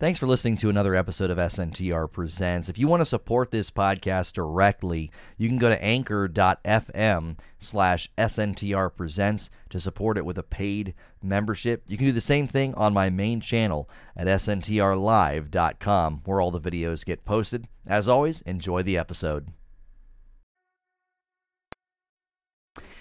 Thanks for listening to another episode of SNTR Presents. If you want to support this podcast directly, you can go to anchor.fm slash SNTR Presents to support it with a paid membership. You can do the same thing on my main channel at SNTRlive.com, where all the videos get posted. As always, enjoy the episode.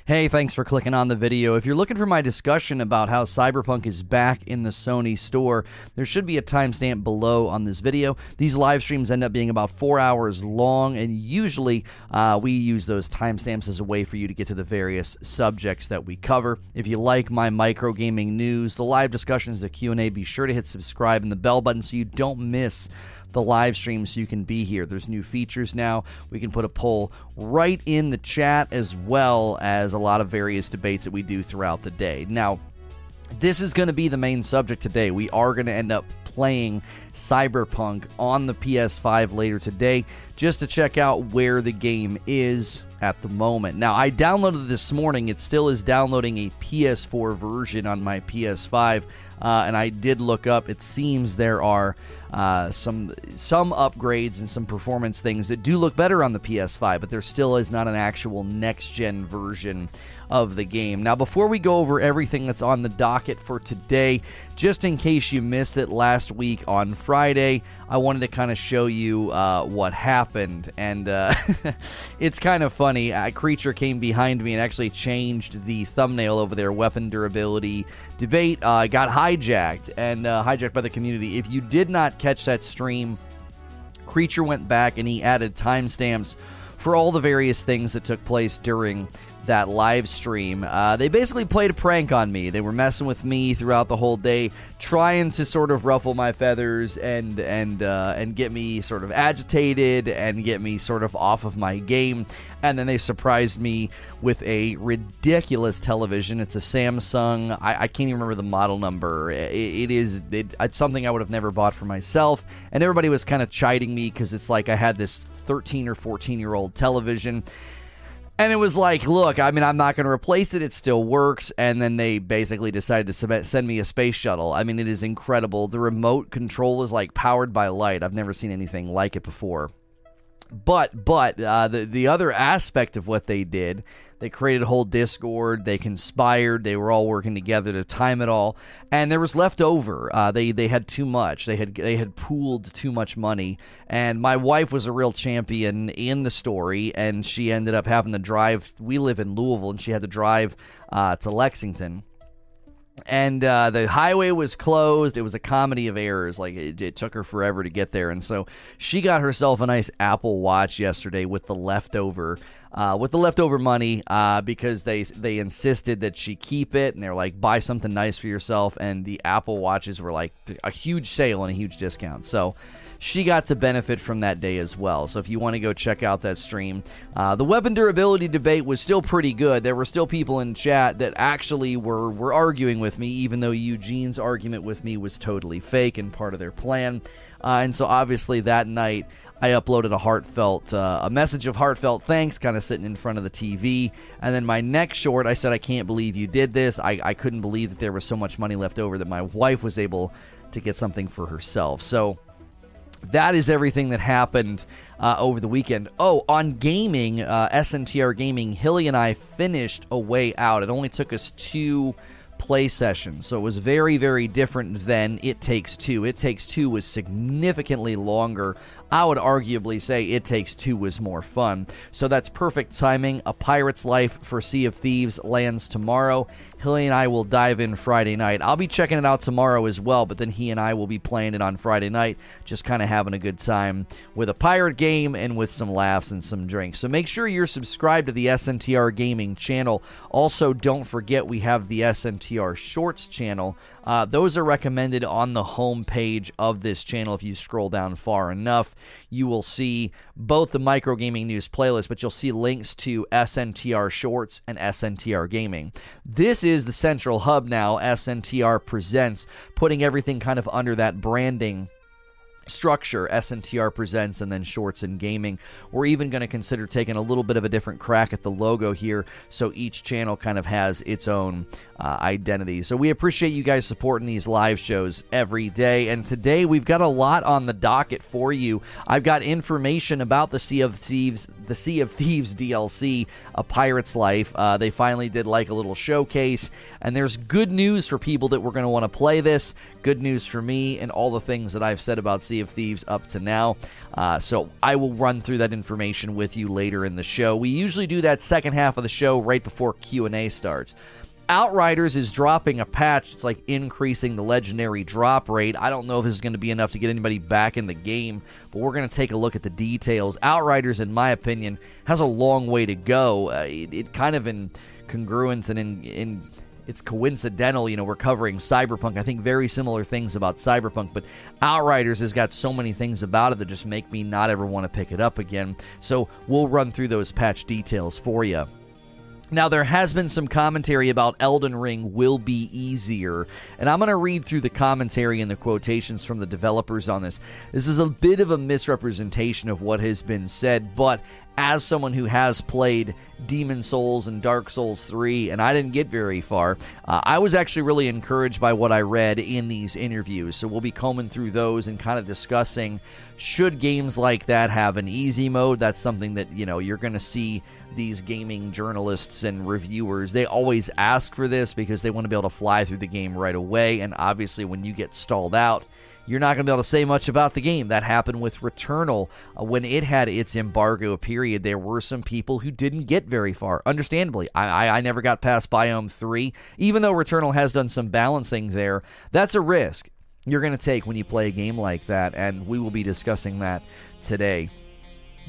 Hey, thanks for clicking on the video. If you're looking for my discussion about how Cyberpunk is back in the Sony store, there should be a timestamp below on this video. These live streams end up being about four hours long, and usually uh, we use those timestamps as a way for you to get to the various subjects that we cover. If you like my micro gaming news, the live discussions, the Q&A, be sure to hit subscribe and the bell button so you don't miss the live stream so you can be here. There's new features now. We can put a poll right in the chat as well as a lot of various debates that we do throughout the day. Now, this is going to be the main subject today. We are going to end up playing Cyberpunk on the PS5 later today just to check out where the game is at the moment. Now, I downloaded this morning. It still is downloading a PS4 version on my PS5. Uh, and I did look up. It seems there are uh, some some upgrades and some performance things that do look better on the PS5, but there still is not an actual next gen version of the game. Now, before we go over everything that's on the docket for today, just in case you missed it last week on Friday, I wanted to kind of show you uh, what happened. And uh, it's kind of funny. A creature came behind me and actually changed the thumbnail over their weapon durability debate. Uh, got hijacked and uh, hijacked by the community. If you did not catch that stream, Creature went back and he added timestamps for all the various things that took place during that live stream. Uh, they basically played a prank on me. They were messing with me throughout the whole day, trying to sort of ruffle my feathers and and uh, and get me sort of agitated and get me sort of off of my game. And then they surprised me with a ridiculous television. It's a Samsung. I, I can't even remember the model number. it, it is it, it's something I would have never bought for myself. And everybody was kind of chiding me because it's like I had this 13 or 14 year old television and it was like, look, I mean, I'm not going to replace it. It still works. And then they basically decided to send me a space shuttle. I mean, it is incredible. The remote control is like powered by light. I've never seen anything like it before. But but uh, the the other aspect of what they did they created a whole Discord. They conspired. They were all working together to time it all, and there was left over. Uh, they they had too much. They had they had pooled too much money, and my wife was a real champion in the story, and she ended up having to drive. We live in Louisville, and she had to drive uh, to Lexington and uh, the highway was closed. It was a comedy of errors. Like it, it, took her forever to get there, and so she got herself a nice Apple Watch yesterday with the leftover uh, with the leftover money uh, because they they insisted that she keep it, and they're like, buy something nice for yourself. And the Apple watches were like a huge sale and a huge discount. So she got to benefit from that day as well. So if you want to go check out that stream, uh, the weapon durability debate was still pretty good. There were still people in chat that actually were were arguing with me, even though Eugene's argument with me was totally fake and part of their plan. Uh, and so obviously that night I uploaded a heartfelt, uh, a message of heartfelt thanks, kind of sitting in front of the TV. And then my next short, I said, I can't believe you did this. I, I couldn't believe that there was so much money left over that my wife was able to get something for herself. So that is everything that happened uh, over the weekend. Oh, on gaming, uh, SNTR Gaming, Hilly and I finished a way out. It only took us two play sessions. So it was very, very different than It Takes Two. It Takes Two was significantly longer. I would arguably say It Takes Two was more fun. So that's perfect timing. A Pirate's Life for Sea of Thieves lands tomorrow. Hilly and I will dive in Friday night. I'll be checking it out tomorrow as well, but then he and I will be playing it on Friday night, just kind of having a good time with a pirate game and with some laughs and some drinks. So make sure you're subscribed to the SNTR Gaming channel. Also, don't forget we have the SNTR Shorts channel. Uh, those are recommended on the home page of this channel. If you scroll down far enough, you will see both the micro gaming news playlist, but you'll see links to SNTR Shorts and SNTR Gaming. This is the central hub now. SNTR presents, putting everything kind of under that branding structure SNTR presents and then shorts and gaming. We're even going to consider taking a little bit of a different crack at the logo here so each channel kind of has its own uh, identity. So we appreciate you guys supporting these live shows every day. And today we've got a lot on the docket for you. I've got information about the Sea of Thieves, the Sea of Thieves DLC, A Pirate's Life. Uh, they finally did like a little showcase, and there's good news for people that we're going to want to play this. Good news for me and all the things that I've said about Sea of Thieves up to now. Uh, so I will run through that information with you later in the show. We usually do that second half of the show right before Q and A starts. Outriders is dropping a patch. It's like increasing the legendary drop rate. I don't know if this is going to be enough to get anybody back in the game, but we're going to take a look at the details. Outriders, in my opinion, has a long way to go. Uh, it, it, kind of in congruence and in, in it's coincidental, you know, we're covering Cyberpunk. I think very similar things about Cyberpunk, but Outriders has got so many things about it that just make me not ever want to pick it up again. So we'll run through those patch details for you. Now, there has been some commentary about Elden Ring will be easier, and I'm going to read through the commentary and the quotations from the developers on this. This is a bit of a misrepresentation of what has been said, but as someone who has played Demon's Souls and Dark Souls 3, and I didn't get very far, uh, I was actually really encouraged by what I read in these interviews. So we'll be combing through those and kind of discussing should games like that have an easy mode. That's something that, you know, you're going to see these gaming journalists and reviewers, they always ask for this because they want to be able to fly through the game right away. And obviously, when you get stalled out, you're not going to be able to say much about the game. That happened with Returnal. Uh, when it had its embargo period, there were some people who didn't get very far. Understandably, I, I, I never got past Biome 3. Even though Returnal has done some balancing there, that's a risk you're going to take when you play a game like that, and we will be discussing that today.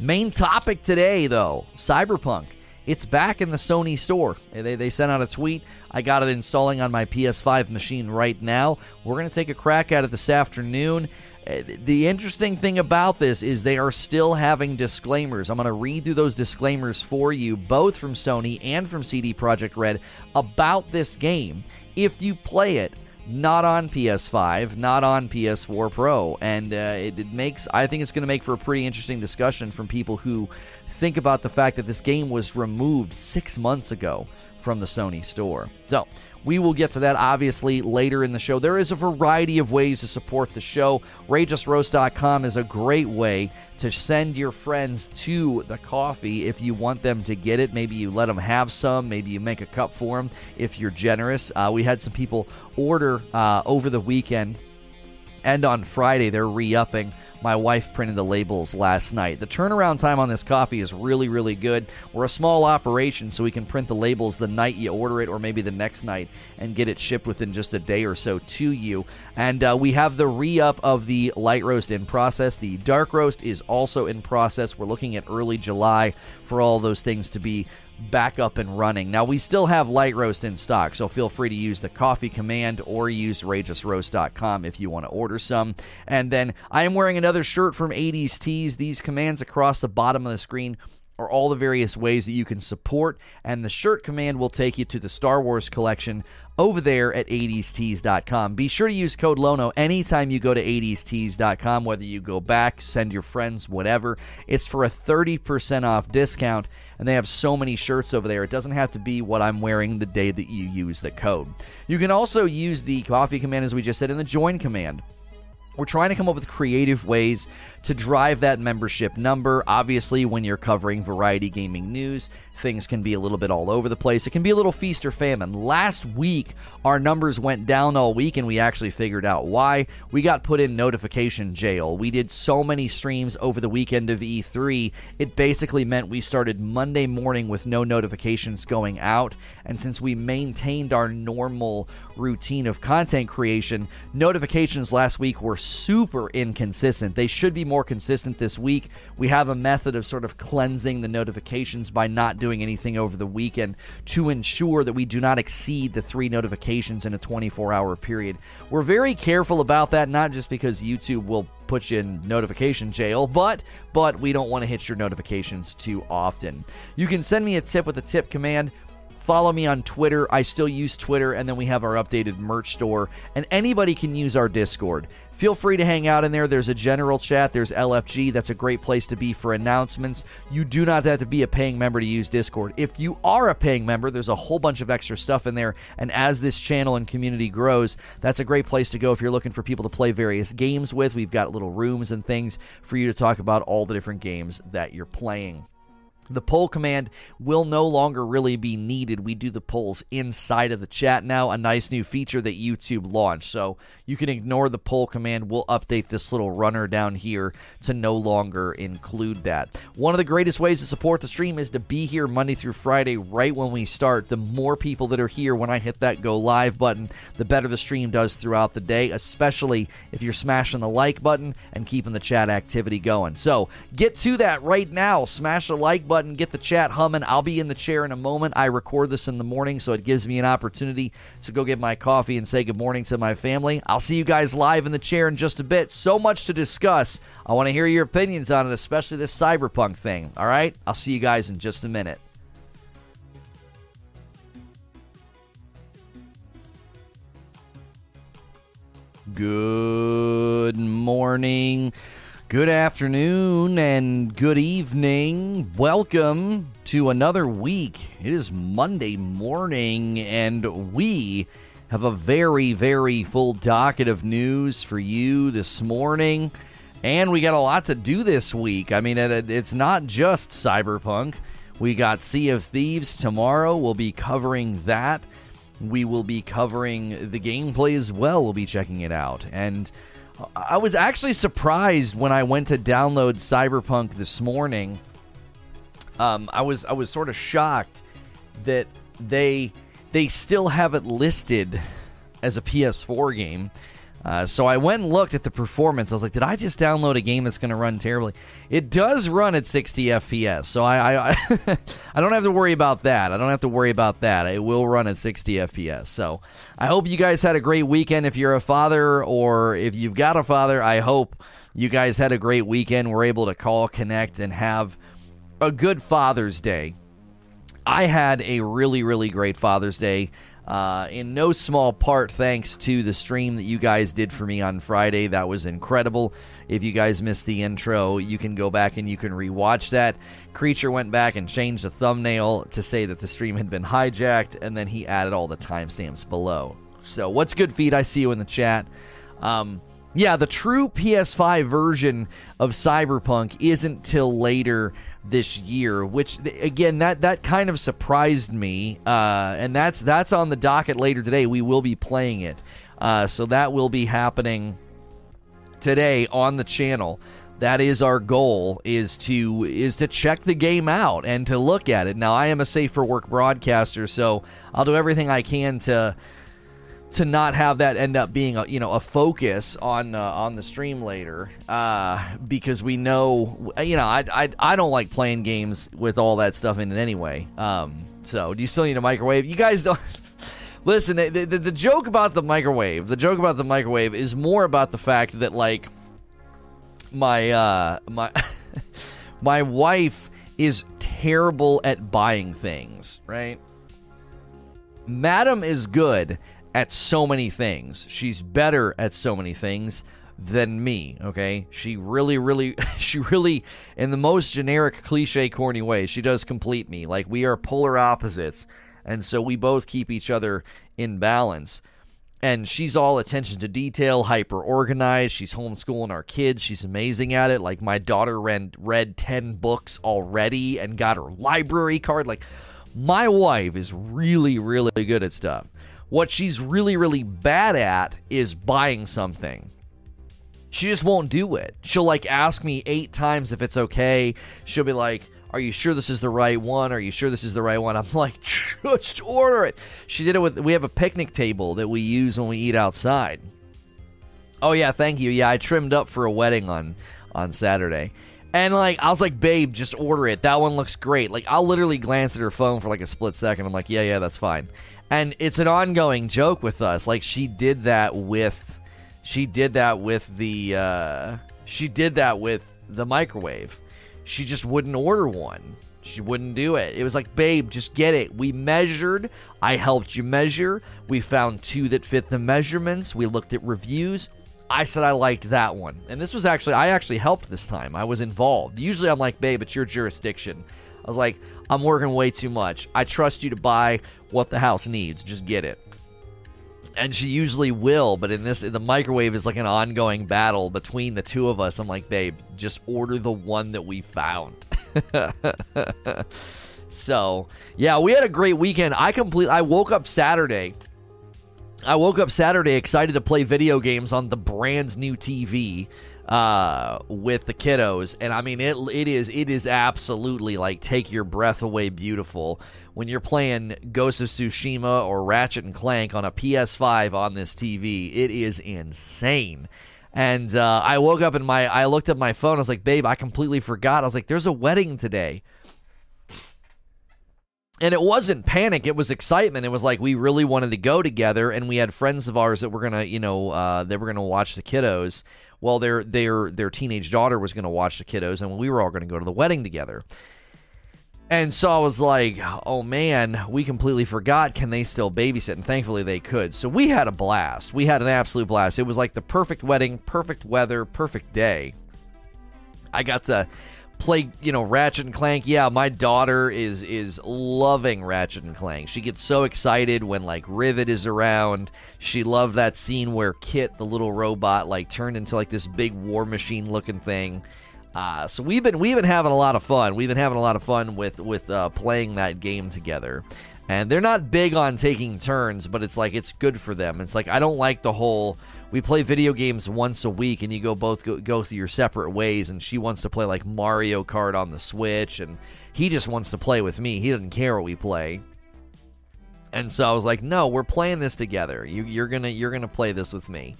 Main topic today, though Cyberpunk. It's back in the Sony store. They, they sent out a tweet. I got it installing on my PS5 machine right now. We're going to take a crack at it this afternoon. Uh, the interesting thing about this is they are still having disclaimers. I'm going to read through those disclaimers for you, both from Sony and from CD Projekt Red, about this game. If you play it, not on PS5, not on PS4 Pro, and uh, it, it, makes I think it's going to make for a pretty interesting discussion from people who think about the fact that this game was removed six months ago from the Sony store. So we will get to that obviously later in the show. There is a variety of ways to support the show. RageousRoast.com is a great way to send your friends to the coffee if you want them to get it. Maybe you let them have some. Maybe you make a cup for them if you're generous. Uh, we had some people order uh, over the weekend and on Friday they're re upping my wife printed the labels last night. The turnaround time on this coffee is really, really good. We're a small operation, so we can print the labels the night you order it or maybe the next night and get it shipped within just a day or so to you. And uh, we have the re up of the light roast in process. The dark roast is also in process. We're looking at early July for all those things to be back up and running. Now, we still have light roast in stock, so feel free to use the coffee command or use rageousroast.com if you want to order some. And then I am wearing another shirt from 80s Tees. These commands across the bottom of the screen are all the various ways that you can support, and the shirt command will take you to the Star Wars collection over there at 80stees.com. Be sure to use code LONO anytime you go to 80stees.com, whether you go back, send your friends, whatever. It's for a 30% off discount, and they have so many shirts over there. It doesn't have to be what I'm wearing the day that you use the code. You can also use the coffee command, as we just said, in the join command. We're trying to come up with creative ways to drive that membership number. Obviously, when you're covering variety gaming news, things can be a little bit all over the place. It can be a little feast or famine. Last week, our numbers went down all week, and we actually figured out why. We got put in notification jail. We did so many streams over the weekend of E3, it basically meant we started Monday morning with no notifications going out. And since we maintained our normal routine of content creation, notifications last week were super inconsistent. They should be more consistent this week. We have a method of sort of cleansing the notifications by not doing anything over the weekend to ensure that we do not exceed the three notifications in a 24 hour period. We're very careful about that, not just because YouTube will put you in notification jail, but but we don't want to hit your notifications too often. You can send me a tip with the tip command. Follow me on Twitter. I still use Twitter, and then we have our updated merch store, and anybody can use our Discord. Feel free to hang out in there. There's a general chat, there's LFG. That's a great place to be for announcements. You do not have to be a paying member to use Discord. If you are a paying member, there's a whole bunch of extra stuff in there. And as this channel and community grows, that's a great place to go if you're looking for people to play various games with. We've got little rooms and things for you to talk about all the different games that you're playing. The poll command will no longer really be needed. We do the polls inside of the chat now, a nice new feature that YouTube launched. So you can ignore the poll command. We'll update this little runner down here to no longer include that. One of the greatest ways to support the stream is to be here Monday through Friday right when we start. The more people that are here when I hit that go live button, the better the stream does throughout the day, especially if you're smashing the like button and keeping the chat activity going. So get to that right now. Smash the like button button, get the chat humming. I'll be in the chair in a moment. I record this in the morning, so it gives me an opportunity to go get my coffee and say good morning to my family. I'll see you guys live in the chair in just a bit. So much to discuss. I want to hear your opinions on it, especially this cyberpunk thing. All right? I'll see you guys in just a minute. Good morning. Good afternoon and good evening. Welcome to another week. It is Monday morning, and we have a very, very full docket of news for you this morning. And we got a lot to do this week. I mean, it's not just Cyberpunk. We got Sea of Thieves tomorrow. We'll be covering that. We will be covering the gameplay as well. We'll be checking it out. And I was actually surprised when I went to download Cyberpunk this morning. Um, I was I was sort of shocked that they they still have it listed as a PS4 game. Uh, so I went and looked at the performance. I was like, did I just download a game that's going to run terribly? It does run at 60 FPS, so I I, I don't have to worry about that. I don't have to worry about that. It will run at 60 FPS. So I hope you guys had a great weekend. If you're a father or if you've got a father, I hope you guys had a great weekend. We're able to call, connect, and have a good Father's Day. I had a really, really great Father's Day. Uh, in no small part thanks to the stream that you guys did for me on Friday. That was incredible. If you guys missed the intro, you can go back and you can rewatch that. Creature went back and changed the thumbnail to say that the stream had been hijacked, and then he added all the timestamps below. So, what's good, feed? I see you in the chat. Um, yeah, the true PS5 version of Cyberpunk isn't till later this year, which again that that kind of surprised me, uh, and that's that's on the docket later today. We will be playing it, uh, so that will be happening today on the channel. That is our goal is to is to check the game out and to look at it. Now I am a safe for work broadcaster, so I'll do everything I can to to not have that end up being a you know a focus on uh, on the stream later uh, because we know you know I, I I don't like playing games with all that stuff in it anyway. Um, so do you still need a microwave? You guys don't. Listen, the, the, the joke about the microwave, the joke about the microwave is more about the fact that like my uh my my wife is terrible at buying things, right? Madam is good at so many things. She's better at so many things than me, okay? She really, really, she really, in the most generic, cliche, corny way, she does complete me. Like, we are polar opposites, and so we both keep each other in balance. And she's all attention to detail, hyper organized. She's homeschooling our kids. She's amazing at it. Like, my daughter read, read 10 books already and got her library card. Like, my wife is really, really good at stuff. What she's really, really bad at is buying something. She just won't do it. She'll like ask me eight times if it's okay. She'll be like, Are you sure this is the right one? Are you sure this is the right one? I'm like, Just order it. She did it with, we have a picnic table that we use when we eat outside. Oh, yeah, thank you. Yeah, I trimmed up for a wedding on, on Saturday. And like I was like, babe, just order it. That one looks great. Like I'll literally glance at her phone for like a split second. I'm like, yeah, yeah, that's fine and it's an ongoing joke with us. Like she did that with, she did that with the, uh, she did that with the microwave. She just wouldn't order one. She wouldn't do it. It was like, babe, just get it. We measured. I helped you measure. We found two that fit the measurements. We looked at reviews. I said I liked that one. And this was actually, I actually helped this time. I was involved. Usually I'm like, babe, it's your jurisdiction. I was like, I'm working way too much. I trust you to buy what the house needs. Just get it. And she usually will, but in this, the microwave is like an ongoing battle between the two of us. I'm like, babe, just order the one that we found. so, yeah, we had a great weekend. I complete. I woke up Saturday. I woke up Saturday excited to play video games on the brand new TV uh, with the kiddos, and I mean it. It is it is absolutely like take your breath away, beautiful when you're playing Ghost of Tsushima or Ratchet and Clank on a PS5 on this TV. It is insane. And uh, I woke up and my I looked at my phone. I was like, "Babe, I completely forgot." I was like, "There's a wedding today." and it wasn't panic it was excitement it was like we really wanted to go together and we had friends of ours that were gonna you know uh, they were gonna watch the kiddos well their their their teenage daughter was gonna watch the kiddos and we were all gonna go to the wedding together and so I was like, oh man, we completely forgot. Can they still babysit? And thankfully they could. So we had a blast. We had an absolute blast. It was like the perfect wedding, perfect weather, perfect day. I got to play, you know, Ratchet and Clank. Yeah, my daughter is is loving Ratchet and Clank. She gets so excited when like Rivet is around. She loved that scene where Kit, the little robot, like turned into like this big war machine looking thing. Uh, so we've been we've been having a lot of fun. We've been having a lot of fun with with uh, playing that game together. And they're not big on taking turns, but it's like it's good for them. It's like I don't like the whole we play video games once a week and you go both go, go through your separate ways and she wants to play like Mario Kart on the Switch and he just wants to play with me. He doesn't care what we play. And so I was like, "No, we're playing this together. You, you're gonna you're gonna play this with me."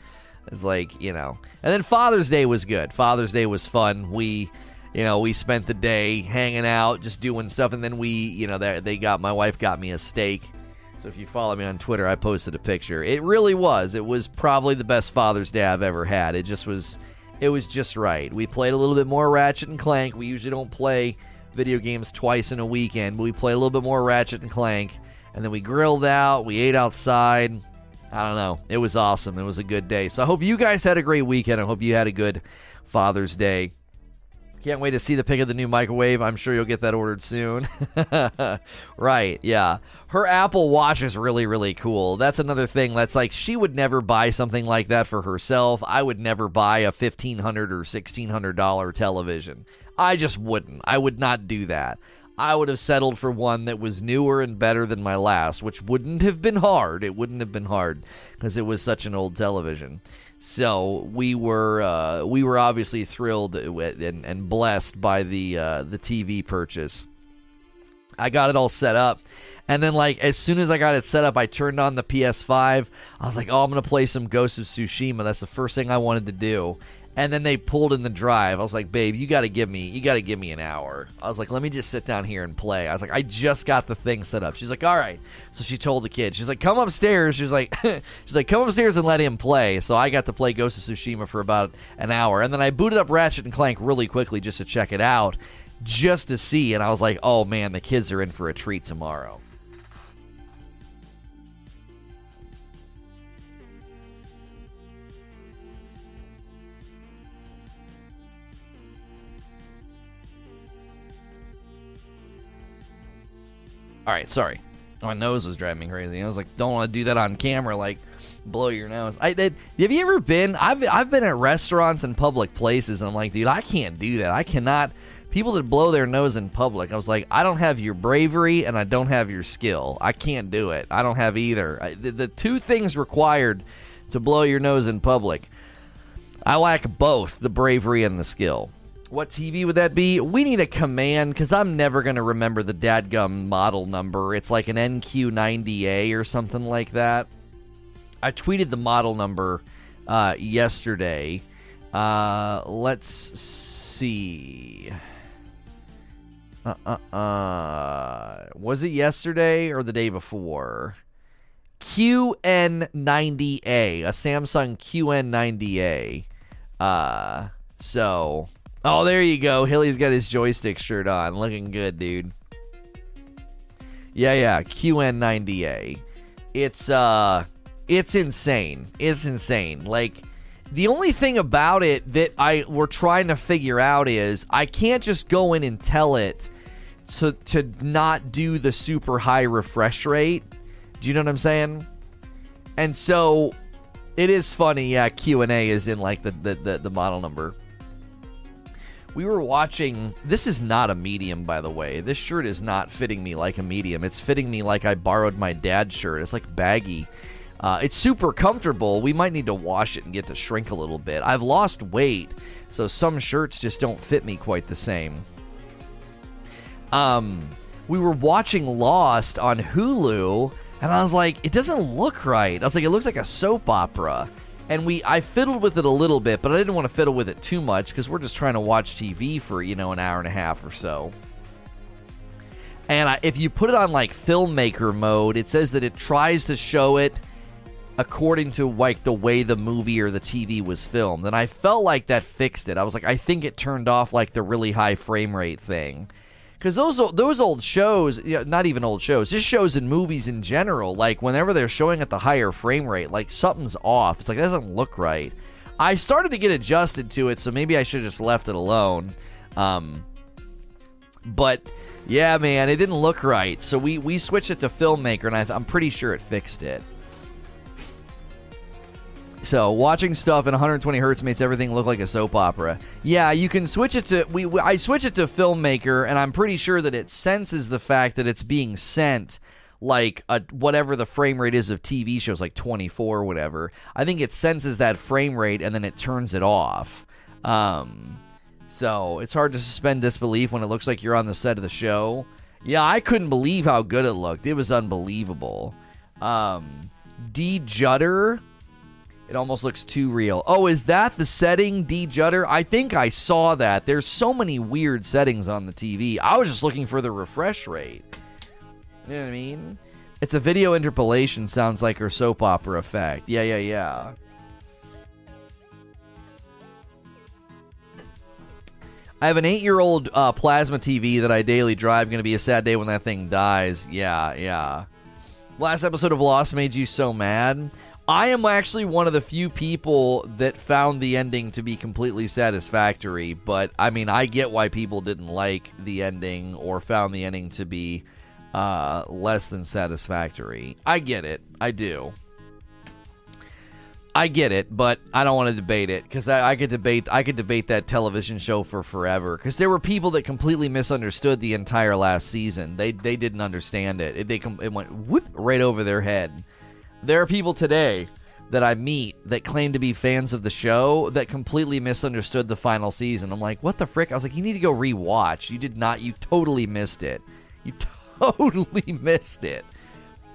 It's like you know. And then Father's Day was good. Father's Day was fun. We, you know, we spent the day hanging out, just doing stuff, and then we, you know, they, they got my wife got me a steak so if you follow me on Twitter, I posted a picture. It really was. It was probably the best Father's Day I've ever had. It just was it was just right. We played a little bit more Ratchet and Clank. We usually don't play video games twice in a weekend, but we played a little bit more Ratchet and Clank. And then we grilled out, we ate outside. I don't know. It was awesome. It was a good day. So I hope you guys had a great weekend. I hope you had a good Father's Day. Can't wait to see the pic of the new microwave. I'm sure you'll get that ordered soon. right, yeah. Her Apple Watch is really, really cool. That's another thing that's like she would never buy something like that for herself. I would never buy a 1,500 or $1,600 television. I just wouldn't. I would not do that. I would have settled for one that was newer and better than my last, which wouldn't have been hard. It wouldn't have been hard because it was such an old television. So we were uh, we were obviously thrilled and, and blessed by the uh, the TV purchase. I got it all set up, and then like as soon as I got it set up, I turned on the PS5. I was like, "Oh, I'm gonna play some Ghost of Tsushima." That's the first thing I wanted to do, and then they pulled in the drive. I was like, "Babe, you got to give me, you got to give me an hour." I was like, "Let me just sit down here and play." I was like, "I just got the thing set up." She's like, "All right." So she told the kid, she's like, "Come upstairs." She's like, "She's like, come upstairs and let him play." So I got to play Ghost of Tsushima for about an hour, and then I booted up Ratchet and Clank really quickly just to check it out, just to see. And I was like, "Oh man, the kids are in for a treat tomorrow." All right, sorry. My nose was driving me crazy. I was like, don't want to do that on camera, like blow your nose. I did. Have you ever been? I've I've been at restaurants and public places, and I'm like, dude, I can't do that. I cannot. People that blow their nose in public, I was like, I don't have your bravery and I don't have your skill. I can't do it. I don't have either. I, the, the two things required to blow your nose in public, I lack both the bravery and the skill. What TV would that be? We need a command because I'm never going to remember the dadgum model number. It's like an NQ90A or something like that. I tweeted the model number uh, yesterday. Uh, let's see. Uh, uh, uh. Was it yesterday or the day before? QN90A, a Samsung QN90A. Uh, so Oh, there you go. Hilly's got his joystick shirt on. Looking good, dude. Yeah, yeah. QN90A. It's uh it's insane. It's insane. Like The only thing about it that I we're trying to figure out is I can't just go in and tell it to to not do the super high refresh rate. Do you know what I'm saying? And so it is funny, yeah, Q&A is in like the the, the, the model number. We were watching this is not a medium by the way. This shirt is not fitting me like a medium. It's fitting me like I borrowed my dad's shirt. It's like baggy. Uh, it's super comfortable. We might need to wash it and get to shrink a little bit. I've lost weight, so some shirts just don't fit me quite the same. Um, we were watching Lost on Hulu, and I was like, it doesn't look right. I was like, it looks like a soap opera. And we, I fiddled with it a little bit, but I didn't want to fiddle with it too much because we're just trying to watch TV for you know an hour and a half or so. And I, if you put it on like filmmaker mode, it says that it tries to show it according to like the way the movie or the TV was filmed. And I felt like that fixed it. I was like, I think it turned off like the really high frame rate thing. Because those those old shows, you know, not even old shows, just shows and movies in general, like whenever they're showing at the higher frame rate, like something's off. It's like that doesn't look right. I started to get adjusted to it, so maybe I should have just left it alone. Um, but yeah, man, it didn't look right. So we we switched it to Filmmaker, and I I'm pretty sure it fixed it. So watching stuff in 120 hertz makes everything look like a soap opera. Yeah, you can switch it to we. I switch it to filmmaker, and I'm pretty sure that it senses the fact that it's being sent like a, whatever the frame rate is of TV shows, like 24 or whatever. I think it senses that frame rate and then it turns it off. Um, so it's hard to suspend disbelief when it looks like you're on the set of the show. Yeah, I couldn't believe how good it looked. It was unbelievable. Um, D Judder it almost looks too real. Oh, is that the setting, D Judder? I think I saw that. There's so many weird settings on the TV. I was just looking for the refresh rate. You know what I mean? It's a video interpolation, sounds like her soap opera effect. Yeah, yeah, yeah. I have an eight year old uh, plasma TV that I daily drive. Going to be a sad day when that thing dies. Yeah, yeah. Last episode of Lost made you so mad. I am actually one of the few people that found the ending to be completely satisfactory, but I mean, I get why people didn't like the ending or found the ending to be uh, less than satisfactory. I get it. I do. I get it, but I don't want to debate it because I, I, could debate. I could debate that television show for forever because there were people that completely misunderstood the entire last season. They they didn't understand it. It they it went whoop right over their head. There are people today that I meet that claim to be fans of the show that completely misunderstood the final season. I'm like, what the frick? I was like, you need to go rewatch. You did not. You totally missed it. You totally missed it.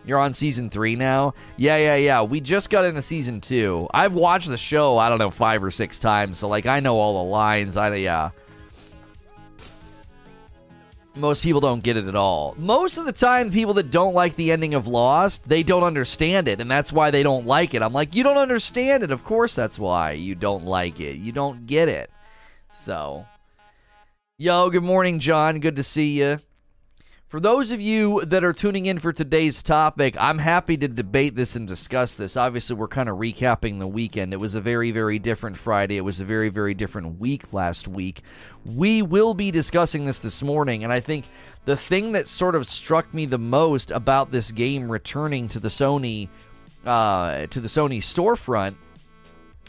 You're on season three now? Yeah, yeah, yeah. We just got into season two. I've watched the show, I don't know, five or six times. So, like, I know all the lines. I, yeah most people don't get it at all. Most of the time, people that don't like the ending of Lost, they don't understand it, and that's why they don't like it. I'm like, you don't understand it. Of course, that's why you don't like it. You don't get it. So, yo, good morning, John. Good to see you. For those of you that are tuning in for today's topic, I'm happy to debate this and discuss this. Obviously, we're kind of recapping the weekend. It was a very, very different Friday. It was a very, very different week last week. We will be discussing this this morning, and I think the thing that sort of struck me the most about this game returning to the Sony uh, to the Sony storefront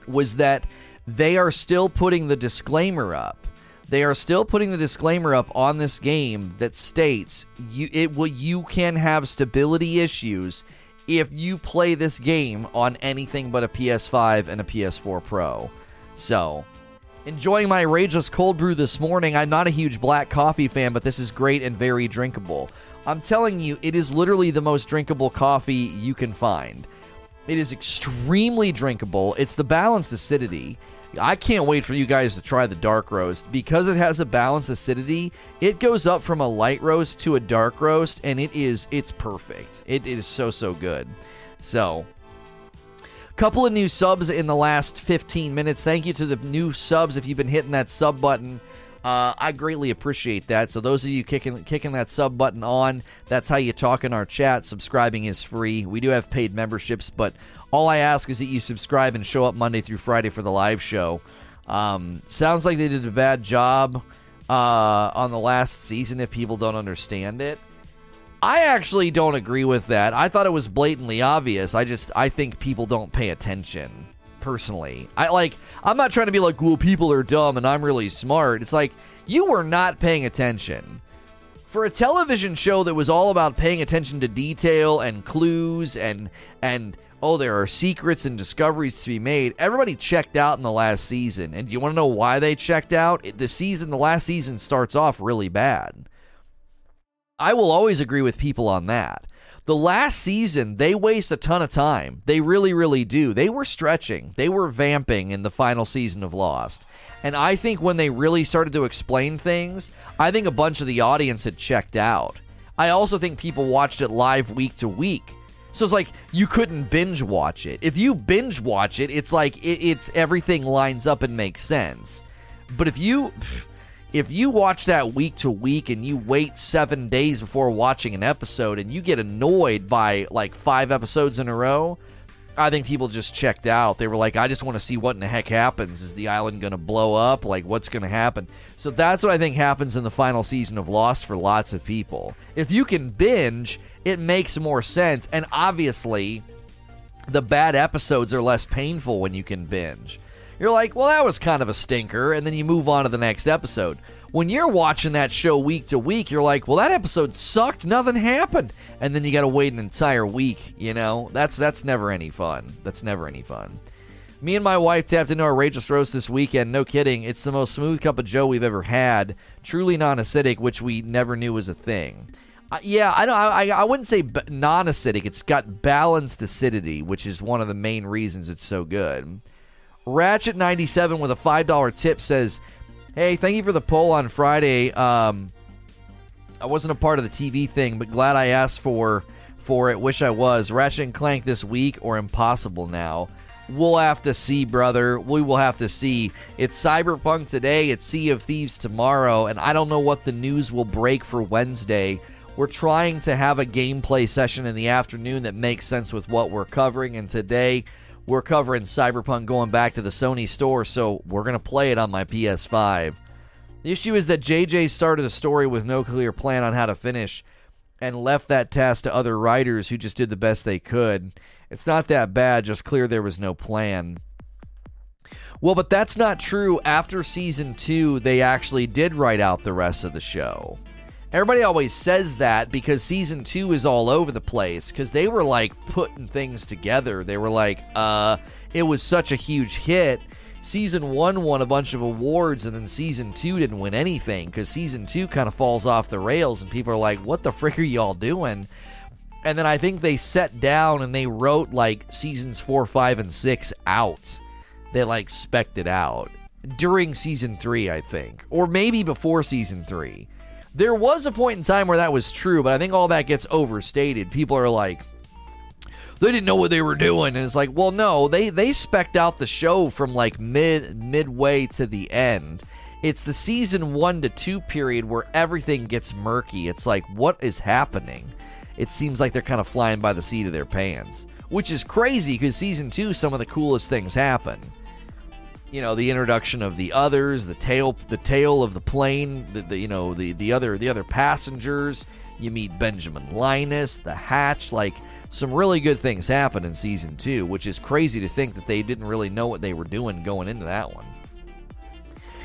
was that they are still putting the disclaimer up they are still putting the disclaimer up on this game that states you it will you can have stability issues if you play this game on anything but a PS5 and a PS4 Pro. So, enjoying my Rageous Cold Brew this morning. I'm not a huge black coffee fan, but this is great and very drinkable. I'm telling you, it is literally the most drinkable coffee you can find. It is extremely drinkable. It's the balanced acidity. I can't wait for you guys to try the dark roast because it has a balanced acidity. It goes up from a light roast to a dark roast, and it is it's perfect. It, it is so so good. So, couple of new subs in the last 15 minutes. Thank you to the new subs if you've been hitting that sub button. Uh, I greatly appreciate that. So those of you kicking kicking that sub button on, that's how you talk in our chat. Subscribing is free. We do have paid memberships, but all I ask is that you subscribe and show up Monday through Friday for the live show. Um, sounds like they did a bad job uh, on the last season if people don't understand it. I actually don't agree with that. I thought it was blatantly obvious. I just I think people don't pay attention. Personally, I like. I'm not trying to be like, well, people are dumb and I'm really smart. It's like you were not paying attention. For a television show that was all about paying attention to detail and clues and and oh, there are secrets and discoveries to be made. Everybody checked out in the last season. And do you want to know why they checked out? The season, the last season starts off really bad. I will always agree with people on that. The last season, they waste a ton of time. They really, really do. They were stretching, they were vamping in the final season of Lost. And I think when they really started to explain things, I think a bunch of the audience had checked out. I also think people watched it live week to week. So it's like you couldn't binge watch it. If you binge watch it, it's like it, it's everything lines up and makes sense. But if you if you watch that week to week and you wait 7 days before watching an episode and you get annoyed by like 5 episodes in a row, I think people just checked out. They were like, I just want to see what in the heck happens. Is the island going to blow up? Like, what's going to happen? So that's what I think happens in the final season of Lost for lots of people. If you can binge, it makes more sense. And obviously, the bad episodes are less painful when you can binge. You're like, well, that was kind of a stinker, and then you move on to the next episode. When you're watching that show week to week, you're like, well, that episode sucked, nothing happened, and then you got to wait an entire week. You know, that's that's never any fun. That's never any fun. Me and my wife tapped into our Rageous roast this weekend. No kidding, it's the most smooth cup of Joe we've ever had. Truly non-acidic, which we never knew was a thing. Uh, yeah, I don't. I, I wouldn't say b- non-acidic. It's got balanced acidity, which is one of the main reasons it's so good. Ratchet ninety seven with a five dollar tip says, "Hey, thank you for the poll on Friday. Um, I wasn't a part of the TV thing, but glad I asked for for it. Wish I was. Ratchet and Clank this week or impossible now." We'll have to see, brother. We will have to see. It's Cyberpunk today, it's Sea of Thieves tomorrow, and I don't know what the news will break for Wednesday. We're trying to have a gameplay session in the afternoon that makes sense with what we're covering. And today we're covering Cyberpunk going back to the Sony store, so we're going to play it on my PS5. The issue is that JJ started a story with no clear plan on how to finish and left that task to other writers who just did the best they could. It's not that bad, just clear there was no plan. Well, but that's not true. After season two, they actually did write out the rest of the show. Everybody always says that because season two is all over the place because they were like putting things together. They were like, uh, it was such a huge hit. Season one won a bunch of awards, and then season two didn't win anything because season two kind of falls off the rails, and people are like, what the frick are y'all doing? And then I think they sat down and they wrote like seasons four, five, and six out. They like specked it out during season three, I think, or maybe before season three there was a point in time where that was true, but I think all that gets overstated. People are like, they didn't know what they were doing, and it's like, well, no, they they specked out the show from like mid midway to the end. It's the season one to two period where everything gets murky. It's like, what is happening? It seems like they're kind of flying by the seat of their pants, which is crazy because season two, some of the coolest things happen you know the introduction of the others, the tail, the tail of the plane, the, the, you know the the other the other passengers. You meet Benjamin Linus, the Hatch. Like some really good things happen in season two, which is crazy to think that they didn't really know what they were doing going into that one.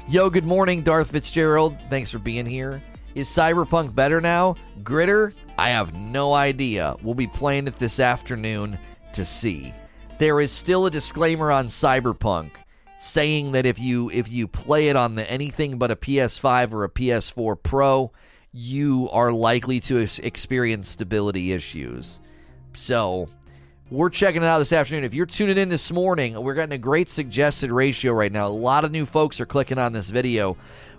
Yo, good morning, Darth Fitzgerald. Thanks for being here. Is Cyberpunk better now? Gritter? I have no idea. We'll be playing it this afternoon to see. There is still a disclaimer on Cyberpunk saying that if you if you play it on the anything but a PS5 or a PS4 Pro, you are likely to experience stability issues. So, we're checking it out this afternoon. If you're tuning in this morning, we're getting a great suggested ratio right now. A lot of new folks are clicking on this video.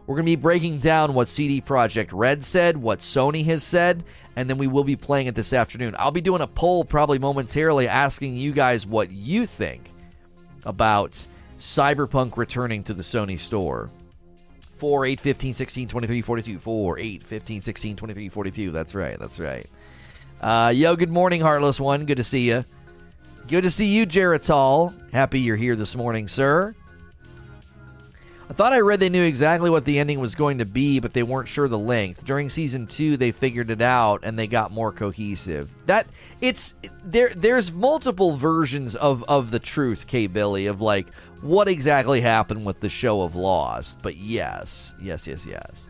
We're going to be breaking down what CD Projekt Red said, what Sony has said, and then we will be playing it this afternoon. I'll be doing a poll probably momentarily asking you guys what you think about Cyberpunk returning to the Sony store. 4, 8, 15, 16, 23, 42. 4, 8, 15, 16, 23, 42. That's right. That's right. Uh, yo, good morning, Heartless One. Good to see you. Good to see you, Geritol. Happy you're here this morning, sir. I thought I read they knew exactly what the ending was going to be, but they weren't sure the length. During season two, they figured it out and they got more cohesive. That it's there. There's multiple versions of of the truth, K. Billy, of like what exactly happened with the show of Lost. But yes, yes, yes, yes.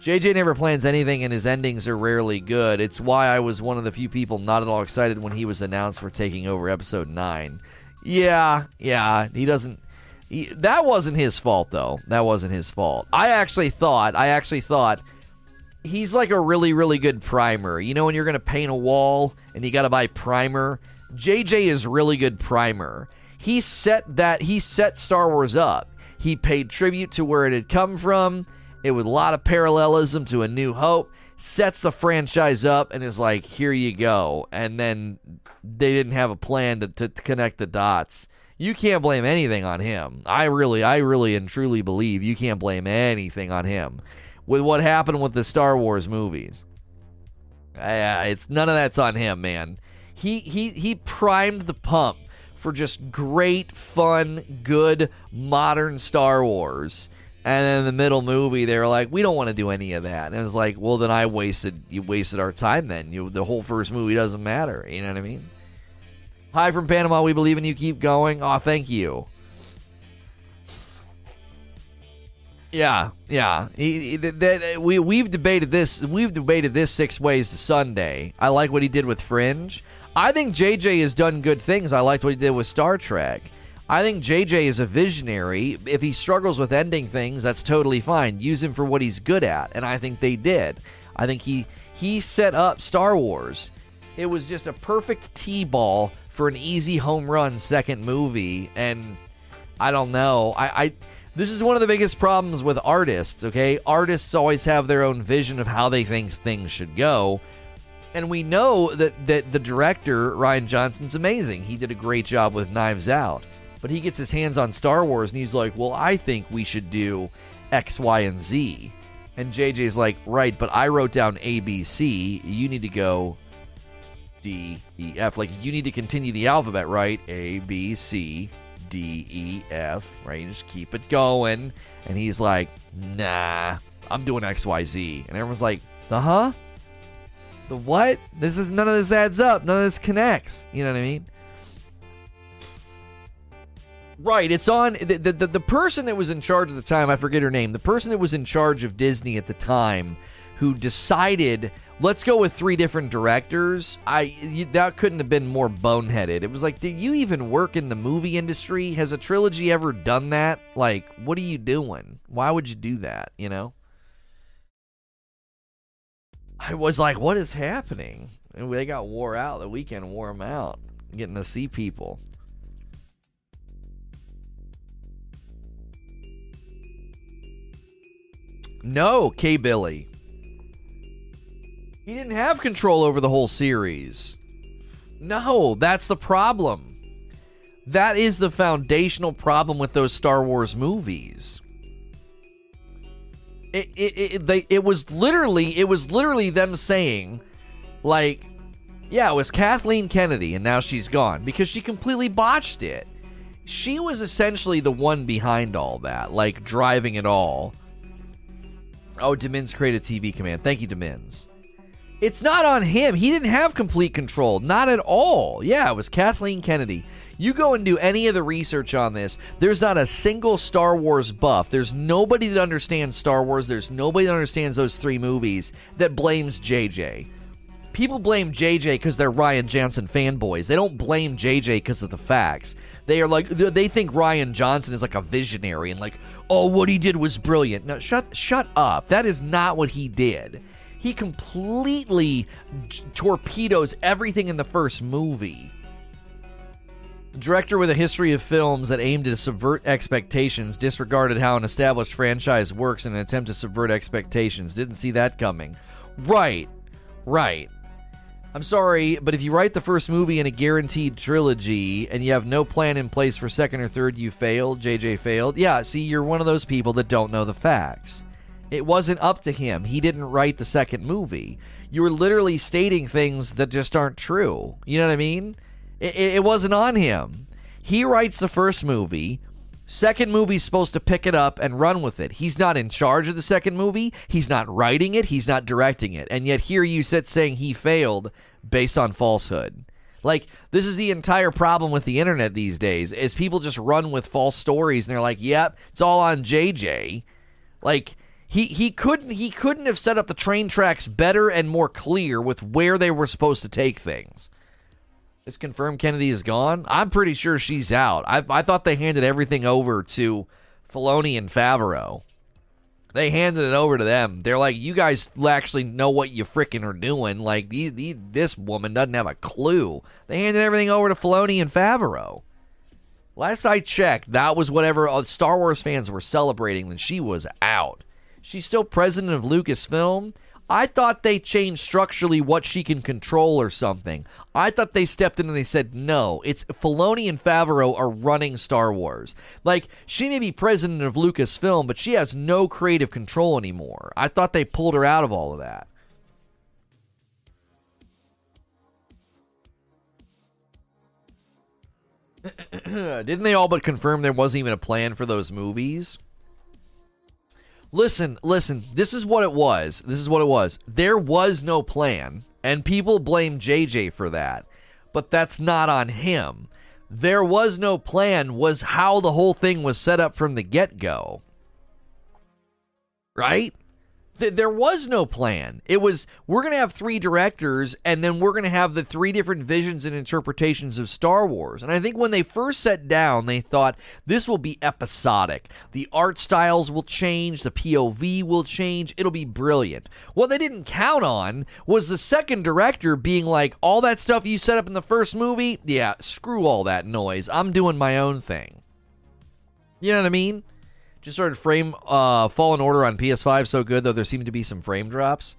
JJ never plans anything, and his endings are rarely good. It's why I was one of the few people not at all excited when he was announced for taking over episode nine. Yeah, yeah, he doesn't he, that wasn't his fault, though. That wasn't his fault. I actually thought, I actually thought he's like a really, really good primer. You know, when you're going to paint a wall and you got to buy primer? JJ is really good primer. He set that, he set Star Wars up. He paid tribute to where it had come from. It with a lot of parallelism to A New Hope. Sets the franchise up and is like, here you go. And then they didn't have a plan to, to, to connect the dots you can't blame anything on him. I really, I really and truly believe you can't blame anything on him with what happened with the Star Wars movies. Uh, it's none of that's on him, man. He he he primed the pump for just great, fun, good, modern Star Wars. And then in the middle movie, they were like, "We don't want to do any of that." And it was like, "Well, then I wasted you wasted our time. Then you the whole first movie doesn't matter. You know what I mean?" Hi from Panama. We believe in you. Keep going. Oh, thank you. Yeah, yeah. He, he, that, we we've debated this. We've debated this six ways to Sunday. I like what he did with Fringe. I think JJ has done good things. I liked what he did with Star Trek. I think JJ is a visionary. If he struggles with ending things, that's totally fine. Use him for what he's good at, and I think they did. I think he he set up Star Wars. It was just a perfect T-ball for an easy home run second movie. And I don't know. I, I this is one of the biggest problems with artists, okay? Artists always have their own vision of how they think things should go. And we know that, that the director, Rian Johnson's amazing. He did a great job with Knives Out. But he gets his hands on Star Wars and he's like, well, I think we should do X, Y, and Z. And JJ's like, right, but I wrote down ABC. You need to go D, E, F. Like you need to continue the alphabet, right? A, B, C, D, E, F, right? You just keep it going. And he's like, nah, I'm doing X, Y, Z. And everyone's like, the huh? The what? This is none of this adds up. None of this connects. You know what I mean? Right, it's on the, the the person that was in charge at the time. I forget her name. The person that was in charge of Disney at the time, who decided let's go with three different directors. I you, that couldn't have been more boneheaded. It was like, did you even work in the movie industry? Has a trilogy ever done that? Like, what are you doing? Why would you do that? You know. I was like, what is happening? And they got wore out. The weekend wore them out. Getting to see people. No, K Billy. He didn't have control over the whole series. No, that's the problem. That is the foundational problem with those Star Wars movies. It it it, they, it was literally it was literally them saying like yeah, it was Kathleen Kennedy and now she's gone because she completely botched it. She was essentially the one behind all that, like driving it all. Oh, Demins created TV command. Thank you, Demins. It's not on him. He didn't have complete control. Not at all. Yeah, it was Kathleen Kennedy. You go and do any of the research on this. There's not a single Star Wars buff. There's nobody that understands Star Wars. There's nobody that understands those three movies that blames JJ. People blame JJ because they're Rian Johnson fanboys. They don't blame JJ because of the facts. They are like they think Rian Johnson is like a visionary and like, oh, what he did was brilliant. No, shut shut up. That is not what he did he completely torpedoes everything in the first movie. Director with a history of films that aimed to subvert expectations disregarded how an established franchise works in an attempt to subvert expectations. Didn't see that coming. Right, right. I'm sorry, but if you write the first movie in a guaranteed trilogy and you have no plan in place for second or third, you failed. JJ failed. Yeah, see, you're one of those people that don't know the facts. It wasn't up to him. He didn't write the second movie. You were literally stating things that just aren't true. You know what I mean? It, it wasn't on him. He writes the first movie. Second movie's supposed to pick it up and run with it. He's not in charge of the second movie. He's not writing it. He's not directing it. And yet here you sit saying he failed based on falsehood. Like this is the entire problem with the internet these days is people just run with false stories and they're like, "Yep, it's all on JJ." Like he he couldn't he couldn't have set up the train tracks better and more clear with where they were supposed to take things. It's confirmed Kennedy is gone. I'm pretty sure she's out. I I thought they handed everything over to Filoni and Favreau. They handed it over to them. They're like, you guys actually know what you freaking are doing. Like, these, these, this woman doesn't have a clue. They handed everything over to Filoni and Favreau. Last I checked, that was whatever uh, Star Wars fans were celebrating when she was out. She's still president of Lucasfilm. I thought they changed structurally what she can control or something. I thought they stepped in and they said, no, it's Filoni and Favreau are running Star Wars. Like, she may be president of Lucasfilm, but she has no creative control anymore. I thought they pulled her out of all of that. Didn't they all but confirm there wasn't even a plan for those movies? Listen, listen, this is what it was. This is what it was. There was no plan, and people blame JJ for that. But that's not on him. There was no plan, was how the whole thing was set up from the get go. Right? Th- there was no plan. It was we're going to have three directors and then we're going to have the three different visions and interpretations of Star Wars. And I think when they first sat down, they thought this will be episodic. The art styles will change, the POV will change, it'll be brilliant. What they didn't count on was the second director being like, all that stuff you set up in the first movie, yeah, screw all that noise. I'm doing my own thing. You know what I mean? Just started frame uh, Fallen Order on PS5 so good though there seem to be some frame drops.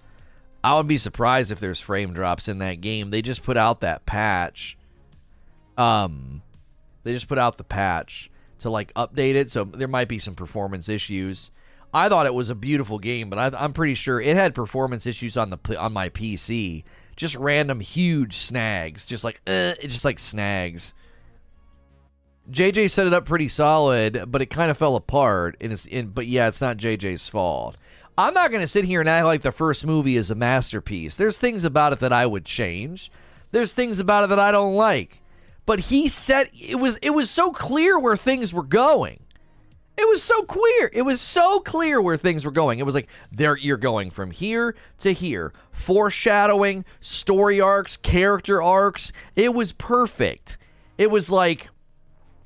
I would be surprised if there's frame drops in that game. They just put out that patch. Um, they just put out the patch to like update it, so there might be some performance issues. I thought it was a beautiful game, but I, am pretty sure it had performance issues on the on my PC. Just random huge snags, just like uh, just like snags. JJ set it up pretty solid, but it kind of fell apart. And it's, in, but yeah, it's not JJ's fault. I'm not going to sit here and act like the first movie is a masterpiece. There's things about it that I would change. There's things about it that I don't like. But he said it was it was so clear where things were going. It was so clear. It was so clear where things were going. It was like there you're going from here to here. Foreshadowing, story arcs, character arcs. It was perfect. It was like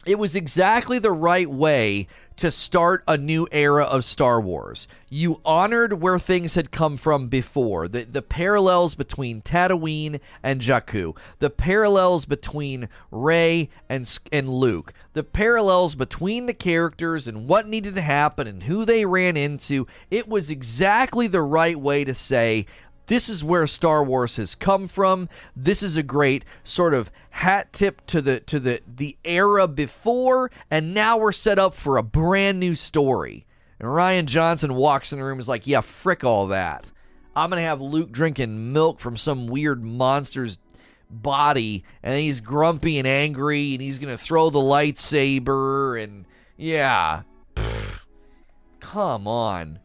it was exactly the right way to start a new era of Star Wars. You honored where things had come from before, the, the parallels between Tatooine and Jakku, the parallels between Rey and, and Luke, the parallels between the characters and what needed to happen and who they ran into. It was exactly the right way to say, this is where Star Wars has come from. This is a great sort of hat tip to the to the the era before, and now we're set up for a brand new story. And Rian Johnson walks in the room is like, "Yeah, frick all that. I'm gonna have Luke drinking milk from some weird monster's body, and he's grumpy and angry, and he's gonna throw the lightsaber, and yeah, Pfft. come on."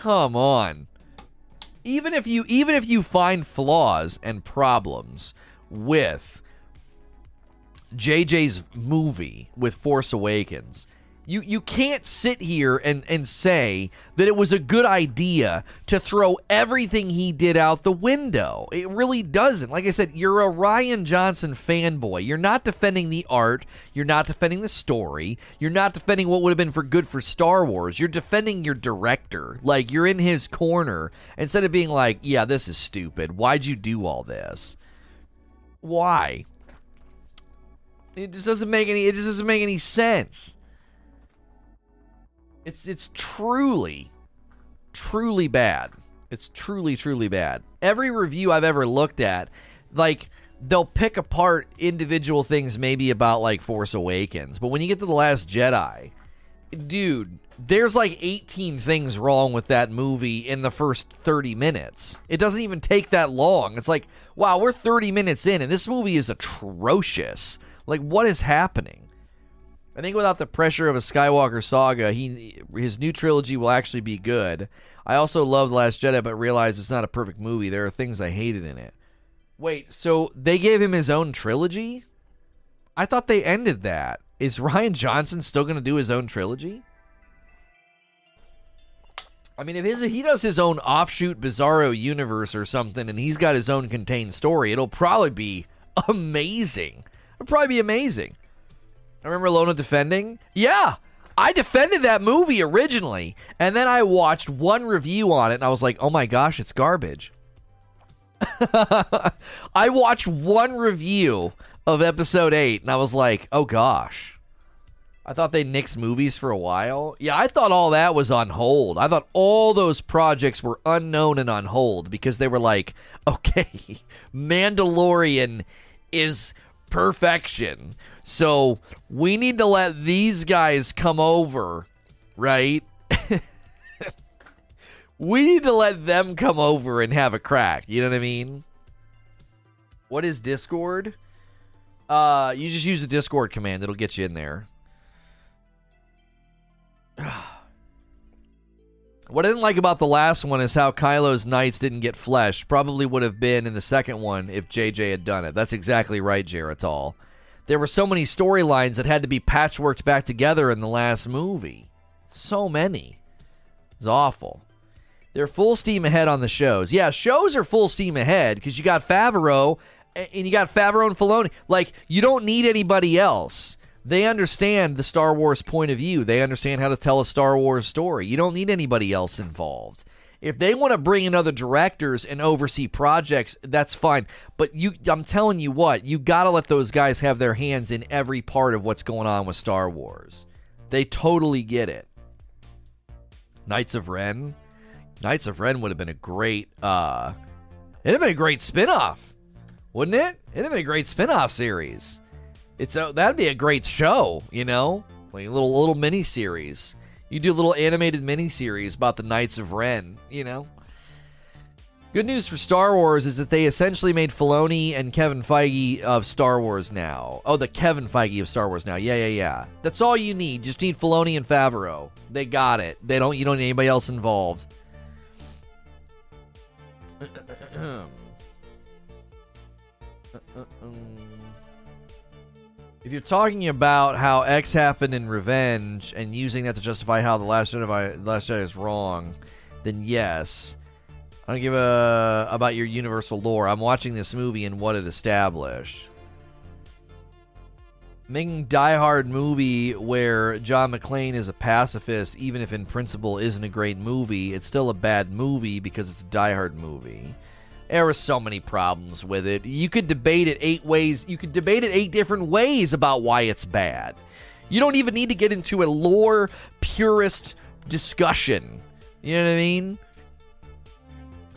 Come on. Even if you even if you find flaws and problems with JJ's movie with Force Awakens, you you can't sit here and, and say that it was a good idea to throw everything he did out the window. It really doesn't. Like I said, you're a Rian Johnson fanboy. You're not defending the art, you're not defending the story, you're not defending what would have been for good for Star Wars. You're defending your director. Like you're in his corner instead of being like, "Yeah, this is stupid. Why'd you do all this?" Why? It just doesn't make any it just doesn't make any sense. It's it's truly, truly bad. It's truly, truly bad. Every review I've ever looked at, like they'll pick apart individual things maybe about like Force Awakens, but when you get to the Last Jedi, dude, there's like 18 things wrong with that movie in the first 30 minutes. It doesn't even take that long. It's like, wow, we're 30 minutes in and this movie is atrocious. Like what is happening? I think without the pressure of a Skywalker saga, he his new trilogy will actually be good. I also love The Last Jedi, but realize it's not a perfect movie. There are things I hated in it. Wait, so they gave him his own trilogy? I thought they ended that. Is Rian Johnson still going to do his own trilogy? I mean, if his, he does his own offshoot Bizarro universe or something, and he's got his own contained story, it'll probably be amazing. It'll probably be amazing. I remember Lona defending. Yeah, I defended that movie originally, and then I watched one review on it, and I was like, "Oh my gosh, it's garbage." I watched one review of episode eight, and I was like, "Oh gosh." I thought they nixed movies for a while. Yeah, I thought all that was on hold. I thought all those projects were unknown and on hold because they were like, okay, Mandalorian is perfection. So we need to let these guys come over, right? we need to let them come over and have a crack. You know what I mean? What is Discord? Uh, you just use the Discord command. It'll get you in there. What I didn't like about the last one is how Kylo's knights didn't get flesh. Probably would have been in the second one if JJ had done it. That's exactly right, Jaretall. There were so many storylines that had to be patchworked back together in the last movie. So many. It's awful. They're full steam ahead on the shows. Yeah, shows are full steam ahead because you got Favreau and you got Favreau and Filoni. Like, you don't need anybody else. They understand the Star Wars point of view. They understand how to tell a Star Wars story. You don't need anybody else involved. If they want to bring in other directors and oversee projects, that's fine. But you I'm telling you what, you got to let those guys have their hands in every part of what's going on with Star Wars. They totally get it. Knights of Ren. Knights of Ren would have been a great uh it'd have been a great spin-off. Wouldn't it? It'd have been a great spin-off series. It's a, that'd be a great show, you know, like a little little mini series. You do a little animated mini series about the Knights of Ren, you know. Good news for Star Wars is that they essentially made Filoni and Kevin Feige of Star Wars now. Oh, the Kevin Feige of Star Wars now. Yeah, yeah, yeah. That's all you need. Just need Filoni and Favreau. They got it. They don't. You don't need anybody else involved. If you're talking about how X happened in Revenge and using that to justify how the Last Jedi, Last Jedi is wrong, then yes. I don't give a about your universal lore. I'm watching this movie and what it established. Making Die Hard movie where John McClane is a pacifist, even if in principle isn't a great movie, it's still a bad movie because it's a Die Hard movie. There were so many problems with it. You could debate it eight ways. You could debate it eight different ways about why it's bad. You don't even need to get into a lore purist discussion. You know what I mean?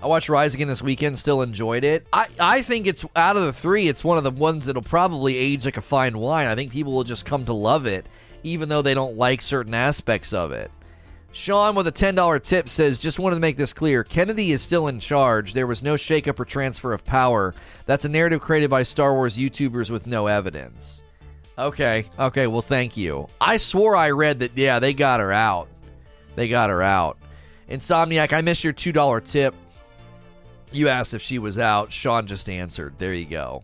I watched Rise again this weekend, still enjoyed it. I, I think it's out of the three, it's one of the ones that'll probably age like a fine wine. I think people will just come to love it, even though they don't like certain aspects of it. Sean with a $10 tip says, just wanted to make this clear. Kennedy is still in charge. There was no shakeup or transfer of power. That's a narrative created by Star Wars YouTubers with no evidence. Okay, okay, well, thank you. I swore I read that, yeah, they got her out. They got her out. Insomniac, I missed your $2 tip. You asked if she was out. Sean just answered. There you go.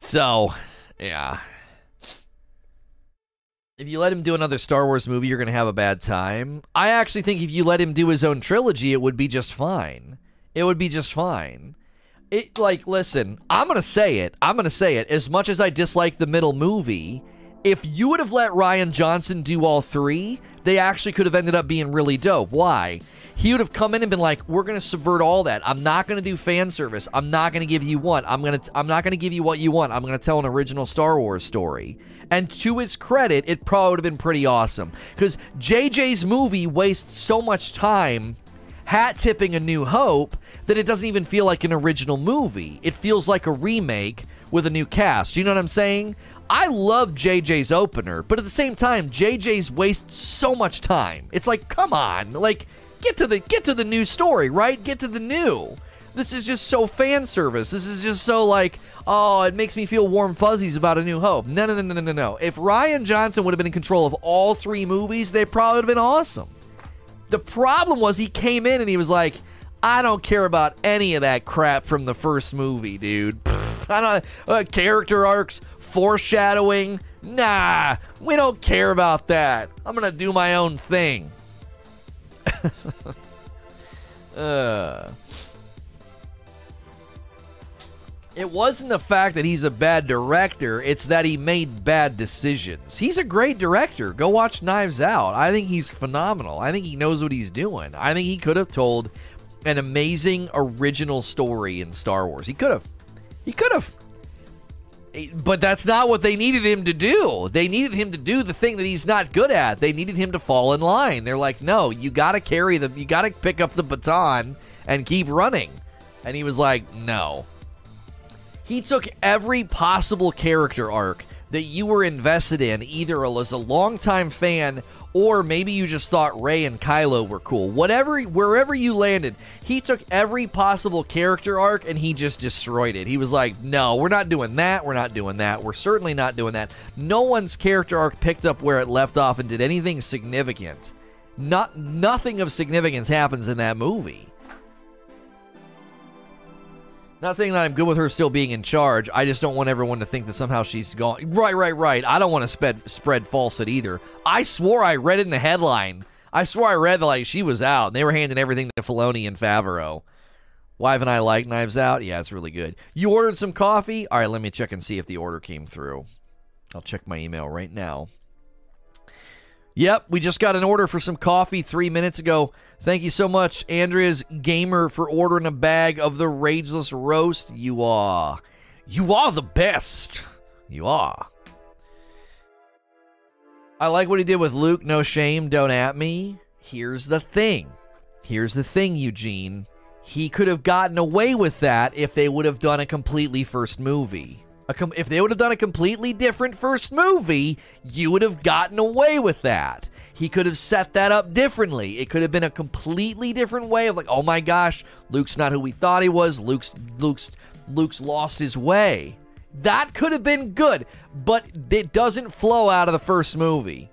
So, yeah if you let him do another Star Wars movie, you're going to have a bad time. I actually think if you let him do his own trilogy, it would be just fine. It would be just fine. It like listen, I'm going to say it. I'm going to say it. As much as I dislike the middle movie, if you would have let Rian Johnson do all three, they actually could have ended up being really dope. Why? He would have come in and been like, "We're going to subvert all that. I'm not going to do fan service. I'm not going to give you what I'm going to. I'm not going to give you what you want. I'm going to tell an original Star Wars story." And to his credit, it probably would have been pretty awesome because JJ's movie wastes so much time hat tipping A New Hope that it doesn't even feel like an original movie. It feels like a remake with a new cast. You know what I'm saying? I love JJ's opener, but at the same time, JJ's waste so much time. It's like, come on, like get to the get to the new story, right? Get to the new. This is just so fan service. This is just so like, oh, it makes me feel warm fuzzies about A New Hope. No, no, no, no, no, no. If Rian Johnson would have been in control of all three movies, they probably would have been awesome. The problem was he came in and he was like, I don't care about any of that crap from the first movie, dude. I don't uh, character arcs, foreshadowing. Nah, we don't care about that. I'm gonna do my own thing. uh. It wasn't the fact that he's a bad director, it's that he made bad decisions. He's a great director. Go watch Knives Out. I think he's phenomenal. I think he knows what he's doing. I think he could have told an amazing original story in Star Wars. He could have. He could have. But that's not what they needed him to do. They needed him to do the thing that he's not good at. They needed him to fall in line. They're like, "No, you got to carry the you got to pick up the baton and keep running." And he was like, "No." He took every possible character arc that you were invested in, either as a longtime fan or maybe you just thought Rey and Kylo were cool. Whatever, wherever you landed, he took every possible character arc and he just destroyed it. He was like, "No, we're not doing that. We're not doing that. We're certainly not doing that." No one's character arc picked up where it left off and did anything significant. Not nothing of significance happens in that movie. Not saying that I'm good with her still being in charge. I just don't want everyone to think that somehow she's gone. Right, right, right. I don't want to spread spread falsehood either. I swore I read in the headline. I swore I read that like she was out. And they were handing everything to Filoni and Favreau. Why haven't I like Knives Out? Yeah, it's really good. You ordered some coffee? All right, let me check and see if the order came through. I'll check my email right now. Yep, we just got an order for some coffee three minutes ago. Thank you so much, Andrea's Gamer, for ordering a bag of the Rageous Roast. You are. You are the best. You are. I like what he did with Luke. No shame. Don't at me. Here's the thing. Here's the thing, Eugene. He could have gotten away with that if they would have done a completely first movie. If they would have done a completely different first movie, you would have gotten away with that. He could have set that up differently. It could have been a completely different way of like, oh my gosh, Luke's not who we thought he was. Luke's Luke's Luke's lost his way. That could have been good, but it doesn't flow out of the first movie.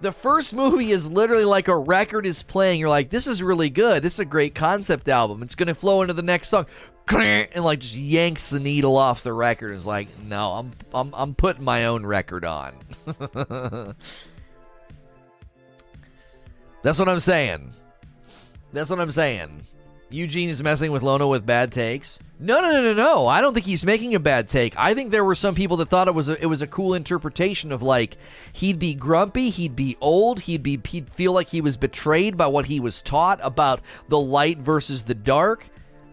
The first movie is literally like a record is playing. You're like, this is really good. This is a great concept album. It's going to flow into the next song and like just yanks the needle off the record. and Is like, no, I'm I'm I'm putting my own record on. That's what I'm saying. That's what I'm saying. Eugene is messing with Lono with bad takes. No, no, no, no, no. I don't think he's making a bad take. I think there were some people that thought it was a, it was a cool interpretation of like he'd be grumpy, he'd be old, he'd be he'd feel like he was betrayed by what he was taught about the light versus the dark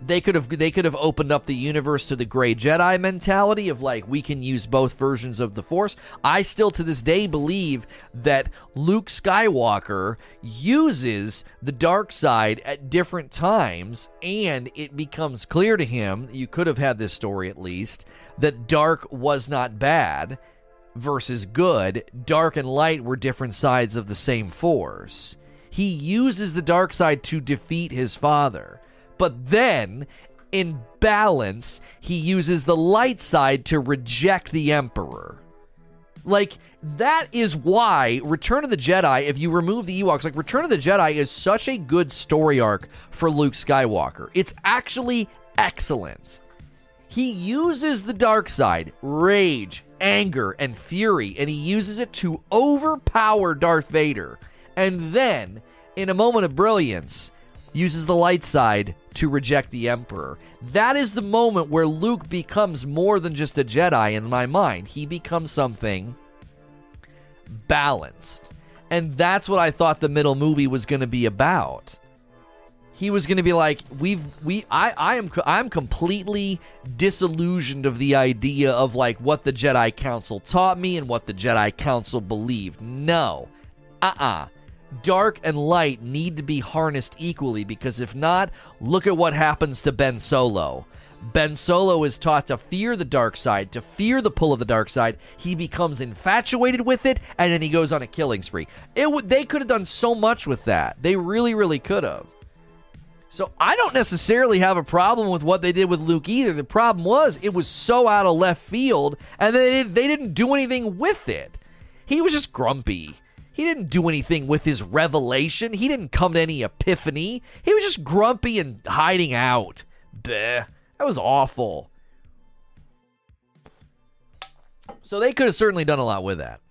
they could have they could have opened up the universe to the gray jedi mentality of like we can use both versions of the force. I still to this day believe that luke skywalker uses the dark side at different times and it becomes clear to him you could have had this story at least that dark was not bad versus good. Dark and light were different sides of the same force. He uses the dark side to defeat his father but then, in balance, he uses the light side to reject the Emperor. Like, that is why Return of the Jedi, if you remove the Ewoks, like, Return of the Jedi is such a good story arc for Luke Skywalker. It's actually excellent. He uses the dark side, rage, anger, and fury, and he uses it to overpower Darth Vader. And then, in a moment of brilliance, uses the light side to reject the Emperor. That is the moment where Luke becomes more than just a Jedi in my mind. He becomes something balanced. And that's what I thought the middle movie was going to be about. He was going to be like, we've we I I am I'm completely disillusioned of the idea of like what the Jedi Council taught me and what the Jedi Council believed. No. Uh-uh dark and light need to be harnessed equally because if not, look at what happens to Ben Solo. Ben Solo is taught to fear the dark side, to fear the pull of the dark side. He becomes infatuated with it, and then he goes on a killing spree. It w- they could have done so much with that. They really, really could have. So I don't necessarily have a problem with what they did with Luke either. The problem was it was so out of left field, and they they didn't do anything with it. He was just grumpy. He didn't do anything with his revelation. He didn't come to any epiphany. He was just grumpy and hiding out. Bleh. That was awful. So they could have certainly done a lot with that.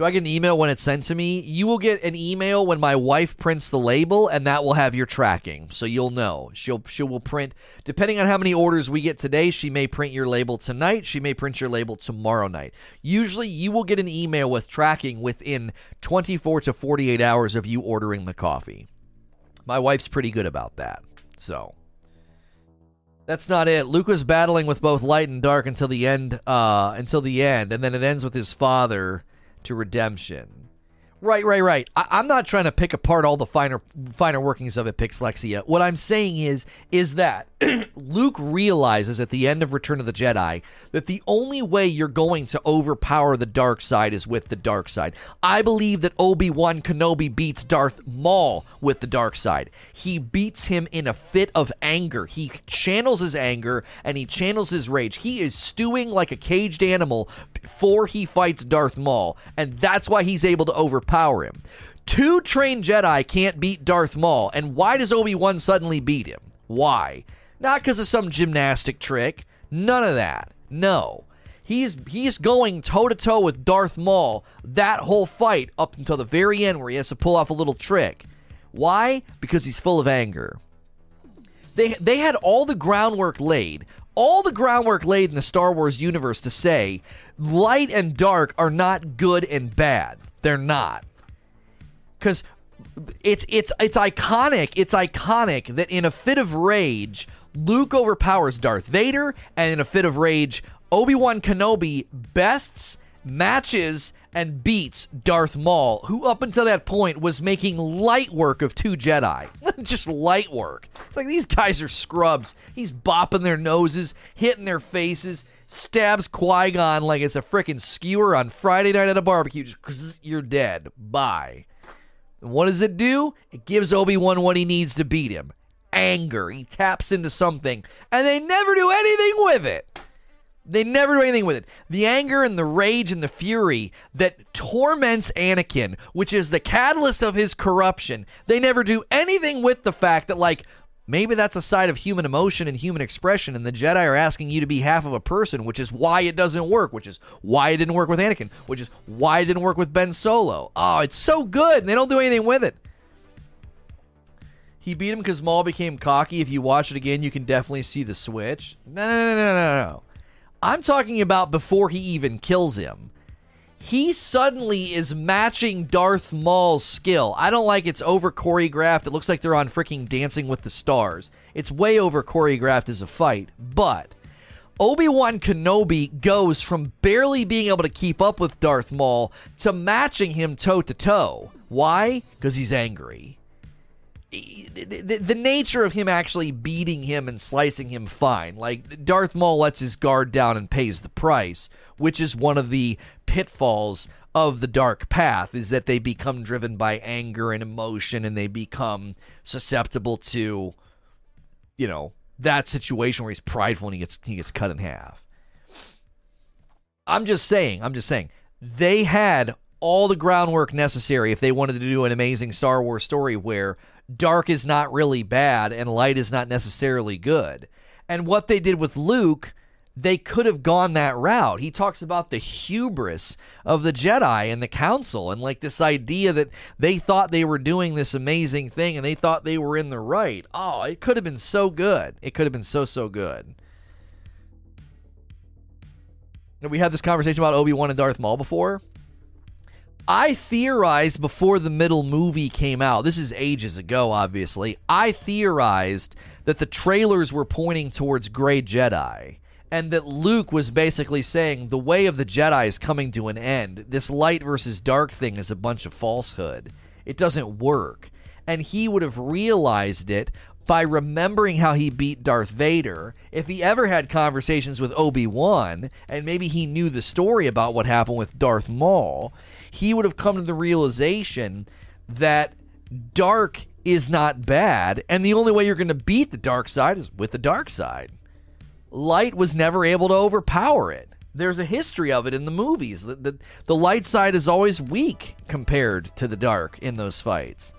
Do I get an email when it's sent to me? You will get an email when my wife prints the label, and that will have your tracking, so you'll know. She'll she will print depending on how many orders we get today. She may print your label tonight. She may print your label tomorrow night. Usually, you will get an email with tracking within 24 to 48 hours of you ordering the coffee. My wife's pretty good about that, so. That's not it. Luke was battling with both light and dark until the end. Uh, until the end, and then it ends with his father to redemption. Right, right, right. I, am not trying to pick apart all the finer finer workings of it, Pixlexia. What I'm saying is, is that Luke realizes at the end of Return of the Jedi that the only way you're going to overpower the dark side is with the dark side. I believe that Obi-Wan Kenobi beats Darth Maul with the dark side. He beats him in a fit of anger. He channels his anger and he channels his rage. He is stewing like a caged animal before he fights Darth Maul, and that's why he's able to overpower him. Two trained Jedi can't beat Darth Maul, and why does Obi-Wan suddenly beat him? Why? Not because of some gymnastic trick. None of that. No. He's he's going toe to toe with Darth Maul that whole fight up until the very end where he has to pull off a little trick. Why? Because he's full of anger. They they had all the groundwork laid, all the groundwork laid in the Star Wars universe to say light and dark are not good and bad. They're not. Cuz it's it's it's iconic. It's iconic that in a fit of rage, Luke overpowers Darth Vader, and in a fit of rage, Obi Wan Kenobi bests, matches, and beats Darth Maul, who up until that point was making light work of two Jedi. Just light work. It's like these guys are scrubs. He's bopping their noses, hitting their faces, stabs Qui Gon like it's a freaking skewer on Friday night at a barbecue. Just you're dead. Bye. And what does it do? It gives Obi Wan what he needs to beat him anger. He taps into something, and they never do anything with it. They never do anything with it. The anger and the rage and the fury that torments Anakin, which is the catalyst of his corruption, they never do anything with the fact that, like, maybe that's a side of human emotion and human expression, and the Jedi are asking you to be half of a person, which is why it doesn't work, which is why it didn't work with Anakin, which is why it didn't work with Ben Solo. Oh, it's so good, and they don't do anything with it. He beat him because Maul became cocky. If you watch it again, you can definitely see the switch. No, no, no, no, no, no. I'm talking about before he even kills him. He suddenly is matching Darth Maul's skill. I don't like it's over choreographed. It looks like they're on freaking Dancing with the Stars. It's way over choreographed as a fight. But Obi Wan Kenobi goes from barely being able to keep up with Darth Maul to matching him toe to toe. Why? Because he's angry the, the, nature of him actually beating him and slicing him fine. Like Darth Maul lets his guard down and pays the price, which is one of the pitfalls of the dark path is that they become driven by anger and emotion and they become susceptible to you know that situation where he's prideful and he gets he gets cut in half. I'm just saying, I'm just saying they had all the groundwork necessary if they wanted to do an amazing Star Wars story where dark is not really bad and light is not necessarily good. And what they did with Luke, they could have gone that route. He talks about the hubris of the Jedi and the Council and like this idea that they thought they were doing this amazing thing and they thought they were in the right. Oh, it could have been so good. It could have been so, so good. We had this conversation about Obi Wan and Darth Maul before. I theorized before the middle movie came out, this is ages ago, obviously. I theorized that the trailers were pointing towards Grey Jedi. and that Luke was basically saying the way of the Jedi is coming to an end. This light versus dark thing is a bunch of falsehood. It doesn't work. And he would have realized it by remembering how he beat Darth Vader. If he ever had conversations with Obi Wan, and maybe he knew the story about what happened with Darth Maul, he would have come to the realization that dark is not bad, and the only way you're going to beat the dark side is with the dark side light was never able to overpower it. There's a history of it in the movies. The, the, the light side is always weak compared to the dark in those fights.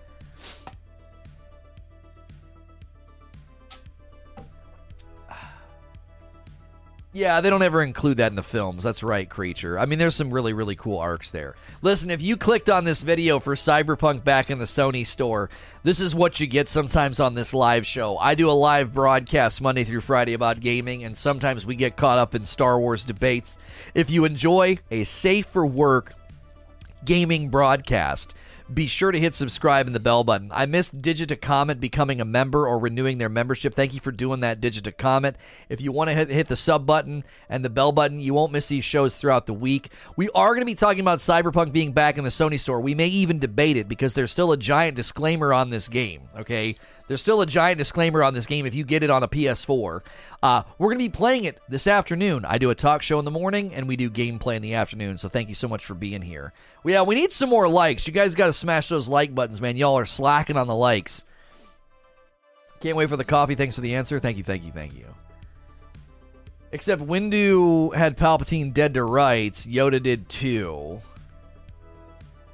Yeah, they don't ever include that in the films. That's right, Creature. I mean, there's some really, really cool arcs there. Listen, if you clicked on this video for Cyberpunk back in the Sony store, this is what you get sometimes on this live show. I do a live broadcast Monday through Friday about gaming, and sometimes we get caught up in Star Wars debates. If you enjoy a safe for work gaming broadcast, be sure to hit subscribe and the bell button. I missed Digita Comet becoming a member or renewing their membership. Thank you for doing that, Digita Comet. If you want to hit, hit the sub button and the bell button, you won't miss these shows throughout the week. We are going to be talking about Cyberpunk being back in the Sony store. We may even debate it because there's still a giant disclaimer on this game, okay? There's still a giant disclaimer on this game if you get it on a PS4. Uh, we're going to be playing it this afternoon. I do a talk show in the morning and we do gameplay in the afternoon. So thank you so much for being here. Well, yeah, we need some more likes. You guys got to smash those like buttons, man. Y'all are slacking on the likes. Can't wait for the coffee. Thanks for the answer. Thank you, thank you, thank you. Except Windu had Palpatine dead to rights. Yoda did too.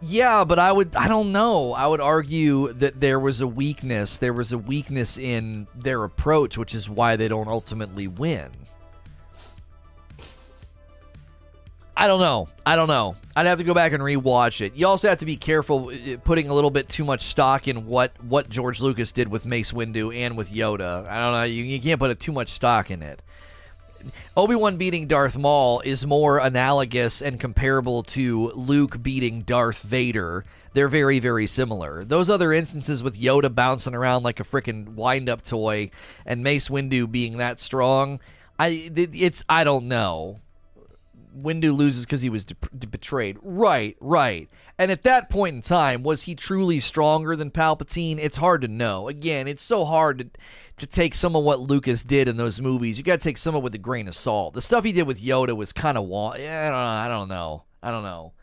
Yeah, but I would I don't know. I would argue that there was a weakness. There was a weakness in their approach, which is why they don't ultimately win. I don't know. I don't know. I'd have to go back and rewatch it. You also have to be careful uh, putting a little bit too much stock in what what George Lucas did with Mace Windu and with Yoda. I don't know. You, you can't put a, too much stock in it. Obi Wan beating Darth Maul is more analogous and comparable to Luke beating Darth Vader. They're very, very similar. Those other instances with Yoda bouncing around like a freaking wind up toy and Mace Windu being that strong, I it's I don't know. Windu loses because he was de- betrayed. Right, right. And at that point in time, was he truly stronger than Palpatine? It's hard to know. Again, it's so hard to to take some of what Lucas did in those movies. You got to take some of it with a grain of salt. The stuff he did with Yoda was kind of wa- I don't know. I don't know. I don't know.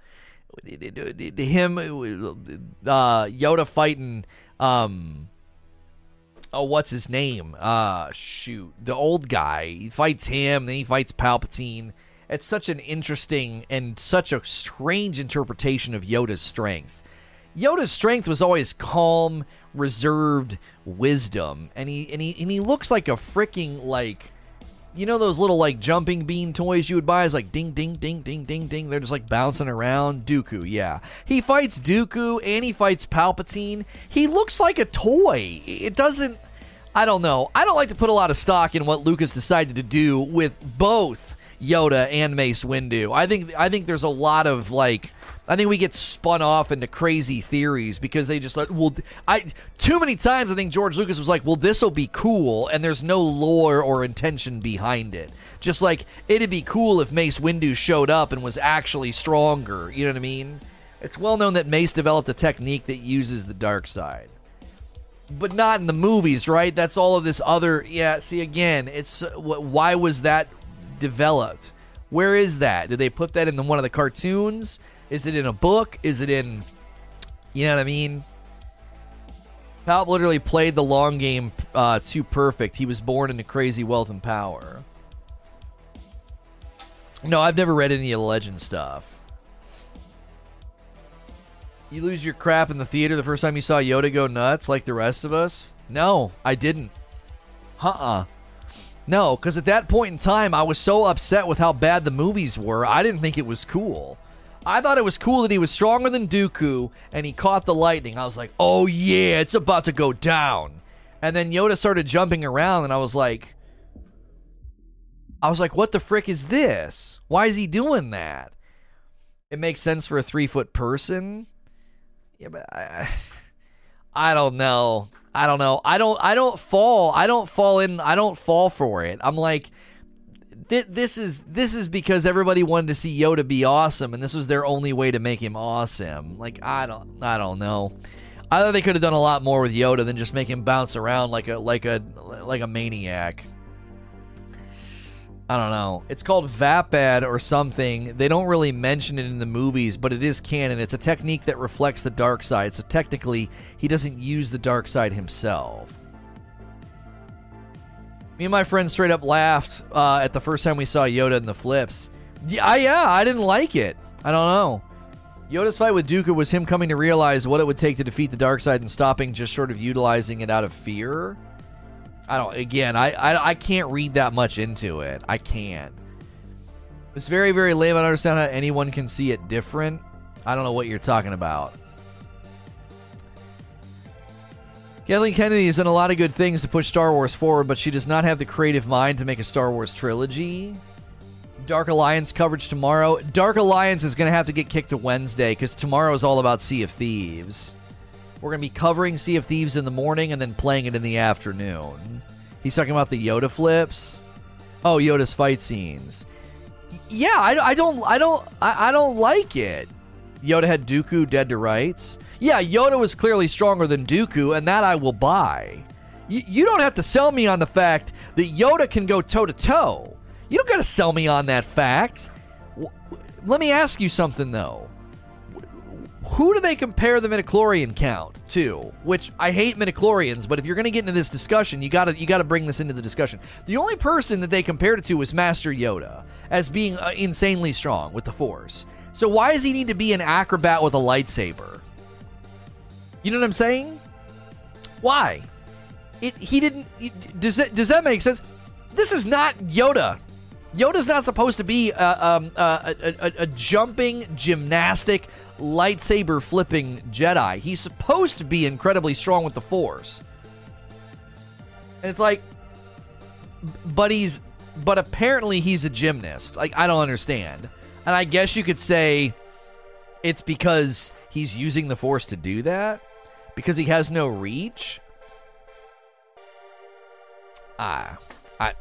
Him, uh, Yoda fighting. Um, oh, what's his name? Uh, shoot, the old guy. He fights him, then he fights Palpatine. It's such an interesting and such a strange interpretation of Yoda's strength. Yoda's strength was always calm, reserved wisdom, and he and he and he looks like a freaking like you know those little like jumping bean toys you would buy? Is like ding ding ding ding ding ding. They're just like bouncing around. Dooku yeah. He fights dooku and he fights palpatine. He looks like a toy. It doesn't i don't know. I don't like to put a lot of stock in what lucas decided to do with both yoda and mace windu. I think i think there's a lot of like I think we get spun off into crazy theories because they just like, well, I too many times I think George Lucas was like, well, this will be cool, and there's no lore or intention behind it. Just like it'd be cool if Mace Windu showed up and was actually stronger. You know what I mean? It's well known that Mace developed a technique that uses the dark side, but not in the movies, right? That's all of this other. Yeah, see again, it's uh, why was that developed? Where is that? Did they put that in the, one of the cartoons? Is it in a book? Is it in. You know what I mean? Palp literally played the long game uh, too perfect. He was born into crazy wealth and power. No, I've never read any of the legend stuff. You lose your crap in the theater the first time you saw Yoda go nuts like the rest of us? No, I didn't. Uh uh-uh. uh No, because at that point in time, I was so upset with how bad the movies were, I didn't think it was cool. I thought it was cool that he was stronger than Dooku and he caught the lightning. I was like, oh yeah, it's about to go down. And then Yoda started jumping around and I was like, I was like, what the frick is this? Why is he doing that? It makes sense for a three foot person. Yeah, but I, I don't know. I don't know. I don't. I don't fall. I don't fall in. I don't fall for it. I'm like, th- this is this is because everybody wanted to see Yoda be awesome, and this was their only way to make him awesome. Like I don't I don't know. I thought they could have done a lot more with Yoda than just make him bounce around like a like a like a maniac. I don't know. It's called Vaapad or something. They don't really mention it in the movies, but it is canon. It's a technique that reflects the dark side. So technically, he doesn't use the dark side himself. Me and my friend straight up laughed uh, at the first time we saw Yoda in the flips. Yeah, yeah, I didn't like it. I don't know. Yoda's fight with Dooku was him coming to realize what it would take to defeat the dark side and stopping just sort of utilizing it out of fear. I don't. Again, I, I I can't read that much into it. I can't. It's very very lame. I don't understand how anyone can see it different. I don't know what you're talking about. Kathleen Kennedy has done a lot of good things to push Star Wars forward, but she does not have the creative mind to make a Star Wars trilogy. Dark Alliance coverage tomorrow. Dark Alliance is going to have to get kicked to Wednesday because tomorrow is all about Sea of Thieves. We're going to be covering Sea of Thieves in the morning and then playing it in the afternoon. He's talking about the Yoda flips. Oh, Yoda's fight scenes. Yeah, I, I don't, I don't, I, I don't like it. Yoda had Dooku dead to rights. Yeah, Yoda was clearly stronger than Dooku, and that I will buy. Y- you don't have to sell me on the fact that Yoda can go toe to toe. You don't got to sell me on that fact. W- let me ask you something though who do they compare the midichlorian count to? Which I hate midichlorians, but if you're going to get into this discussion, you got to you got to bring this into the discussion. The only person that they compared it to was Master Yoda as being uh, insanely strong with the Force. So why does he need to be an acrobat with a lightsaber? You know what I'm saying? Why? It he didn't it, does that does that make sense? This is not Yoda. Yoda's not supposed to be uh, um, uh, a, a, a jumping gymnastic lightsaber flipping Jedi. He's supposed to be incredibly strong with the Force. And it's like, but he's, but apparently he's a gymnast. Like, I don't understand. And I guess you could say it's because he's using the Force to do that? Because he has no reach? Ah, I.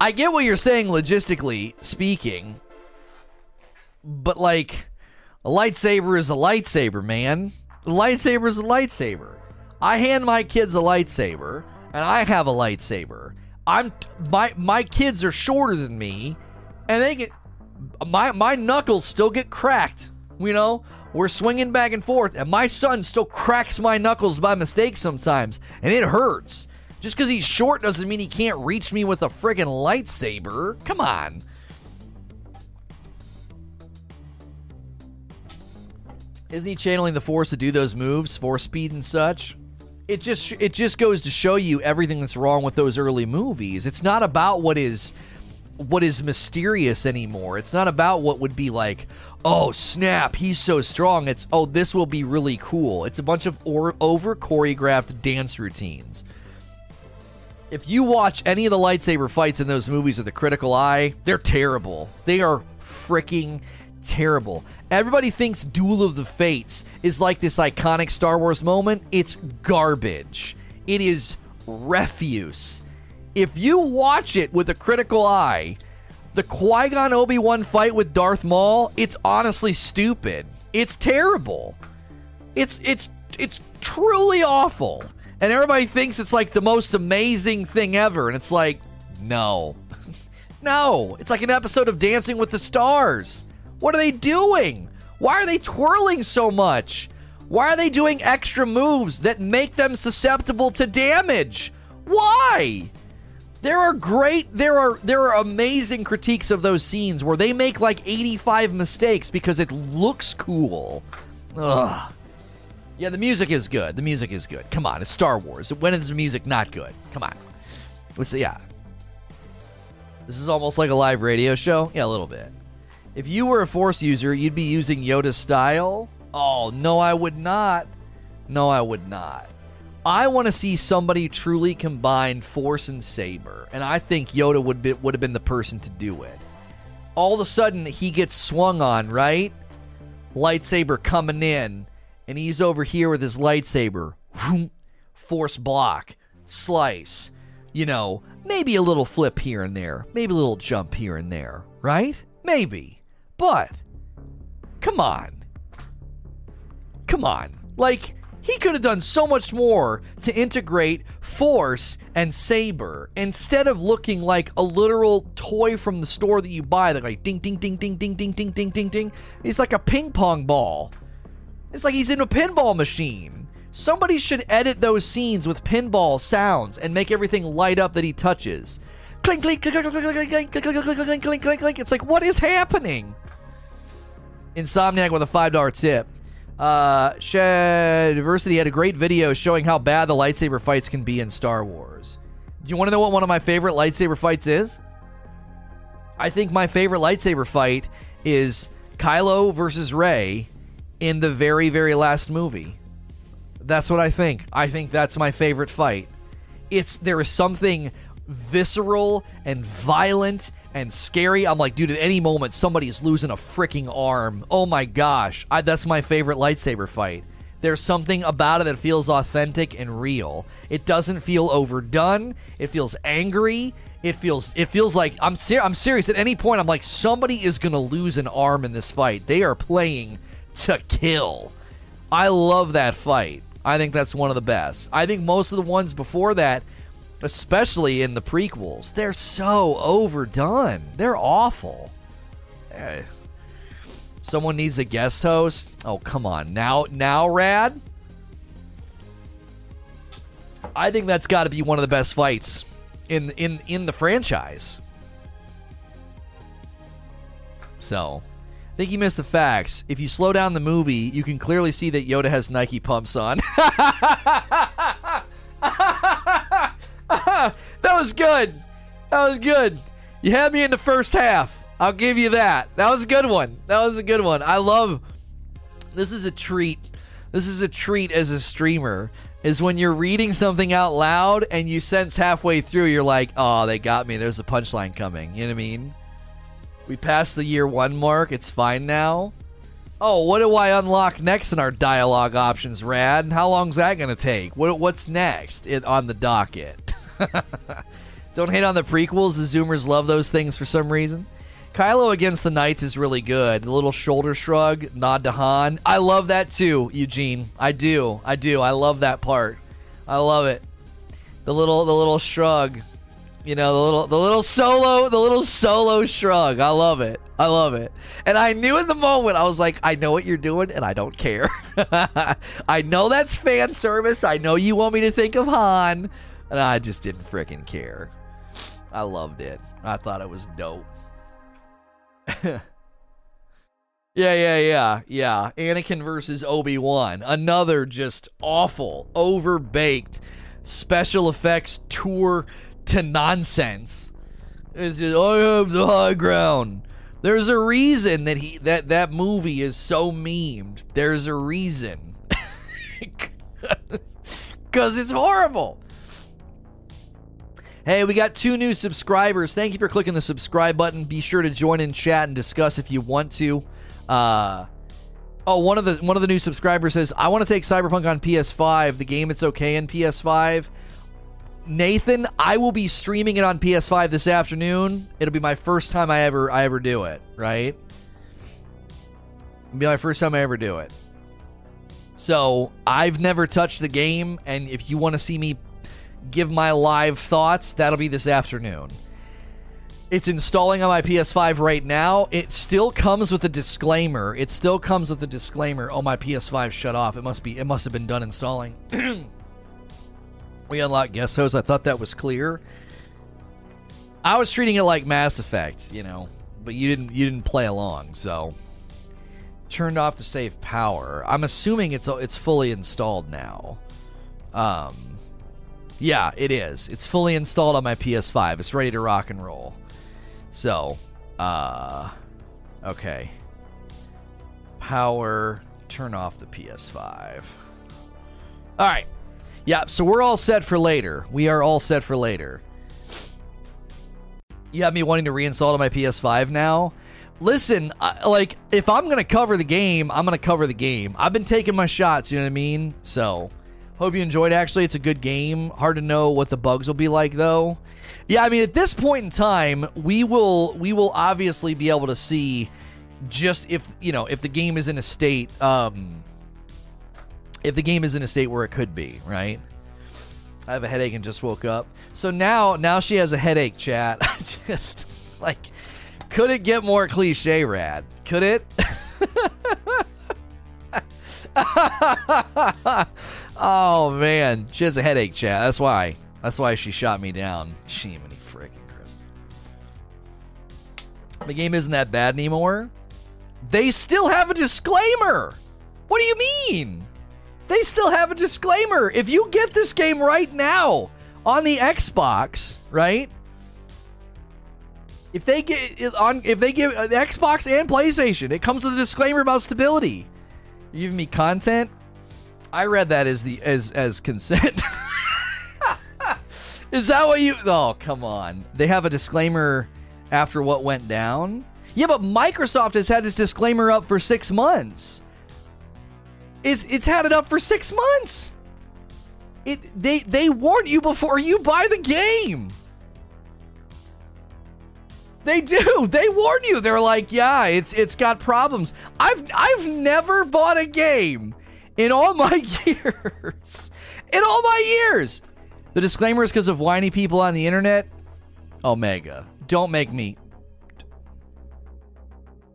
I get what you're saying logistically speaking, but like a lightsaber is a lightsaber, man. A lightsaber is a lightsaber. I hand my kids a lightsaber, and I have a lightsaber. I'm my my kids are shorter than me, and they get my my knuckles still get cracked. You know, we're swinging back and forth, and my son still cracks my knuckles by mistake sometimes, and it hurts. Just because he's short doesn't mean he can't reach me with a friggin' lightsaber. Come on. Isn't he channeling the force to do those moves, force speed and such? It just it just goes to show you everything that's wrong with those early movies. It's not about what is what is mysterious anymore. It's not about what would be like, oh snap, he's so strong. It's oh this will be really cool. It's a bunch of or- over choreographed dance routines. If you watch any of the lightsaber fights in those movies with a critical eye, they're terrible. They are freaking terrible. Everybody thinks Duel of the Fates is like this iconic Star Wars moment. It's garbage. It is refuse. If you watch it with a critical eye, the Qui Gon Obi Wan fight with Darth Maul, it's honestly stupid. It's terrible. It's it's it's truly awful. And everybody thinks it's like the most amazing thing ever, and it's like, no, no. It's like an episode of Dancing with the Stars. What are they doing? Why are they twirling so much? Why are they doing extra moves that make them susceptible to damage? Why? There are great there are there are amazing critiques of those scenes where they make like 85 mistakes because it looks cool. Ugh. Yeah, the music is good. The music is good. Come on, it's Star Wars. When is the music not good? Come on. Let's see. Yeah. This is almost like a live radio show. Yeah, a little bit. If you were a Force user, you'd be using Yoda style? Oh, no, I would not. No, I would not. I want to see somebody truly combine Force and Saber, and I think Yoda would be, would have been the person to do it. All of a sudden, he gets swung on, right? Lightsaber coming in, and he's over here with his lightsaber. Force block, slice, you know, maybe a little flip here and there, maybe a little jump here and there, right? Maybe. But, come on. Come on. Like, he could have done so much more to integrate Force and Saber instead of looking like a literal toy from the store that you buy that like ding ding ding ding ding ding ding ding ding ding. He's like a ping pong ball. It's like he's in a pinball machine. Somebody should edit those scenes with pinball sounds and make everything light up that he touches. Clink clink clink clink clink clink clink clink clink clink clink. It's like what is happening? Insomniac with a five dollar tip. Uh, Shadiversity had a great video showing how bad the lightsaber fights can be in Star Wars. Do you want to know what one of my favorite lightsaber fights is? I think my favorite lightsaber fight is Kylo versus Rey in the very, very last movie. That's what I think. I think that's my favorite fight. It's there is something visceral and violent and scary. I'm like, dude, at any moment somebody's losing a freaking arm. Oh my gosh, I, that's my favorite lightsaber fight. There's something about it that feels authentic and real. It doesn't feel overdone. It feels angry. It feels it feels like I'm ser- I'm serious. At any point, I'm like somebody is gonna lose an arm in this fight. They are playing to kill. I love that fight. I think that's one of the best. I think most of the ones before that especially in the prequels. They're so overdone. They're awful. Eh. Someone needs a guest host. Oh, come on. Now now Rad? I think that's got to be one of the best fights in in in the franchise. So, I think you missed the facts. If you slow down the movie, you can clearly see that Yoda has Nike pumps on. that was good. That was good. You had me in the first half. I'll give you that. That was a good one. That was a good one. I love this is a treat. This is a treat as a streamer. Is when you're reading something out loud and you sense halfway through you're like, "Oh, they got me. There's a punchline coming." You know what I mean? We passed the year 1 mark. It's fine now. Oh, what do I unlock next in our dialogue options, Rad? How long's that going to take? What, what's next on the docket? Don't hate on the prequels. The Zoomers love those things for some reason. Kylo against the Knights is really good. The little shoulder shrug, nod to Han. I love that too, Eugene. I do. I do. I love that part. I love it. The little the little shrug. You know, the little the little solo the little solo shrug. I love it. I love it. And I knew in the moment I was like, I know what you're doing and I don't care. I know that's fan service. I know you want me to think of Han, and I just didn't freaking care. I loved it. I thought it was dope. yeah, yeah, yeah, yeah. Anakin versus Obi Wan. Another just awful, overbaked special effects tour to nonsense. It's just I have the high ground. There's a reason that he that that movie is so memed. There's a reason. Cuz it's horrible. Hey, we got two new subscribers. Thank you for clicking the subscribe button. Be sure to join in chat and discuss if you want to. Uh, oh, one of the one of the new subscribers says, "I want to take Cyberpunk on PS5. The game it's okay in PS5." Nathan, I will be streaming it on PS5 this afternoon. It'll be my first time I ever I ever do it, right? It'll be my first time I ever do it. So, I've never touched the game and if you want to see me give my live thoughts, that'll be this afternoon. It's installing on my PS5 right now. It still comes with a disclaimer. It still comes with a disclaimer. Oh, my PS5 shut off. It must be. It must have been done installing. we unlock guest hosts. I thought that was clear. I was treating it like Mass Effect, you know, but you didn't. You didn't play along, so turned off to save power. I'm assuming it's it's fully installed now. Um, yeah, it is. It's fully installed on my PS5. It's ready to rock and roll. So, uh, okay. Power, turn off the PS5. All right. Yeah, so we're all set for later. We are all set for later. You have me wanting to reinstall to my PS5 now? Listen, I, like, if I'm going to cover the game, I'm going to cover the game. I've been taking my shots, you know what I mean? So, Hope you enjoyed. Actually, it's a good game. Hard to know what the bugs will be like, though. Yeah, I mean, at this point in time, we will we will obviously be able to see just if you know if the game is in a state um if the game is in a state where it could be right i have a headache and just woke up so now now she has a headache chat just like could it get more cliche rad could it oh man she has a headache chat that's why that's why she shot me down she many freaking the game isn't that bad anymore they still have a disclaimer. What do you mean? They still have a disclaimer. If you get this game right now on the Xbox, right? If they get on, if they give Xbox and PlayStation, it comes with a disclaimer about stability. You giving me content? I read that as the as as consent. Is that what you? Oh, come on. They have a disclaimer after what went down. Yeah, but Microsoft has had this disclaimer up for six months. It's it's had it up for six months. It they they warn you before you buy the game. They do. They warn you. They're like, yeah, it's it's got problems. I've I've never bought a game in all my years. In all my years. The disclaimer is because of whiny people on the internet. Omega. Don't make me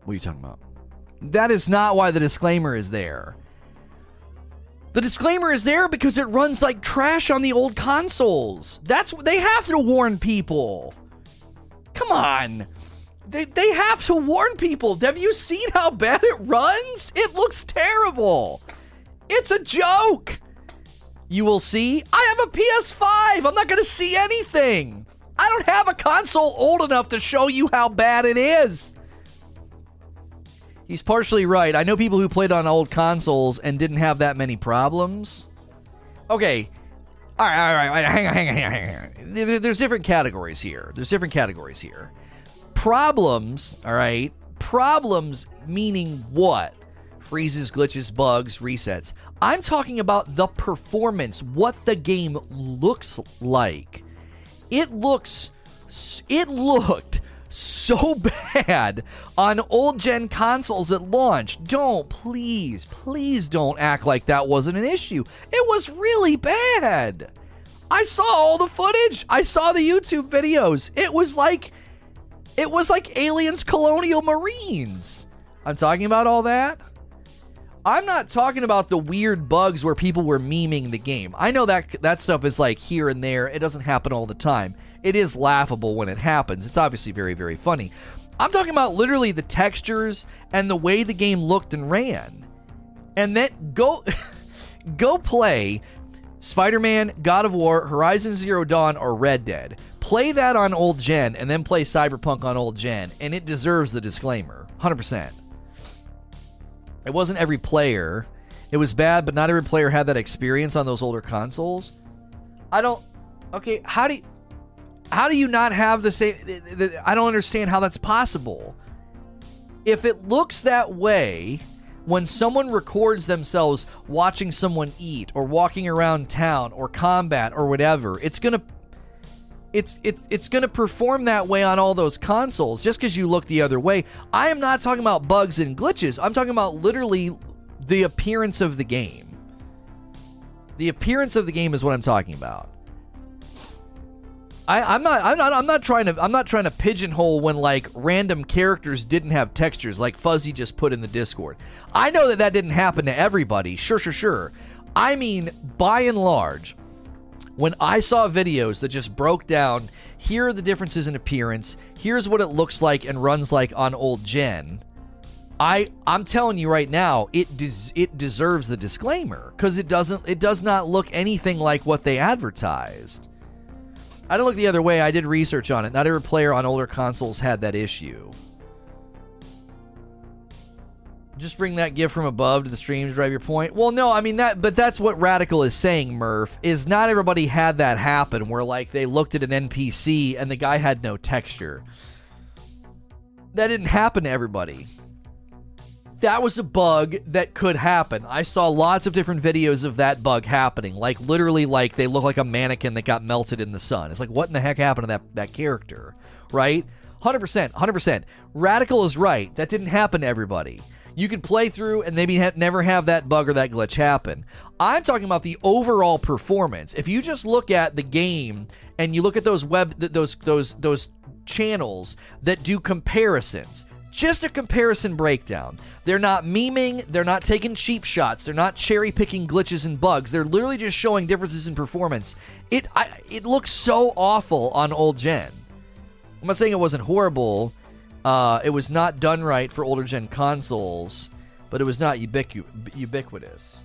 what are you talking about? That is not why the disclaimer is there. The disclaimer is there because it runs like trash on the old consoles. That's they have to warn people. Come on. They, they have to warn people. Have you seen how bad it runs? It looks terrible. It's a joke. You will see. I have a PS5. I'm not going to see anything. I don't have a console old enough to show you how bad it is. He's partially right. I know people who played on old consoles and didn't have that many problems. Okay. All right, all right, all right. Hang on, hang on, hang on, hang on. There's different categories here. There's different categories here. Problems, all right? Problems meaning what? Freezes, glitches, bugs, resets. I'm talking about the performance, what the game looks like. It looks it looked so bad on old gen consoles at launch. Don't, please, please don't act like that wasn't an issue. It was really bad. I saw all the footage. I saw the YouTube videos. It was like it was like aliens colonial marines. I'm talking about all that. I'm not talking about the weird bugs where people were memeing the game. I know that that stuff is like here and there. It doesn't happen all the time. It is laughable when it happens. It's obviously very very funny. I'm talking about literally the textures and the way the game looked and ran. And then go go play Spider-Man, God of War, Horizon Zero Dawn or Red Dead. Play that on old gen and then play Cyberpunk on old gen and it deserves the disclaimer. 100%. It wasn't every player. It was bad, but not every player had that experience on those older consoles. I don't. Okay, how do you, how do you not have the same? I don't understand how that's possible. If it looks that way when someone records themselves watching someone eat or walking around town or combat or whatever, it's gonna it's it, it's going to perform that way on all those consoles just because you look the other way. I am not talking about bugs and glitches. I'm talking about literally the appearance of the game. The appearance of the game is what I'm talking about. I, am not. I'm not. I'm not trying to. I'm not trying to pigeonhole when like random characters didn't have textures, like Fuzzy just put in the Discord. I know that that didn't happen to everybody. Sure, sure, sure. I mean, by and large, when I saw videos that just broke down, here are the differences in appearance, here's what it looks like and runs like on old gen. I I'm telling you right now, it des- it deserves the disclaimer because it doesn't it does not look anything like what they advertised. I didn't look the other way. I did research on it. Not every player on older consoles had that issue. Just bring that gift from above to the stream to drive your point. Well, no, I mean that, but that's what Radical is saying, Murph. Is not everybody had that happen where like they looked at an NPC and the guy had no texture. That didn't happen to everybody. that was a bug that could happen. I saw lots of different videos of that bug happening. Like literally like they look like a mannequin that got melted in the sun. It's like what in the heck happened to that that character, right? 100%, 100%. Radical is right. That didn't happen to everybody. You could play through and maybe ha- never have that bug or that glitch happen. I'm talking about the overall performance. If you just look at the game and you look at those web th- those those those channels that do comparisons, just a comparison breakdown. They're not memeing, they're not taking cheap shots, they're not cherry picking glitches and bugs. They're literally just showing differences in performance. It I, it looks so awful on old gen. I'm not saying it wasn't horrible. Uh, it was not done right for older gen consoles, but it was not ubiqu- ubiquitous.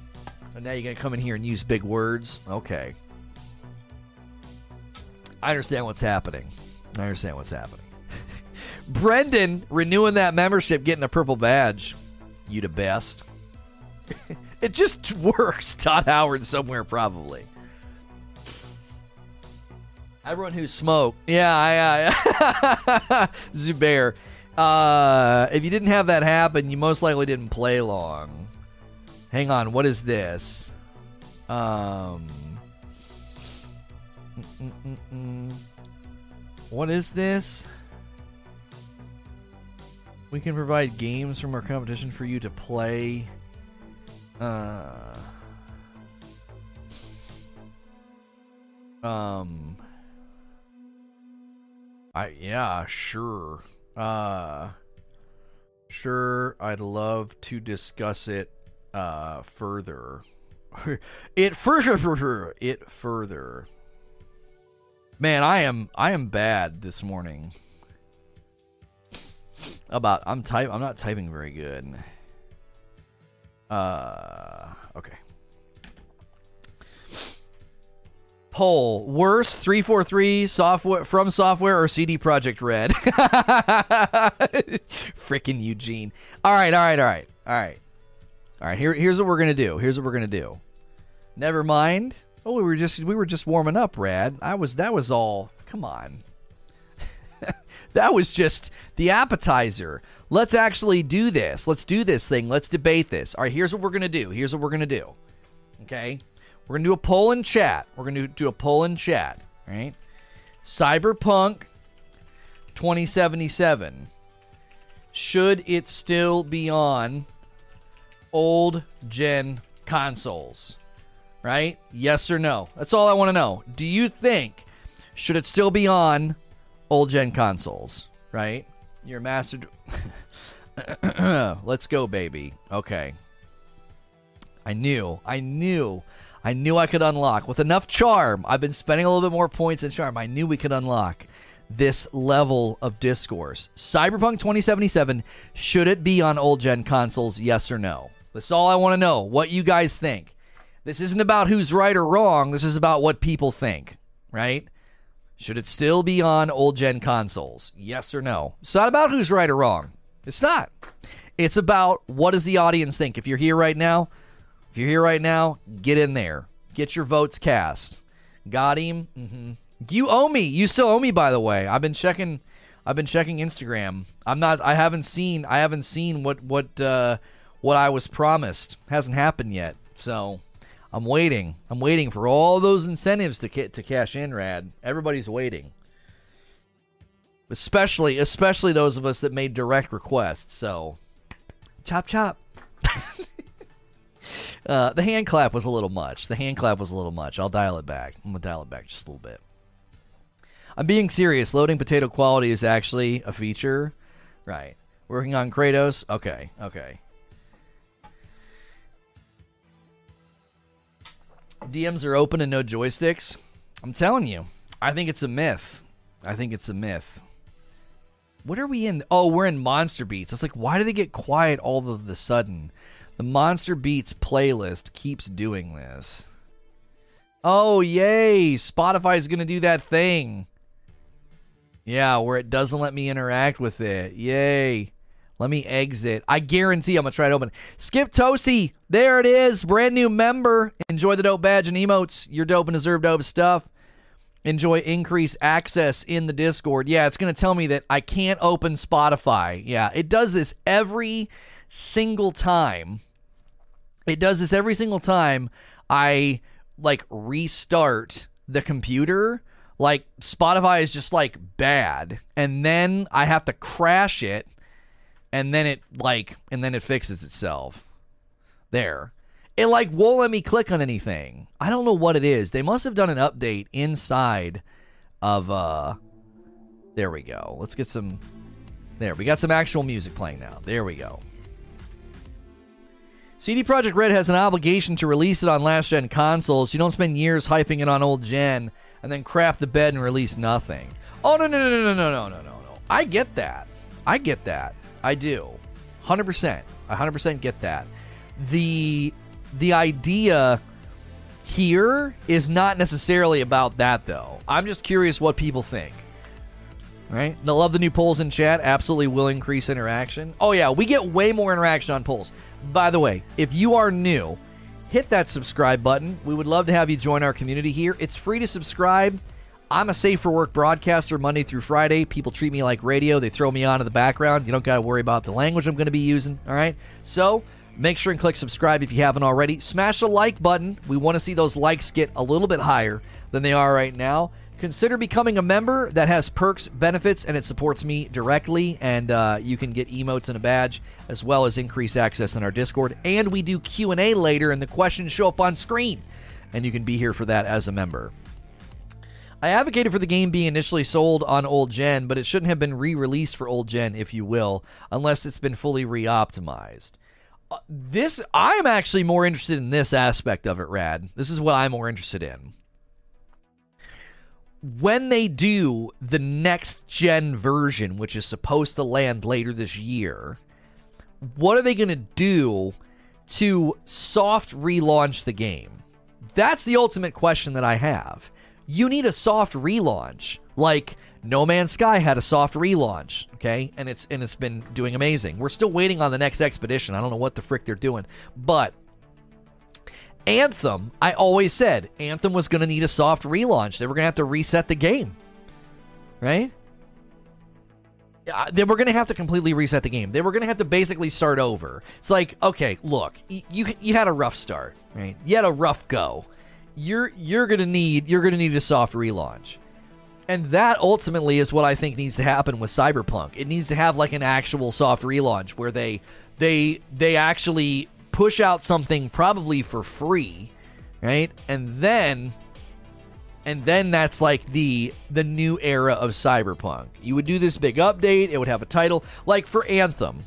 And now you're gonna come in here and use big words. Okay, I understand what's happening. I understand what's happening. Brendan renewing that membership, getting a purple badge. You the best. it just works. Todd Howard somewhere probably. Everyone who smoked, yeah, I, Zubair. Uh, if you didn't have that happen, you most likely didn't play long. Hang on, what is this? Um, what is this? We can provide games from our competition for you to play. Uh, um, I yeah, sure. Uh, sure. I'd love to discuss it uh further. it further, it further. Man, I am I am bad this morning about I'm type I'm not typing very good. Uh Poll worst 343 software FromSoftware or CD Projekt Red. Frickin' Eugene. All right, all right, all right. All right. All right, here here's what we're to do. Here's what we're to do. Never mind. Oh, we were just we were just warming up, Rad. I was that was all. Come on. that was just the appetizer. Let's actually do this. Let's do this thing. Let's debate this. All right, here's what we're to do. Here's what we're to do. Okay? We're going to do a poll in chat. We're going to do a poll in chat, right? Cyberpunk 2077 should it still be on old gen consoles? Right? Yes or no? That's all I want to know. Do you think should it still be on old gen consoles? Right? Your master. Let's go, baby. Okay. I knew. I knew. I knew I could unlock with enough charm. I've been spending a little bit more points in charm. I knew we could unlock this level of discourse. Cyberpunk 2077, should it be on old gen consoles? Yes or no? That's all I want to know. What you guys think. This isn't about who's right or wrong. This is about what people think, right? Should it still be on old gen consoles? Yes or no? It's not about who's right or wrong. It's not. It's about what does the audience think. If you're here right now, if you're here right now, get in there. Get your votes cast. Got him. Mm-hmm. You owe me. You still owe me, by the way. I've been checking. I've been checking Instagram. I'm not. I haven't seen. I haven't seen what what uh, what I was promised. Hasn't happened yet. So I'm waiting. I'm waiting for all those incentives to ca- to cash in. Rad. Everybody's waiting. Especially, especially those of us that made direct requests. So, chop chop. uh, the hand clap was a little much. The hand clap was a little much. I'll dial it back. I'm gonna dial it back just a little bit. I'm being serious. Loading potato quality is actually a feature. Right. Working on Kratos. Okay. Okay. DMs are open and no joysticks. I'm telling you, I think it's a myth. I think it's a myth. What are we in? Oh, we're in Monster Beats. It's like, why did it get quiet all of the sudden? The Monster Beats playlist keeps doing this. Oh, yay! Spotify's going to do that thing. Yeah, where it doesn't let me interact with it. Yay. Let me exit. I guarantee I'm going to try to open. Skip Toasty. There it is. Brand new member. Enjoy the dope badge and emotes. Your dope and deserve dope stuff. Enjoy increased access in the Discord. Yeah, it's going to tell me that I can't open Spotify. Yeah, it does this every single time. It does this every single time I like restart the computer. Like Spotify is just like bad, and then I have to crash it, and then it like and then it fixes itself. There. It like won't let me click on anything. I don't know what it is. They must have done an update inside of uh there we go. Let's get some there. We got some actual music playing now. There we go. CD Projekt Red has an obligation to release it on last gen consoles. You don't spend years hyping it on old gen and then crap the bed and release nothing. Oh no no no no no no no no no. I get that. I get that. I do. 100%. I 100% get that. The the idea here is not necessarily about that though. I'm just curious what people think. Right? I love the new polls in chat. Absolutely will increase interaction. Oh yeah, we get way more interaction on polls. By the way, if you are new, hit that subscribe button. We would love to have you join our community here. It's free to subscribe. I'm a safe for work broadcaster Monday through Friday. People treat me like radio. They throw me on in the background. You don't got to worry about the language I'm going to be using. All right. So make sure and click subscribe if you haven't already. Smash the like button. We want to see those likes get a little bit higher than they are right now consider becoming a member that has perks benefits and it supports me directly and uh, you can get emotes and a badge as well as increased access in our discord and we do q&a later and the questions show up on screen and you can be here for that as a member. I advocated for the game being initially sold on old gen but it shouldn't have been re-released for old gen if you will unless it's been fully re-optimized. Uh, this i'm actually more interested in this aspect of it rad. This is what i'm more interested in when they do the next gen version, which is supposed to land later this year, what are they going to do to soft relaunch the game? That's the ultimate question that I have. You need a soft relaunch. Like No Man's Sky had a soft relaunch, okay? And it's and it's been doing amazing. We're still waiting on the next expedition. I don't know what the frick they're doing. But Anthem, I always said Anthem was going to need a soft relaunch. They were going to have to reset the game. Right? they were going to have to completely reset the game. They were going to have to basically start over. It's like, okay, look, you you had a rough start, right? You had a rough go. You're you're going to need you're going to need a soft relaunch. And that ultimately is what I think needs to happen with Cyberpunk. It needs to have like an actual soft relaunch where they they they actually push out something probably for free, right? And then and then that's like the the new era of cyberpunk. You would do this big update, it would have a title like for Anthem.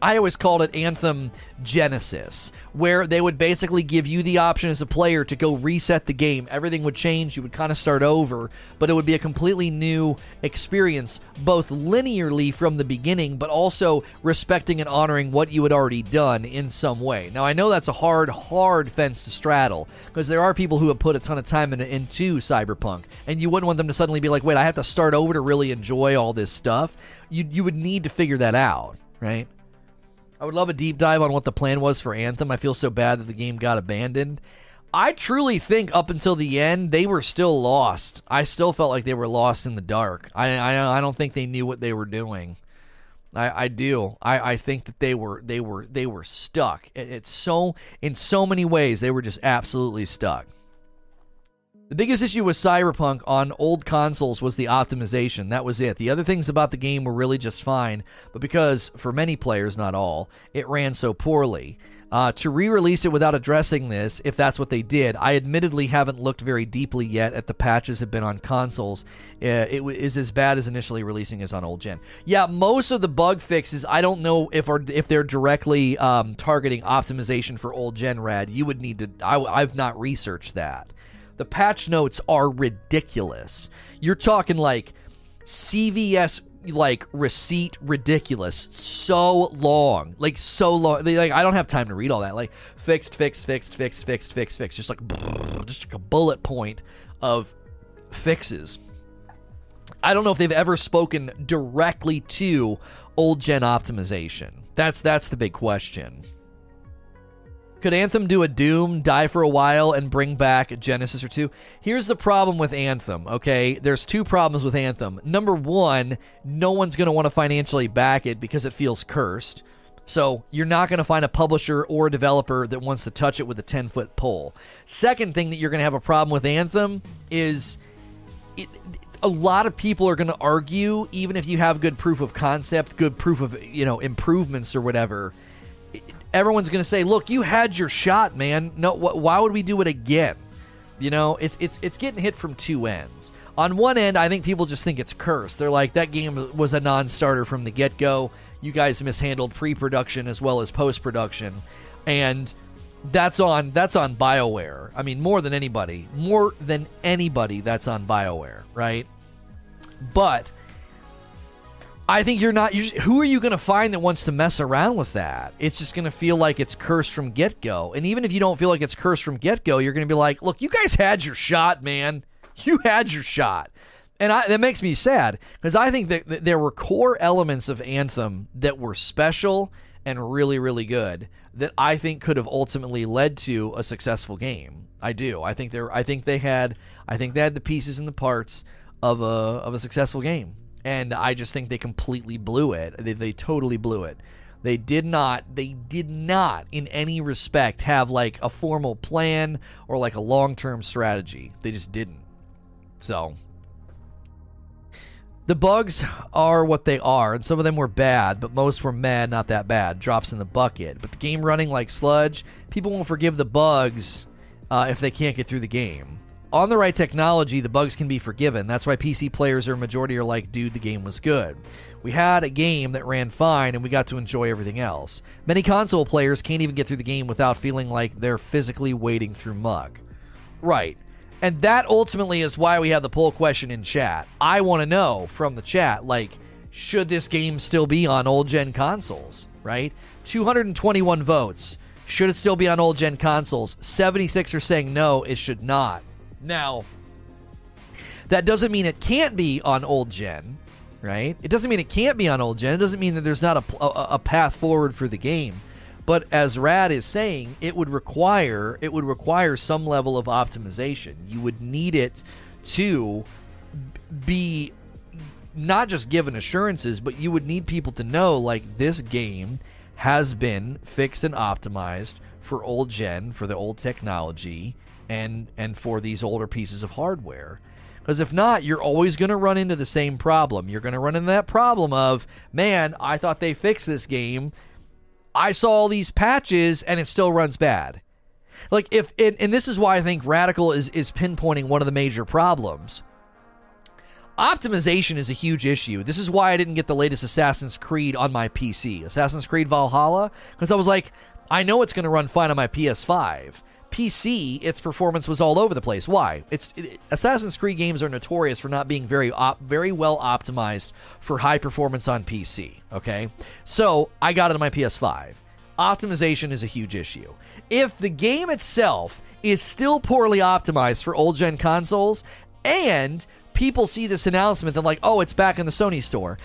I always called it Anthem Genesis, where they would basically give you the option as a player to go reset the game. Everything would change, you would kind of start over, but it would be a completely new experience, both linearly from the beginning, but also respecting and honoring what you had already done in some way. Now, I know that's a hard, hard fence to straddle, because there are people who have put a ton of time in, into Cyberpunk, and you wouldn't want them to suddenly be like, wait, I have to start over to really enjoy all this stuff. You, you would need to figure that out, right? I would love a deep dive on what the plan was for Anthem. I feel so bad that the game got abandoned. I truly think up until the end they were still lost. I still felt like they were lost in the dark. I I, I don't think they knew what they were doing. I, I do. I, I think that they were they were they were stuck. It, it's so in so many ways they were just absolutely stuck. The biggest issue with Cyberpunk on old consoles was the optimization. That was it. The other things about the game were really just fine, but because, for many players, not all, it ran so poorly. Uh, to re release it without addressing this, if that's what they did, I admittedly haven't looked very deeply yet at the patches have been on consoles. Uh, it w- is as bad as initially releasing as on old gen. Yeah, most of the bug fixes, I don't know if are if they're directly um, targeting optimization for old gen. Rad, you would need to. I, I've not researched that. The patch notes are ridiculous. You're talking like CVS like receipt ridiculous. So long. Like so long. Like i don't have time to read all that. Like fixed fixed fixed fixed fixed fixed fixed. Just like just like a bullet point of fixes. I don't know if they've ever spoken directly to old gen optimization. That's that's the big question could Anthem do a Doom, die for a while, and bring back Genesis or two? Here's the problem with Anthem, okay? There's two problems with Anthem. Number one, no one's going to want to financially back it because it feels cursed. So you're not going to find a publisher or a developer that wants to touch it with a 10 foot pole. Second thing that you're going to have a problem with Anthem is it, a lot of people are going to argue, even if you have good proof of concept, good proof of you know improvements or whatever. Everyone's going to say, "Look, you had your shot, man. No, wh- why would we do it again?" You know, it's it's it's getting hit from two ends. On one end, I think people just think it's cursed. They're like, "That game was a non-starter from the get-go." you guys mishandled pre-production as well as post-production, and that's on that's on BioWare. I mean, more than anybody, more than anybody, that's on BioWare, right? But I think you're not. You're, who are you going to find that wants to mess around with that? It's just going to feel like it's cursed from get go. And even if you don't feel like it's cursed from get go, you're going to be like, look, you guys had your shot, man. You had your shot and I, that makes me sad because I think that, that, there were core elements of Anthem that were special and really, really good that I think could have ultimately led to a successful game. I do. I think there. I think they had. I think they had the pieces and the parts of a of a successful game, and I just think they completely blew it. They, they totally blew it. They did not. They did not, in any respect, have like a formal plan or like a long term strategy. They just didn't. So the bugs are what they are, and some of them were bad, but most were mad, not that bad. Drops in the bucket. But the game running like sludge, people won't forgive the bugs uh, if they can't get through the game. On the right technology, the bugs can be forgiven. That's why PC players or majority are like, dude, the game was good. We had a game that ran fine and we got to enjoy everything else. Many console players can't even get through the game without feeling like they're physically wading through mug. Right. And that ultimately is why we have the poll question in chat. I want to know from the chat, like, should this game still be on old gen consoles, right? 221 votes. Should it still be on old gen consoles? 76 are saying no, it should not. Now, that doesn't mean it can't be on old gen, right? It doesn't mean it can't be on old gen. It doesn't mean that there's not a, a, a path forward for the game. But as Rad is saying, it would require it would require some level of optimization. You would need it to be not just given assurances, but you would need people to know like this game has been fixed and optimized for old gen, for the old technology, and and for these older pieces of hardware. Because if not, you're always going to run into the same problem. You're going to run into that problem of, man, I thought they fixed this game I saw all these patches and it still runs bad. Like if it, and this is why I think Radical is is pinpointing one of the major problems. Optimization is a huge issue. This is why I didn't get the latest Assassin's Creed on my PC, Assassin's Creed Valhalla, because I was like, I know it's going to run fine on my PS5. PC, its performance was all over the place. Why? It's it, Assassin's Creed games are notorious for not being very op, very well optimized for high performance on PC. Okay, so I got it on my PS5. Optimization is a huge issue. If the game itself is still poorly optimized for old gen consoles, and people see this announcement, they're like, "Oh, it's back in the Sony store,"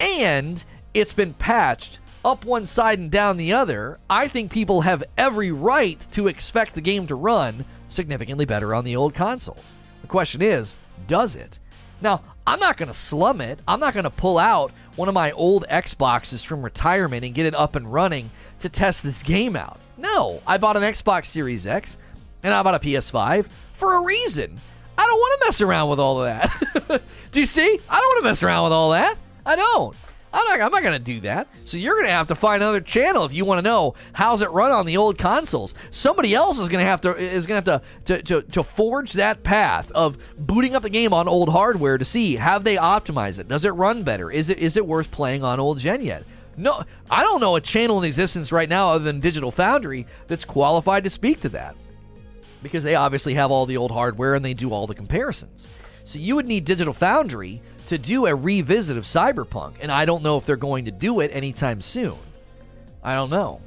and it's been patched up one side and down the other, I think people have every right to expect the game to run significantly better on the old consoles. The question is, does it? Now, I'm not going to slum it. I'm not going to pull out one of my old Xboxes from retirement and get it up and running to test this game out. No, I bought an Xbox Series X and I bought a PS5 for a reason. I don't want to mess around with all of that. do you see? I don't want to mess around with all that. I don't. I'm not, I'm not going to do that. So you're going to have to find another channel if you want to know how's it run on the old consoles. Somebody else is going to have to is going to have to, to to forge that path of booting up the game on old hardware to see have they optimized it. Does it run better? Is it is it worth playing on old gen yet? No, I don't know a channel in existence right now other than Digital Foundry that's qualified to speak to that because they obviously have all the old hardware and they do all the comparisons. So you would need Digital Foundry to do a revisit of Cyberpunk, and I don't know if they're going to do it anytime soon. I don't know.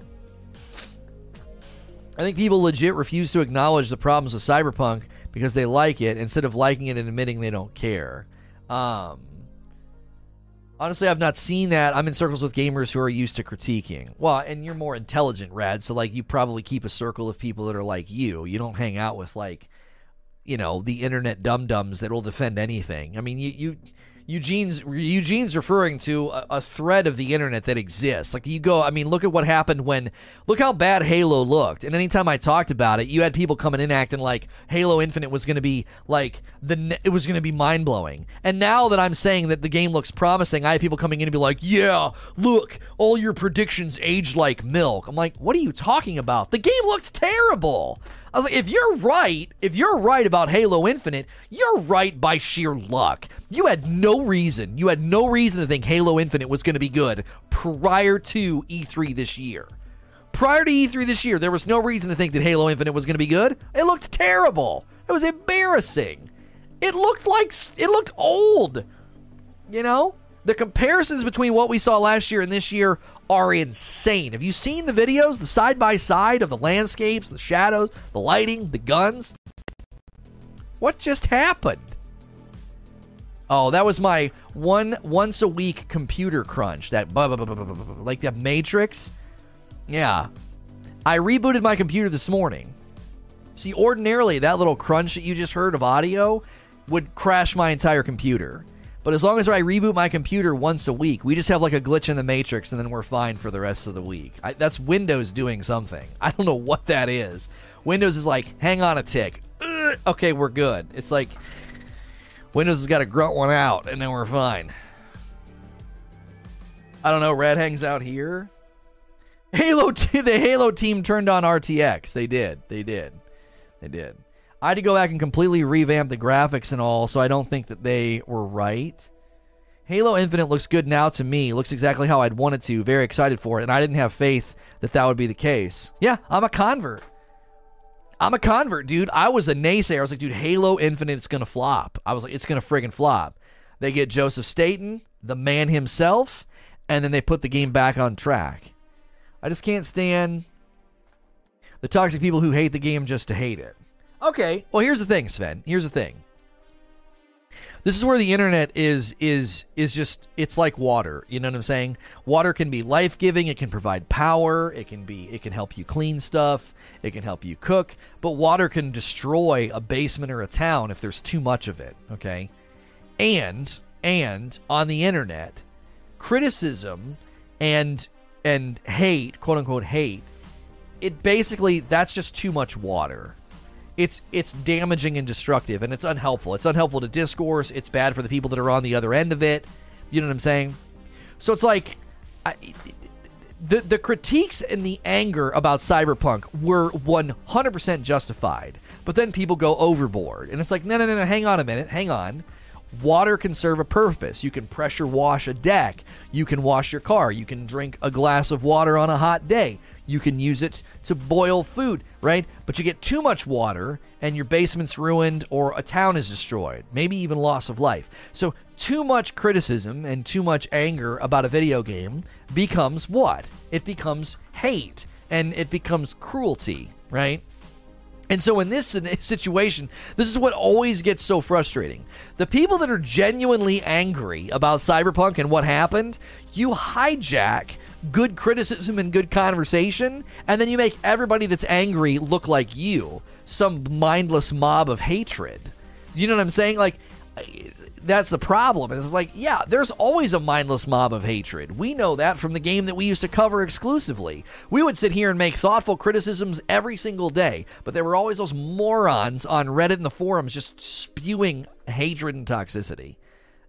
I think people legit refuse to acknowledge the problems with Cyberpunk because they like it instead of liking it and admitting they don't care. Um, honestly, I've not seen that. I'm in circles with gamers who are used to critiquing. Well, and you're more intelligent, Rad, so like you probably keep a circle of people that are like you. You don't hang out with like, you know, the internet dum dums that will defend anything. I mean, you you Eugene's Eugene's referring to a, a, thread of the internet that exists. Like you go, I mean, look at what happened when look how bad Halo looked. And anytime I talked about it, you had people coming in acting like Halo Infinite was going to be like the it was going to be mind blowing. And now that I'm saying that the game looks promising, I have people coming in and be like, "Yeah, look, all your predictions aged like milk." I'm like, "What are you talking about? The game looked terrible." I was like, if you're right, if you're right about Halo Infinite, you're right by sheer luck. You had no reason, you had no reason to think Halo Infinite was going to be good prior to E3 this year. Prior to E3 this year, there was no reason to think that Halo Infinite was going to be good. It looked terrible. It was embarrassing. It looked like it looked old. You know? The comparisons between what we saw last year and this year are insane. Have you seen the videos, the side by side of the landscapes, the shadows, the lighting, the guns? What just happened? Oh, that was my one once a week computer crunch. That blah, blah, blah, like the Matrix. Yeah, I rebooted my computer this morning. See, ordinarily that little crunch that you just heard of audio would crash my entire computer. But as long as I reboot my computer once a week, we just have like a glitch in the matrix and then we're fine for the rest of the week. I, that's Windows doing something. I don't know what that is. Windows is like, hang on a tick. Ugh, okay, we're good. It's like Windows has got to grunt one out and then we're fine. I don't know. Red hangs out here. Halo, t- the Halo team turned on RTX. They did. They did. They did. I had to go back and completely revamp the graphics and all, so I don't think that they were right. Halo Infinite looks good now to me. Looks exactly how I'd want it to. Very excited for it, and I didn't have faith that that would be the case. Yeah, I'm a convert. I'm a convert, dude. I was a naysayer. I was like, dude, Halo Infinite is gonna flop. I was like, it's gonna friggin' flop. They get Joseph Staten, the man himself, and then they put the game back on track. I just can't stand the toxic people who hate the game just to hate it. Okay. Well, here's the thing, Sven. Here's the thing. This is where the internet is is is just it's like water. You know what I'm saying? Water can be life-giving, it can provide power, it can be it can help you clean stuff, it can help you cook, but water can destroy a basement or a town if there's too much of it, okay? And and on the internet, criticism and and hate, quote unquote hate, it basically that's just too much water it's it's damaging and destructive and it's unhelpful. It's unhelpful to discourse. It's bad for the people that are on the other end of it. You know what I'm saying? So it's like I, the the critiques and the anger about Cyberpunk were 100% justified. But then people go overboard and it's like no no no no hang on a minute. Hang on. Water can serve a purpose. You can pressure wash a deck. You can wash your car. You can drink a glass of water on a hot day. You can use it to boil food, right? But you get too much water and your basement's ruined or a town is destroyed, maybe even loss of life. So, too much criticism and too much anger about a video game becomes what? It becomes hate and it becomes cruelty, right? And so, in this situation, this is what always gets so frustrating. The people that are genuinely angry about Cyberpunk and what happened, you hijack good criticism and good conversation, and then you make everybody that's angry look like you, some mindless mob of hatred. You know what I'm saying? Like, that's the problem. It's like, yeah, there's always a mindless mob of hatred. We know that from the game that we used to cover exclusively. We would sit here and make thoughtful criticisms every single day, but there were always those morons on Reddit and the forums just spewing hatred and toxicity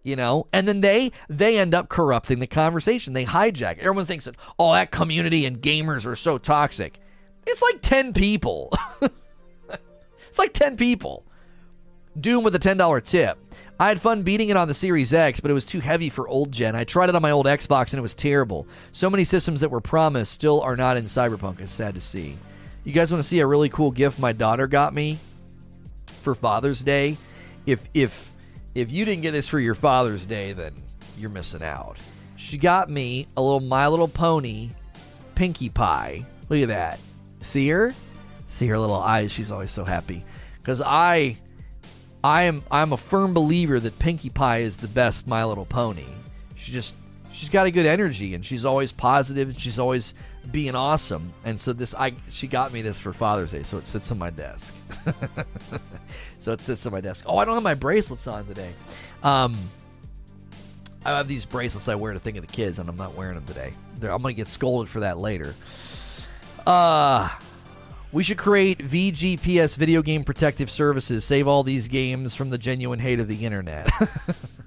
you know and then they they end up corrupting the conversation they hijack everyone thinks that oh that community and gamers are so toxic it's like 10 people it's like 10 people doom with a $10 tip I had fun beating it on the Series X, but it was too heavy for old gen. I tried it on my old Xbox and it was terrible. So many systems that were promised still are not in Cyberpunk. It's sad to see. You guys want to see a really cool gift my daughter got me for Father's Day? If if if you didn't get this for your Father's Day, then you're missing out. She got me a little My Little Pony Pinkie Pie. Look at that. See her? See her little eyes. She's always so happy. Because I, I am, I'm a firm believer that Pinkie Pie is the best My Little Pony. She just, she's got a good energy, and she's always positive, and she's always being awesome. And so this, I, she got me this for Father's Day, so it sits on my desk. so it sits on my desk. Oh, I don't have my bracelets on today. Um, I have these bracelets I wear to think of the kids, and I'm not wearing them today. They're, I'm gonna get scolded for that later. Uh we should create VGPS video game protective services. Save all these games from the genuine hate of the internet.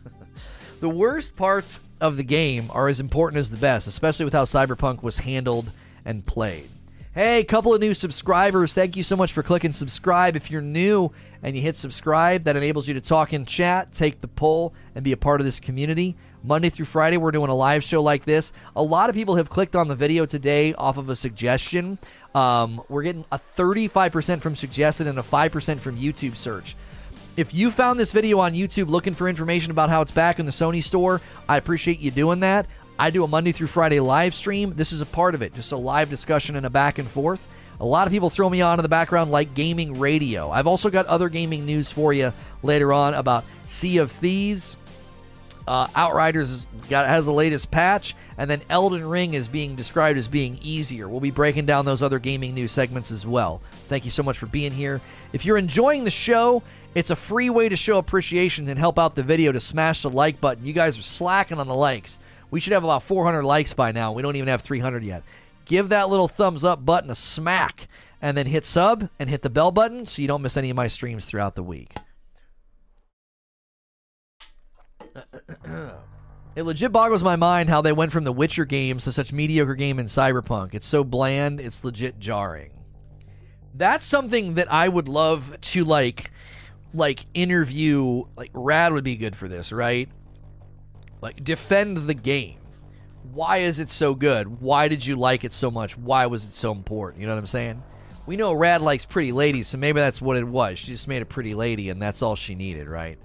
the worst parts of the game are as important as the best, especially with how Cyberpunk was handled and played. Hey, couple of new subscribers. Thank you so much for clicking subscribe. If you're new and you hit subscribe, that enables you to talk in chat, take the poll, and be a part of this community. Monday through Friday, we're doing a live show like this. A lot of people have clicked on the video today off of a suggestion. Um, we're getting a 35% from suggested and a 5% from YouTube search. If you found this video on YouTube looking for information about how it's back in the Sony store, I appreciate you doing that. I do a Monday through Friday live stream. This is a part of it, just a live discussion and a back and forth. A lot of people throw me on in the background like gaming radio. I've also got other gaming news for you later on about Sea of Thieves. Uh, Outriders got, has the latest patch, and then Elden Ring is being described as being easier. We'll be breaking down those other gaming news segments as well. Thank you so much for being here. If you're enjoying the show, it's a free way to show appreciation and help out the video to smash the like button. You guys are slacking on the likes. We should have about 400 likes by now. We don't even have 300 yet. Give that little thumbs up button a smack and then hit sub and hit the bell button so you don't miss any of my streams throughout the week. it legit boggles my mind how they went from the Witcher games to such mediocre game in Cyberpunk. It's so bland, it's legit jarring. That's something that I would love to like like interview like Rad would be good for this, right? Like defend the game. Why is it so good? Why did you like it so much? Why was it so important? You know what I'm saying? We know Rad likes pretty ladies, so maybe that's what it was. She just made a pretty lady and that's all she needed, right?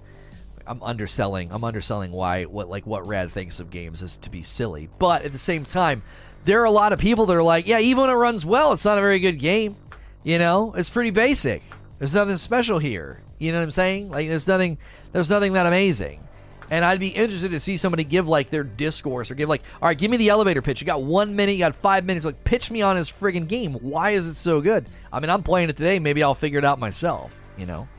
I'm underselling. I'm underselling why what like what Rad thinks of games is to be silly. But at the same time, there are a lot of people that are like, yeah, even when it runs well, it's not a very good game. You know, it's pretty basic. There's nothing special here. You know what I'm saying? Like there's nothing there's nothing that amazing. And I'd be interested to see somebody give like their discourse or give like, all right, give me the elevator pitch. You got one minute, you got five minutes. Like, pitch me on his friggin' game. Why is it so good? I mean, I'm playing it today. Maybe I'll figure it out myself. You know.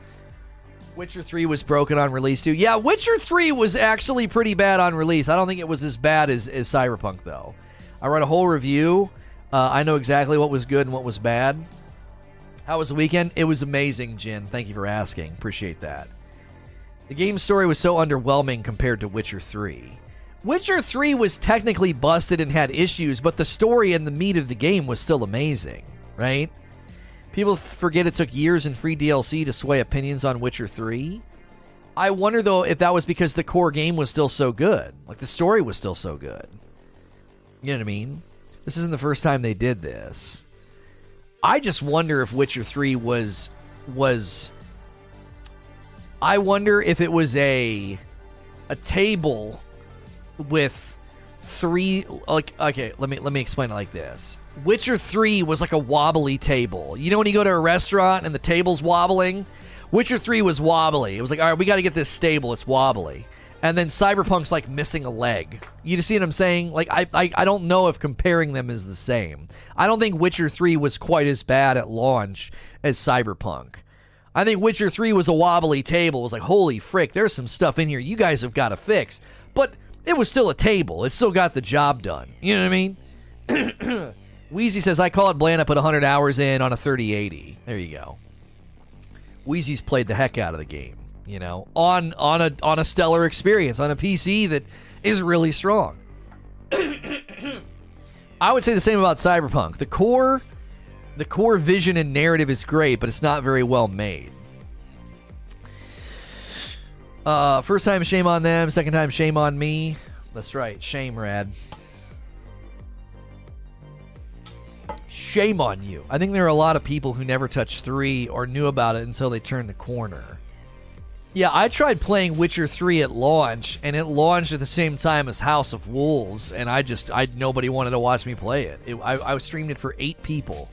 Witcher 3 was broken on release too. Yeah, Witcher 3 was actually pretty bad on release. I don't think it was as bad as, as Cyberpunk though. I read a whole review. Uh, I know exactly what was good and what was bad. How was the weekend? It was amazing, Jin. Thank you for asking. Appreciate that. The game's story was so underwhelming compared to Witcher 3. Witcher 3 was technically busted and had issues, but the story and the meat of the game was still amazing, right? People forget it took years and free DLC to sway opinions on Witcher 3. I wonder though if that was because the core game was still so good. Like the story was still so good. You know what I mean? This isn't the first time they did this. I just wonder if Witcher 3 was was I wonder if it was a a table with three like okay, let me let me explain it like this. Witcher 3 was like a wobbly table. You know when you go to a restaurant and the table's wobbling? Witcher 3 was wobbly. It was like, all right, we got to get this stable. It's wobbly. And then Cyberpunk's like missing a leg. You see what I'm saying? Like, I, I, I don't know if comparing them is the same. I don't think Witcher 3 was quite as bad at launch as Cyberpunk. I think Witcher 3 was a wobbly table. It was like, holy frick, there's some stuff in here you guys have got to fix. But it was still a table. It still got the job done. You know what I mean? Wheezy says, I call it bland. I put 100 hours in on a 3080. There you go. Wheezy's played the heck out of the game, you know, on, on, a, on a stellar experience, on a PC that is really strong. I would say the same about Cyberpunk. The core the core vision and narrative is great, but it's not very well made. Uh, first time, shame on them. Second time, shame on me. That's right, shame, Rad. Shame on you. I think there are a lot of people who never touched 3 or knew about it until they turned the corner. Yeah, I tried playing Witcher 3 at launch, and it launched at the same time as House of Wolves, and I just, I nobody wanted to watch me play it. it I, I streamed it for eight people.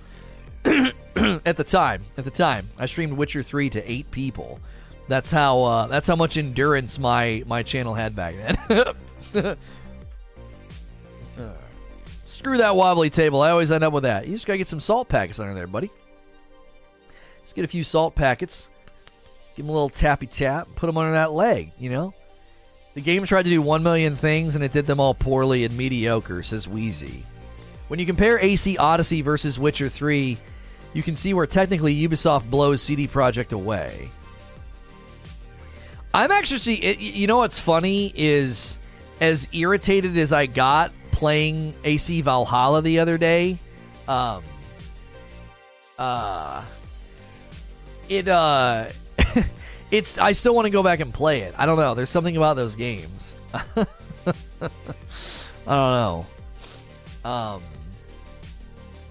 at the time, at the time, I streamed Witcher 3 to eight people. That's how, uh, that's how much endurance my, my channel had back then. uh, screw that wobbly table. I always end up with that. You just gotta get some salt packets under there, buddy. Just get a few salt packets Give them a little tappy tap, put them under that leg, you know? The game tried to do 1 million things and it did them all poorly and mediocre, says Wheezy. When you compare AC Odyssey versus Witcher 3, you can see where technically Ubisoft blows CD Projekt away. I'm actually, you know what's funny is as irritated as I got playing AC Valhalla the other day, um, uh, it, uh, it's, I still want to go back and play it. I don't know. There's something about those games. I don't know. Um,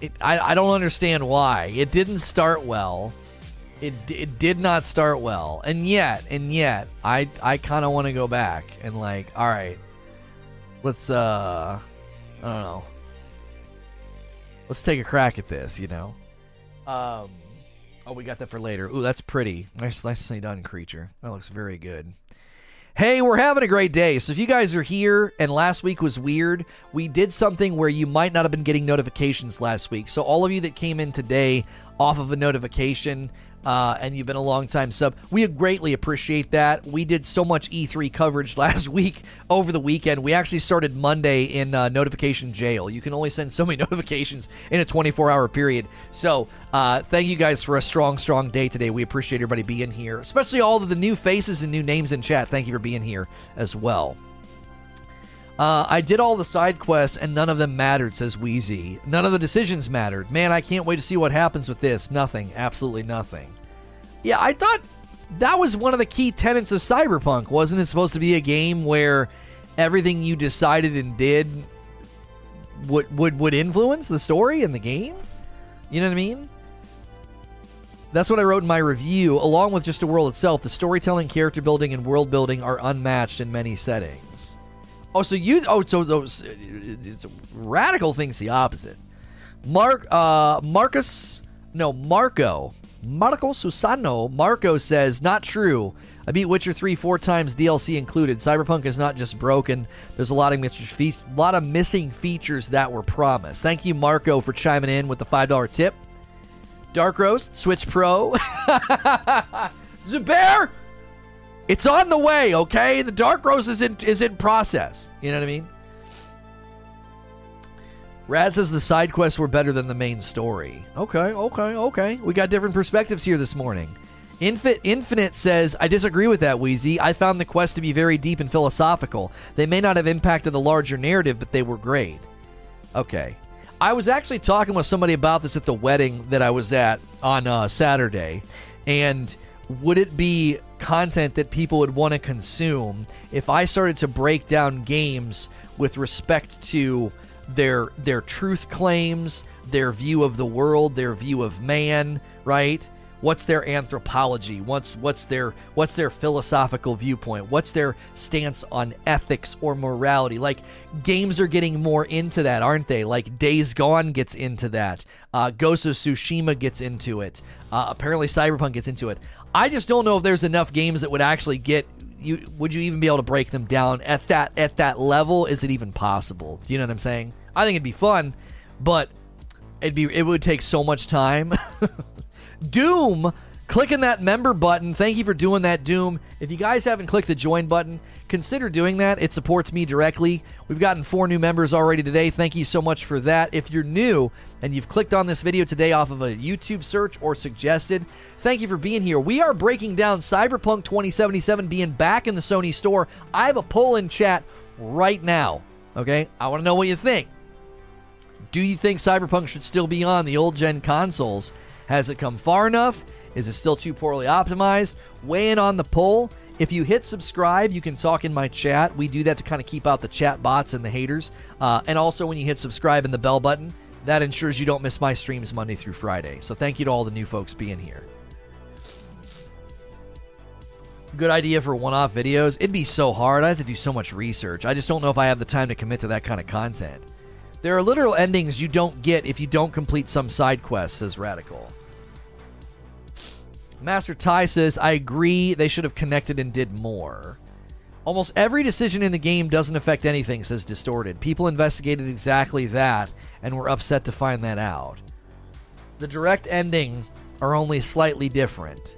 it, I, I don't understand why. It didn't start well. It, it did not start well. And yet, and yet, I, I kind of want to go back and like, all right, let's, uh, I don't know. Let's take a crack at this, you know? Um, oh, we got that for later. Ooh, that's pretty. Nice, nicely done, creature. That looks very good. Hey, we're having a great day. So if you guys are here and last week was weird, we did something where you might not have been getting notifications last week. So all of you that came in today off of a notification, uh, and you've been a long time sub. We greatly appreciate that. We did so much E3 coverage last week over the weekend. We actually started Monday in uh, notification jail. You can only send so many notifications in a 24 hour period. So, uh, thank you guys for a strong, strong day today. We appreciate everybody being here, especially all of the new faces and new names in chat. Thank you for being here as well. Uh, I did all the side quests and none of them mattered, says Wheezy. None of the decisions mattered. Man, I can't wait to see what happens with this. Nothing. Absolutely nothing. Yeah, I thought that was one of the key tenets of Cyberpunk. Wasn't it supposed to be a game where everything you decided and did would would would influence the story and the game? You know what I mean? That's what I wrote in my review. Along with just the world itself, the storytelling, character building, and world building are unmatched in many settings. Oh, so you oh so those radical things the opposite. Mark uh Marcus no Marco Marco Susano Marco says not true. I beat Witcher 3 four times DLC included. Cyberpunk is not just broken. There's a lot of missing fe- lot of missing features that were promised. Thank you Marco for chiming in with the $5 tip. Dark Roast Switch Pro. Zubair it's on the way, okay? The Dark Rose is in is in process. You know what I mean? Rad says the side quests were better than the main story. Okay, okay, okay. We got different perspectives here this morning. Infit Infinite says, I disagree with that, Wheezy. I found the quest to be very deep and philosophical. They may not have impacted the larger narrative, but they were great. Okay. I was actually talking with somebody about this at the wedding that I was at on uh, Saturday, and would it be content that people would want to consume if I started to break down games with respect to their their truth claims, their view of the world, their view of man, right? What's their anthropology? What's what's their what's their philosophical viewpoint? What's their stance on ethics or morality? Like games are getting more into that, aren't they? Like Days Gone gets into that. Uh, Ghost of Tsushima gets into it. Uh, apparently, Cyberpunk gets into it. I just don't know if there's enough games that would actually get you. Would you even be able to break them down at that at that level? Is it even possible? Do you know what I'm saying? I think it'd be fun, but it'd be it would take so much time. Doom clicking that member button. Thank you for doing that, Doom. If you guys haven't clicked the join button, consider doing that. It supports me directly. We've gotten four new members already today. Thank you so much for that. If you're new and you've clicked on this video today off of a YouTube search or suggested, thank you for being here. We are breaking down Cyberpunk 2077 being back in the Sony store. I have a poll in chat right now. Okay? I want to know what you think. Do you think Cyberpunk should still be on the old gen consoles? Has it come far enough? Is it still too poorly optimized? Weigh in on the poll. If you hit subscribe, you can talk in my chat. We do that to kind of keep out the chat bots and the haters. Uh, and also, when you hit subscribe and the bell button, that ensures you don't miss my streams Monday through Friday. So, thank you to all the new folks being here. Good idea for one off videos. It'd be so hard. I have to do so much research. I just don't know if I have the time to commit to that kind of content. There are literal endings you don't get if you don't complete some side quests, says Radical. Master Ty says, I agree they should have connected and did more. Almost every decision in the game doesn't affect anything, says Distorted. People investigated exactly that and were upset to find that out. The direct ending are only slightly different.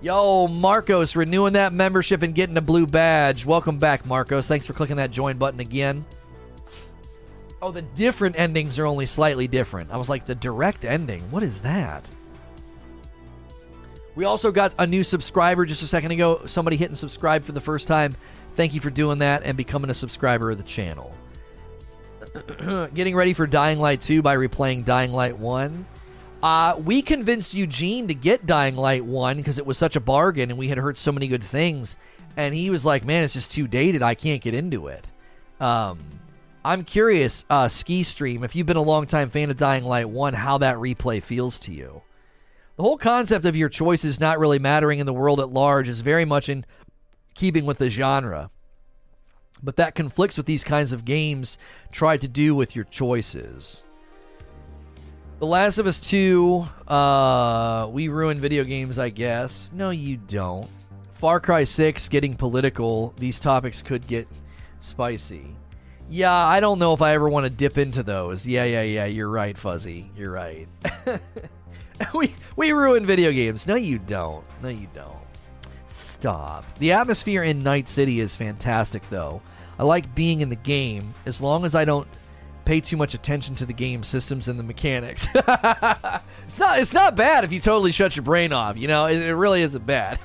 Yo, Marcos, renewing that membership and getting a blue badge. Welcome back, Marcos. Thanks for clicking that join button again. Oh, the different endings are only slightly different. I was like, the direct ending? What is that? We also got a new subscriber just a second ago. Somebody hitting subscribe for the first time. Thank you for doing that and becoming a subscriber of the channel. Getting ready for Dying Light 2 by replaying Dying Light 1. Uh, we convinced Eugene to get Dying Light 1 because it was such a bargain and we had heard so many good things. And he was like, man, it's just too dated. I can't get into it. Um, I'm curious, uh, Ski Stream, if you've been a long-time fan of Dying Light 1, how that replay feels to you. The whole concept of your choices not really mattering in the world at large is very much in keeping with the genre. But that conflicts with these kinds of games try to do with your choices. The Last of Us 2, uh, we ruin video games, I guess. No, you don't. Far Cry 6, getting political, these topics could get spicy. Yeah, I don't know if I ever want to dip into those. Yeah, yeah, yeah. You're right, Fuzzy. You're right. we we ruin video games. No, you don't. No, you don't. Stop. The atmosphere in Night City is fantastic, though. I like being in the game as long as I don't pay too much attention to the game systems and the mechanics. it's not it's not bad if you totally shut your brain off. You know, it, it really isn't bad.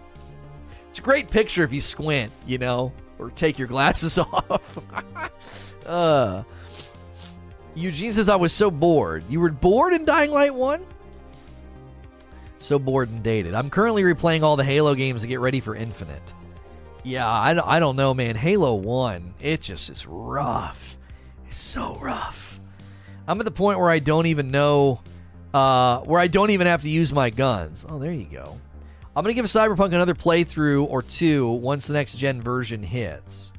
it's a great picture if you squint. You know or take your glasses off. uh, Eugene says, I was so bored. You were bored in Dying Light 1? So bored and dated. I'm currently replaying all the Halo games to get ready for Infinite. Yeah, I, I don't know, man. Halo 1, it just is rough. It's so rough. I'm at the point where I don't even know, uh, where I don't even have to use my guns. Oh, there you go. I'm going to give Cyberpunk another playthrough or two once the next gen version hits.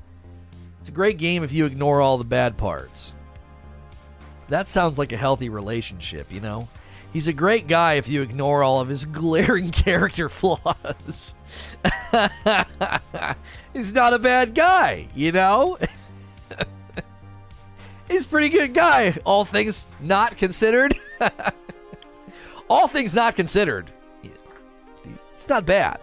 It's a great game if you ignore all the bad parts. That sounds like a healthy relationship, you know? He's a great guy if you ignore all of his glaring character flaws. He's not a bad guy, you know? He's a pretty good guy, all things not considered. all things not considered It's not bad.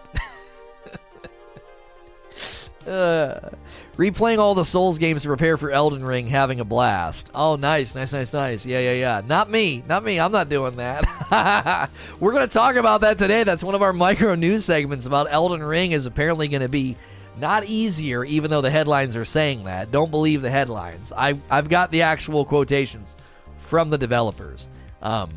uh, replaying all the Souls games to prepare for Elden Ring, having a blast. Oh, nice, nice, nice, nice. Yeah, yeah, yeah. Not me, not me. I'm not doing that. We're going to talk about that today. That's one of our micro news segments about Elden Ring is apparently going to be not easier, even though the headlines are saying that. Don't believe the headlines. I, I've got the actual quotations from the developers. Um,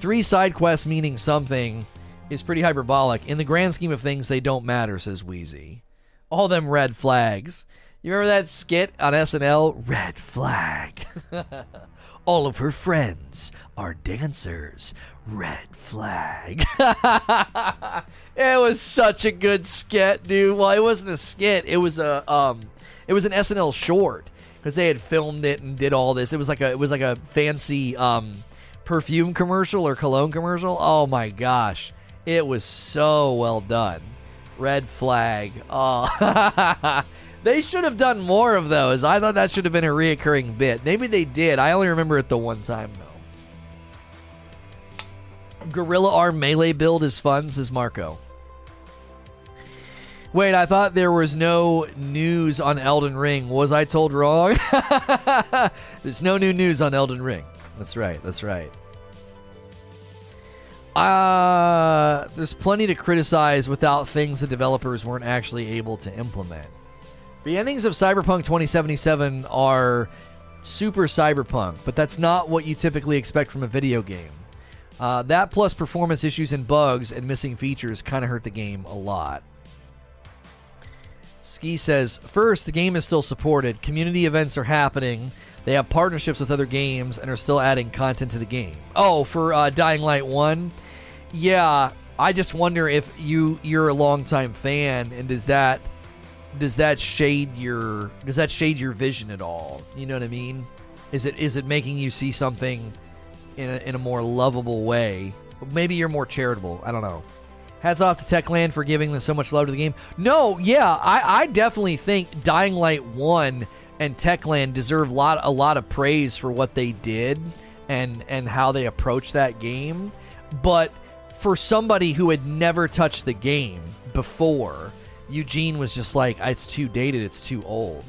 three side quests meaning something is pretty hyperbolic. In the grand scheme of things, they don't matter, says Wheezy. All them red flags. You remember that skit on SNL? Red flag. All of her friends are dancers. Red flag. it was such a good skit, dude. Well, it wasn't a skit. It was a um, it was an SNL short because they had filmed it and did all this. It was like a it was like a fancy um perfume commercial or cologne commercial. Oh my gosh. It was so well done. Red flag. Oh. they should have done more of those. I thought that should have been a reoccurring bit. Maybe they did. I only remember it the one time, though. Gorilla Arm melee build is fun, says Marco. Wait, I thought there was no news on Elden Ring. Was I told wrong? There's no new news on Elden Ring. That's right. That's right. Uh, there's plenty to criticize without things the developers weren't actually able to implement. The endings of Cyberpunk 2077 are super cyberpunk, but that's not what you typically expect from a video game. Uh, that plus performance issues and bugs and missing features kind of hurt the game a lot. Ski says, first, the game is still supported. Community events are happening. They have partnerships with other games and are still adding content to the game. Oh, for uh, Dying Light 1? Yeah, I just wonder if you you're a longtime fan, and does that does that shade your does that shade your vision at all? You know what I mean? Is it is it making you see something in a, in a more lovable way? Maybe you're more charitable. I don't know. Hats off to Techland for giving them so much love to the game. No, yeah, I, I definitely think Dying Light One and Techland deserve a lot a lot of praise for what they did and and how they approached that game. But for somebody who had never touched the game before, Eugene was just like, it's too dated, it's too old.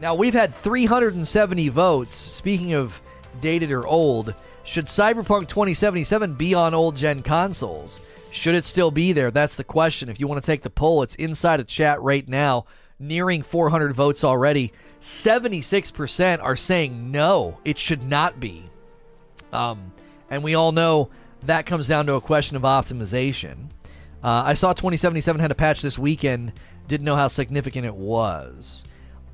Now, we've had 370 votes. Speaking of dated or old, should Cyberpunk 2077 be on old gen consoles? Should it still be there? That's the question. If you want to take the poll, it's inside a chat right now, nearing 400 votes already. 76% are saying no, it should not be. Um, and we all know that comes down to a question of optimization. Uh, I saw 2077 had a patch this weekend, didn't know how significant it was.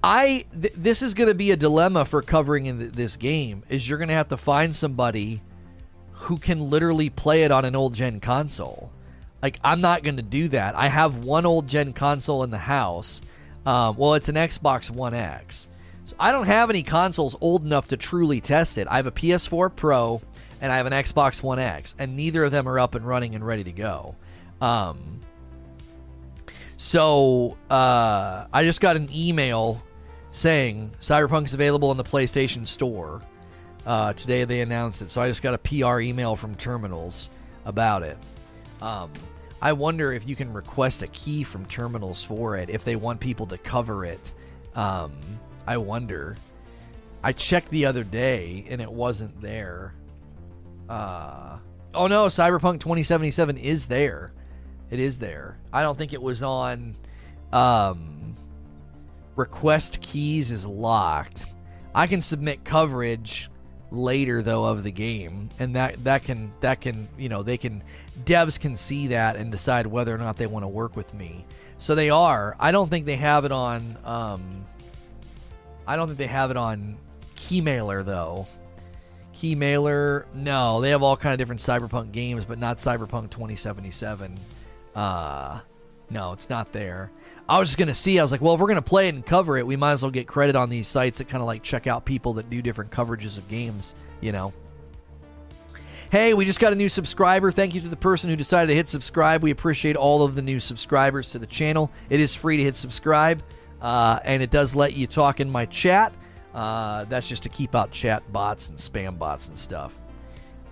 I th- this is going to be a dilemma for covering in th- this game is you're going to have to find somebody who can literally play it on an old gen console. Like I'm not going to do that. I have one old gen console in the house. Um, well, it's an Xbox One X. So I don't have any consoles old enough to truly test it. I have a PS4 Pro and I have an Xbox One X, and neither of them are up and running and ready to go. Um, so uh, I just got an email saying Cyberpunk is available in the PlayStation Store. Uh, today they announced it, so I just got a PR email from Terminals about it. Um, I wonder if you can request a key from Terminals for it if they want people to cover it. Um, I wonder. I checked the other day and it wasn't there. Uh, oh no, Cyberpunk 2077 is there. It is there. I don't think it was on. Um, request keys is locked. I can submit coverage later though of the game, and that that can that can you know they can devs can see that and decide whether or not they want to work with me. So they are. I don't think they have it on. Um, I don't think they have it on Keymailer though. Keymailer, no, they have all kind of different Cyberpunk games, but not Cyberpunk 2077. Uh, no, it's not there. I was just gonna see. I was like, well, if we're gonna play it and cover it, we might as well get credit on these sites that kind of like check out people that do different coverages of games. You know. Hey, we just got a new subscriber. Thank you to the person who decided to hit subscribe. We appreciate all of the new subscribers to the channel. It is free to hit subscribe, uh, and it does let you talk in my chat. Uh, that's just to keep out chat bots and spam bots and stuff.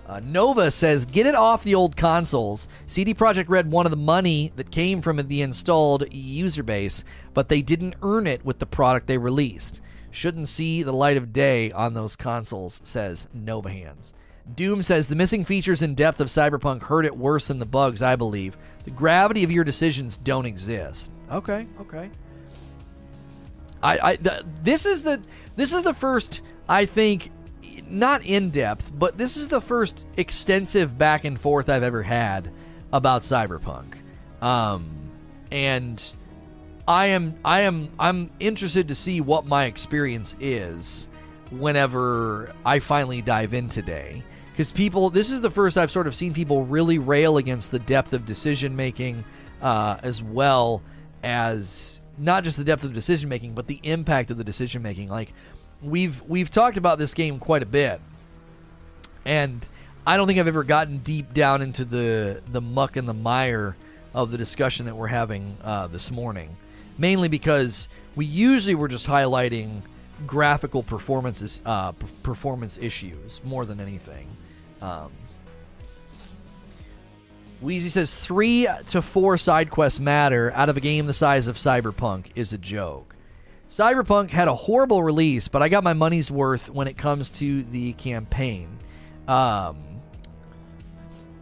Uh, Nova says, "Get it off the old consoles." CD Projekt Red wanted the money that came from the installed user base, but they didn't earn it with the product they released. Shouldn't see the light of day on those consoles," says Nova Hands. Doom says the missing features and depth of Cyberpunk hurt it worse than the bugs. I believe the gravity of your decisions don't exist. Okay, okay. I, I th- this is the this is the first I think not in depth, but this is the first extensive back and forth I've ever had about Cyberpunk, um, and I am I am I'm interested to see what my experience is whenever I finally dive in today. Because people, this is the first I've sort of seen people really rail against the depth of decision making, uh, as well as not just the depth of decision making, but the impact of the decision making. Like we've we've talked about this game quite a bit, and I don't think I've ever gotten deep down into the the muck and the mire of the discussion that we're having uh, this morning. Mainly because we usually were just highlighting graphical performances uh, p- performance issues more than anything. Um, Wheezy says three to four side quests matter out of a game the size of Cyberpunk is a joke. Cyberpunk had a horrible release, but I got my money's worth when it comes to the campaign. Um,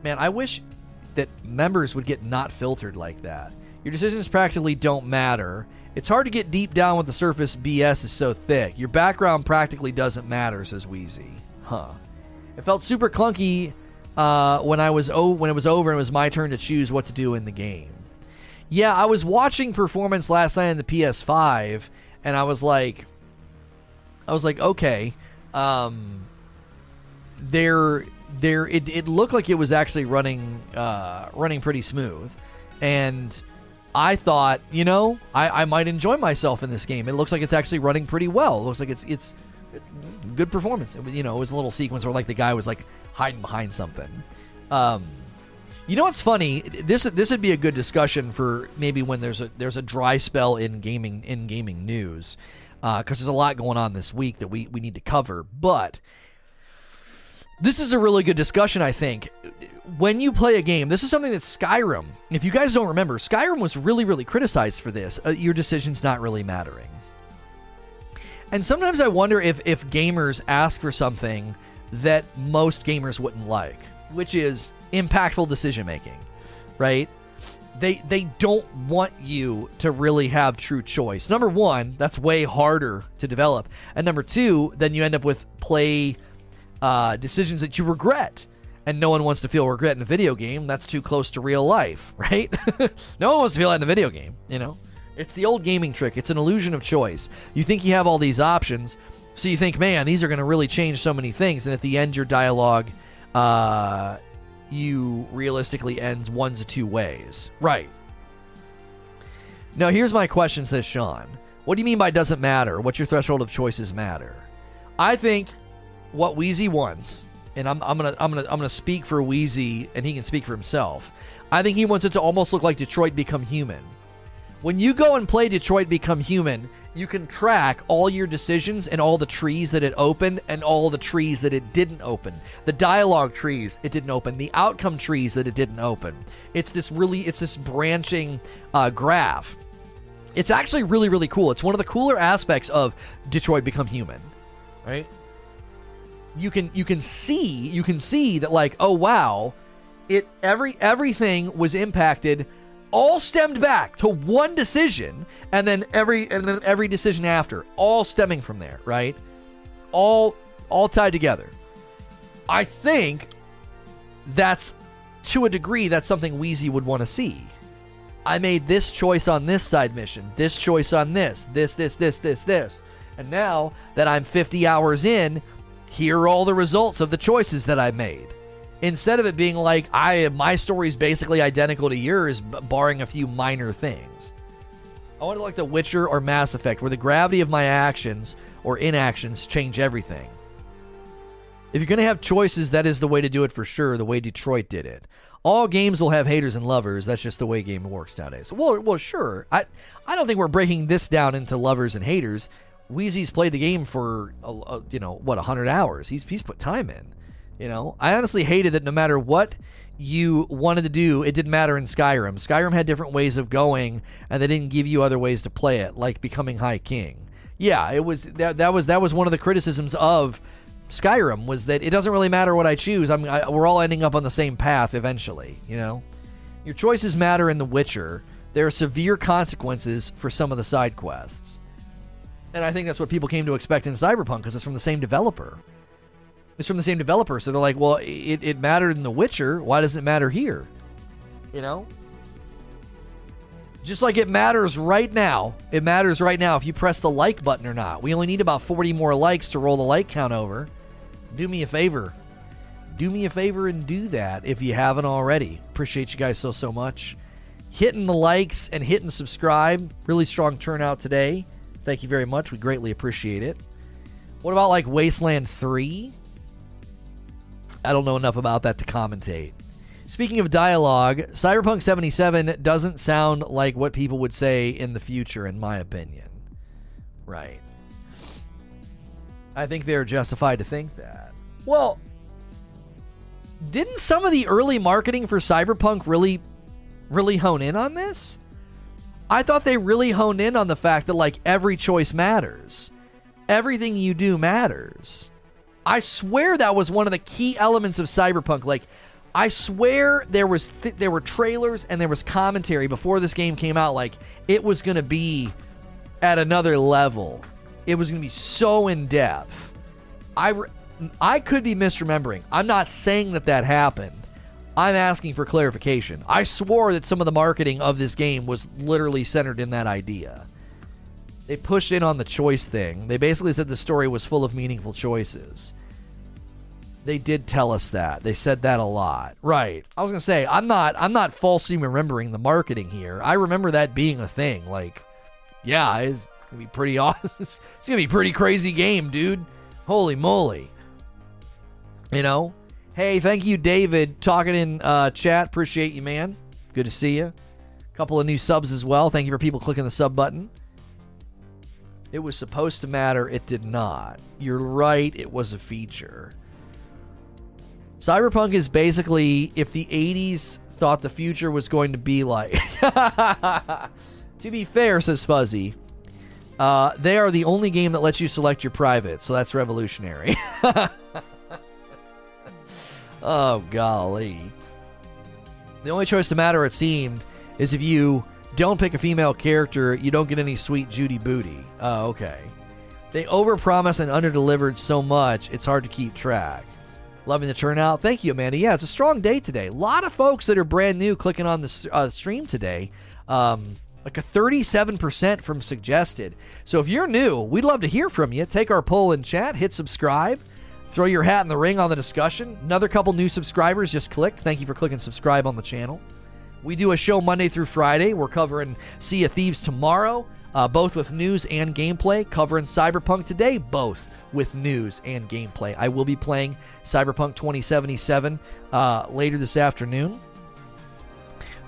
man, I wish that members would get not filtered like that. Your decisions practically don't matter. It's hard to get deep down with the surface BS is so thick. Your background practically doesn't matter, says Wheezy. Huh. It felt super clunky uh, when I was when it was over and it was my turn to choose what to do in the game. Yeah, I was watching performance last night on the PS5, and I was like, I was like, okay, um, there, there, it, it looked like it was actually running, uh, running pretty smooth, and I thought, you know, I, I might enjoy myself in this game. It looks like it's actually running pretty well. It looks like it's it's good performance. It, you know, it was a little sequence where like the guy was like hiding behind something. Um, you know what's funny? This this would be a good discussion for maybe when there's a there's a dry spell in gaming in gaming news because uh, there's a lot going on this week that we we need to cover. But this is a really good discussion, I think. when you play a game, this is something that Skyrim, if you guys don't remember, Skyrim was really, really criticized for this. Uh, your decisions not really mattering. And sometimes I wonder if, if gamers ask for something that most gamers wouldn't like, which is impactful decision making, right? They they don't want you to really have true choice. Number one, that's way harder to develop, and number two, then you end up with play uh, decisions that you regret and no one wants to feel regret in a video game. That's too close to real life, right? no one wants to feel that in a video game, you know? It's the old gaming trick. It's an illusion of choice. You think you have all these options, so you think, man, these are going to really change so many things. And at the end, your dialogue, uh, you realistically ends one to two ways. Right. Now, here's my question, says Sean. What do you mean by doesn't matter? What's your threshold of choices matter? I think what Wheezy wants, and I'm, I'm gonna I'm gonna I'm gonna speak for Wheezy, and he can speak for himself. I think he wants it to almost look like Detroit Become Human. When you go and play Detroit Become Human, you can track all your decisions and all the trees that it opened and all the trees that it didn't open. The dialogue trees it didn't open, the outcome trees that it didn't open. It's this really it's this branching uh, graph. It's actually really really cool. It's one of the cooler aspects of Detroit Become Human, right? You can you can see you can see that like oh wow, it every everything was impacted all stemmed back to one decision and then every and then every decision after all stemming from there right? All all tied together. I think that's to a degree that's something wheezy would want to see. I made this choice on this side mission this choice on this this this this this this. And now that i'm 50 hours in here are all the results of the choices that i made instead of it being like I my story is basically identical to yours, barring a few minor things. I want to like The Witcher or Mass Effect, where the gravity of my actions or inactions change everything. If you're going to have choices, that is the way to do it for sure. The way Detroit did it. All games will have haters and lovers. That's just the way game works nowadays. Well, well, sure. I I don't think we're breaking this down into lovers and haters. Wheezy's played the game for a, a, you know what, hundred hours. He's he's put time in. You know, I honestly hated that no matter what you wanted to do, it didn't matter in Skyrim. Skyrim had different ways of going, and they didn't give you other ways to play it, like becoming High King. Yeah, it was that that was that was one of the criticisms of Skyrim was that it doesn't really matter what I choose. I'm I, we're all ending up on the same path eventually. You know, your choices matter in The Witcher. There are severe consequences for some of the side quests, and I think that's what people came to expect in Cyberpunk because it's from the same developer. It's from the same developer. So they're like, well, it, it mattered in The Witcher. Why does it matter here? You know? Just like it matters right now. It matters right now if you press the like button or not. We only need about 40 more likes to roll the like count over. Do me a favor. Do me a favor and do that if you haven't already. Appreciate you guys so, so much. Hitting the likes and hitting subscribe. Really strong turnout today. Thank you very much. We greatly appreciate it. What about like Wasteland 3? I don't know enough about that to commentate. Speaking of dialogue, Cyberpunk 77 doesn't sound like what people would say in the future, in my opinion. Right. I think they're justified to think that. Well, didn't some of the early marketing for Cyberpunk really, really hone in on this? I thought they really honed in on the fact that, like, every choice matters. Everything you do matters. I swear that was one of the key elements of Cyberpunk. Like, I swear there was th- there were trailers and there was commentary before this game came out. Like, it was going to be at another level. It was going to be so in depth. I re- I could be misremembering. I'm not saying that that happened. I'm asking for clarification. I swore that some of the marketing of this game was literally centered in that idea. They pushed in on the choice thing. They basically said the story was full of meaningful choices. They did tell us that. They said that a lot. Right. I was going to say I'm not I'm not falsely remembering the marketing here. I remember that being a thing. Like yeah, it's going to be pretty awesome. it's going to be pretty crazy game, dude. Holy moly. You know? Hey, thank you David talking in uh, chat. Appreciate you, man. Good to see you. A Couple of new subs as well. Thank you for people clicking the sub button. It was supposed to matter, it did not. You're right, it was a feature. Cyberpunk is basically if the 80s thought the future was going to be like. to be fair, says Fuzzy, uh, they are the only game that lets you select your private, so that's revolutionary. oh, golly. The only choice to matter, it seemed, is if you don't pick a female character, you don't get any sweet Judy booty. Oh, okay. They overpromised and underdelivered so much, it's hard to keep track. Loving the turnout. Thank you, Amanda. Yeah, it's a strong day today. A lot of folks that are brand new clicking on the uh, stream today. Um, like a 37% from suggested. So if you're new, we'd love to hear from you. Take our poll in chat, hit subscribe, throw your hat in the ring on the discussion. Another couple new subscribers just clicked. Thank you for clicking subscribe on the channel. We do a show Monday through Friday. We're covering Sea of Thieves tomorrow, uh, both with news and gameplay. Covering Cyberpunk today, both with news and gameplay. I will be playing Cyberpunk 2077 uh, later this afternoon.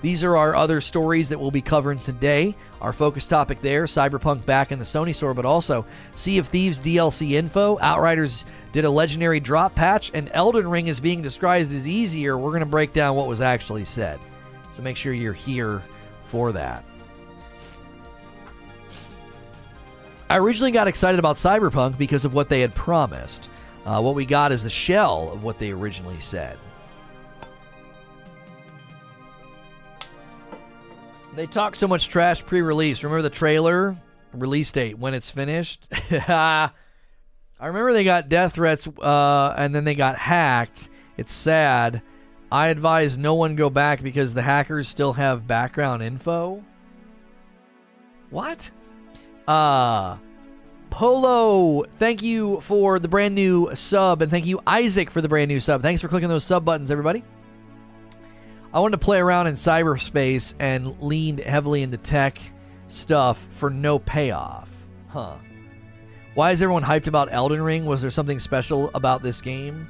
These are our other stories that we'll be covering today. Our focus topic there Cyberpunk back in the Sony store, but also Sea of Thieves DLC info. Outriders did a legendary drop patch, and Elden Ring is being described as easier. We're going to break down what was actually said. So make sure you're here for that. I originally got excited about Cyberpunk because of what they had promised. Uh, what we got is a shell of what they originally said. They talk so much trash pre-release. Remember the trailer release date when it's finished? I remember they got death threats uh, and then they got hacked. It's sad. I advise no one go back because the hackers still have background info. What? Uh Polo, thank you for the brand new sub, and thank you, Isaac, for the brand new sub. Thanks for clicking those sub buttons, everybody. I wanted to play around in cyberspace and leaned heavily into tech stuff for no payoff. Huh. Why is everyone hyped about Elden Ring? Was there something special about this game?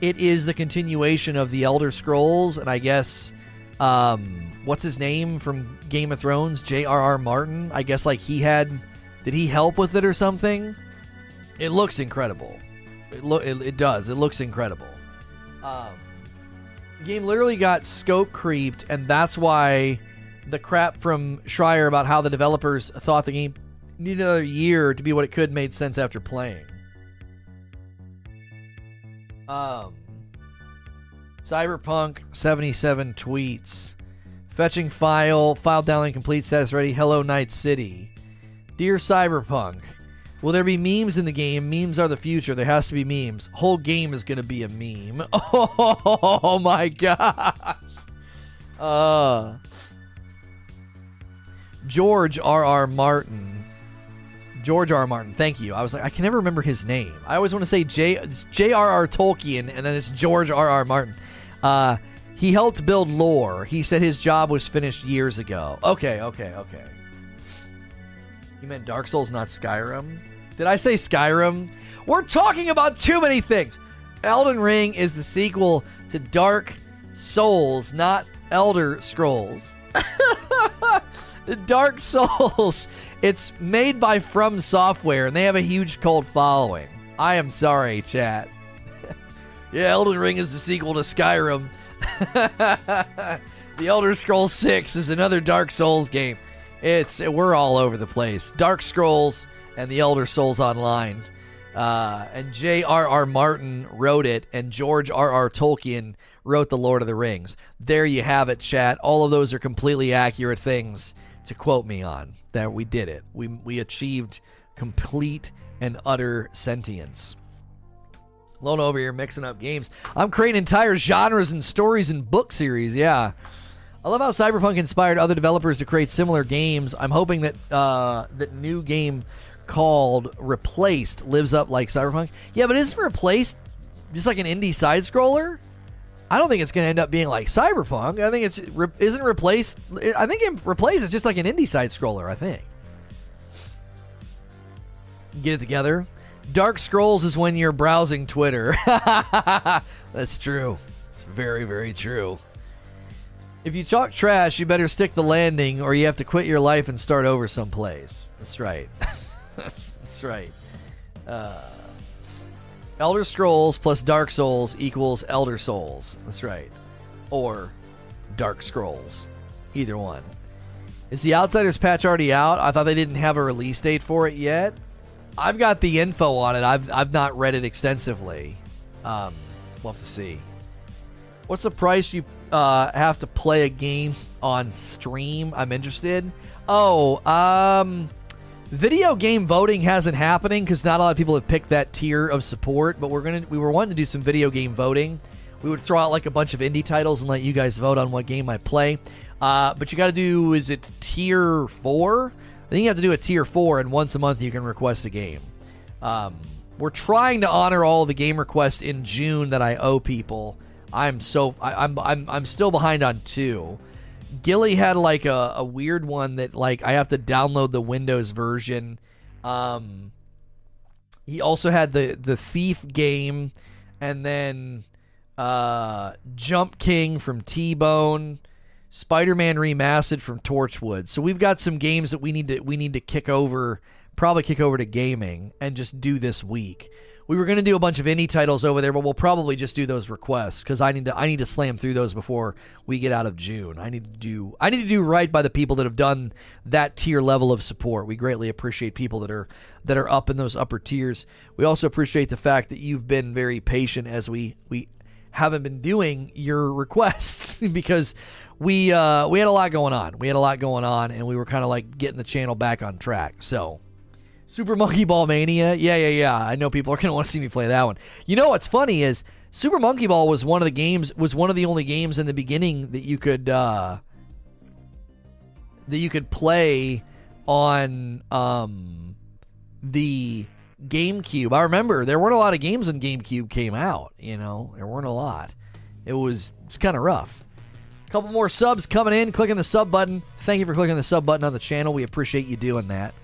It is the continuation of the Elder Scrolls, and I guess, um, what's his name from Game of Thrones? J.R.R. Martin. I guess, like, he had. Did he help with it or something? It looks incredible. It, lo- it, it does. It looks incredible. Um, game literally got scope creeped, and that's why the crap from Schreier about how the developers thought the game needed another year to be what it could made sense after playing. Um, Cyberpunk 77 tweets. Fetching file, file download complete, status ready. Hello, Night City. Dear Cyberpunk, Will there be memes in the game? Memes are the future. There has to be memes. Whole game is going to be a meme. Oh my gosh. Uh, George R. R. Martin. George R. R. Martin. Thank you. I was like, I can never remember his name. I always want to say J. J.R.R. Tolkien, and then it's George R. R. Martin. Uh, he helped build lore. He said his job was finished years ago. Okay, okay, okay. You meant Dark Souls, not Skyrim? Did I say Skyrim? We're talking about too many things. Elden Ring is the sequel to Dark Souls, not Elder Scrolls. Dark Souls. It's made by FromSoftware, and they have a huge cult following. I am sorry, chat. yeah, Elden Ring is the sequel to Skyrim. the Elder Scrolls 6 is another Dark Souls game. It's we're all over the place. Dark Scrolls and the Elder Souls Online. Uh, and J.R.R. Martin wrote it, and George R.R. Tolkien wrote The Lord of the Rings. There you have it, chat. All of those are completely accurate things to quote me on. That we did it. We, we achieved complete and utter sentience. Lone over here mixing up games. I'm creating entire genres and stories and book series. Yeah. I love how Cyberpunk inspired other developers to create similar games. I'm hoping that uh, that new game called Replaced lives up like Cyberpunk. Yeah, but isn't Replaced just like an indie side scroller? I don't think it's going to end up being like Cyberpunk. I think it's isn't Replaced. I think it replaces just like an indie side scroller. I think. Get it together. Dark Scrolls is when you're browsing Twitter. That's true. It's very, very true. If you talk trash, you better stick the landing, or you have to quit your life and start over someplace. That's right. that's, that's right. Uh, Elder Scrolls plus Dark Souls equals Elder Souls. That's right. Or Dark Scrolls. Either one. Is the Outriders patch already out? I thought they didn't have a release date for it yet. I've got the info on it. I've, I've not read it extensively. Um, we'll have to see. What's the price you uh, have to play a game on stream? I'm interested. Oh, um, video game voting hasn't happening because not a lot of people have picked that tier of support. But we're gonna we were wanting to do some video game voting. We would throw out like a bunch of indie titles and let you guys vote on what game I play. Uh, but you got to do is it tier four? I think you have to do a tier four, and once a month you can request a game. Um, we're trying to honor all the game requests in June that I owe people. I'm so I, I'm I'm I'm still behind on two. Gilly had like a, a weird one that like I have to download the Windows version. Um, he also had the the Thief game, and then uh, Jump King from T Bone, Spider Man Remastered from Torchwood. So we've got some games that we need to we need to kick over, probably kick over to gaming and just do this week we were going to do a bunch of indie titles over there, but we'll probably just do those requests because I need to I need to slam through those before we get out of June. I need to do I need to do right by the people that have done that tier level of support. We greatly appreciate people that are that are up in those upper tiers. We also appreciate the fact that you've been very patient as we we haven't been doing your requests because we uh, we had a lot going on. We had a lot going on, and we were kind of like getting the channel back on track. So Super Monkey Ball Mania. Yeah, yeah, yeah. I know people are going to want to see me play that one. You know what's funny is Super Monkey Ball was one of the games was one of the only games in the beginning that you could uh, that you could play on um, the GameCube. I remember there weren't a lot of games when GameCube came out. You know, there weren't a lot. It was it's kind of rough. A couple more subs coming in. Clicking the sub button. Thank you for clicking the sub button on the channel. We appreciate you doing that.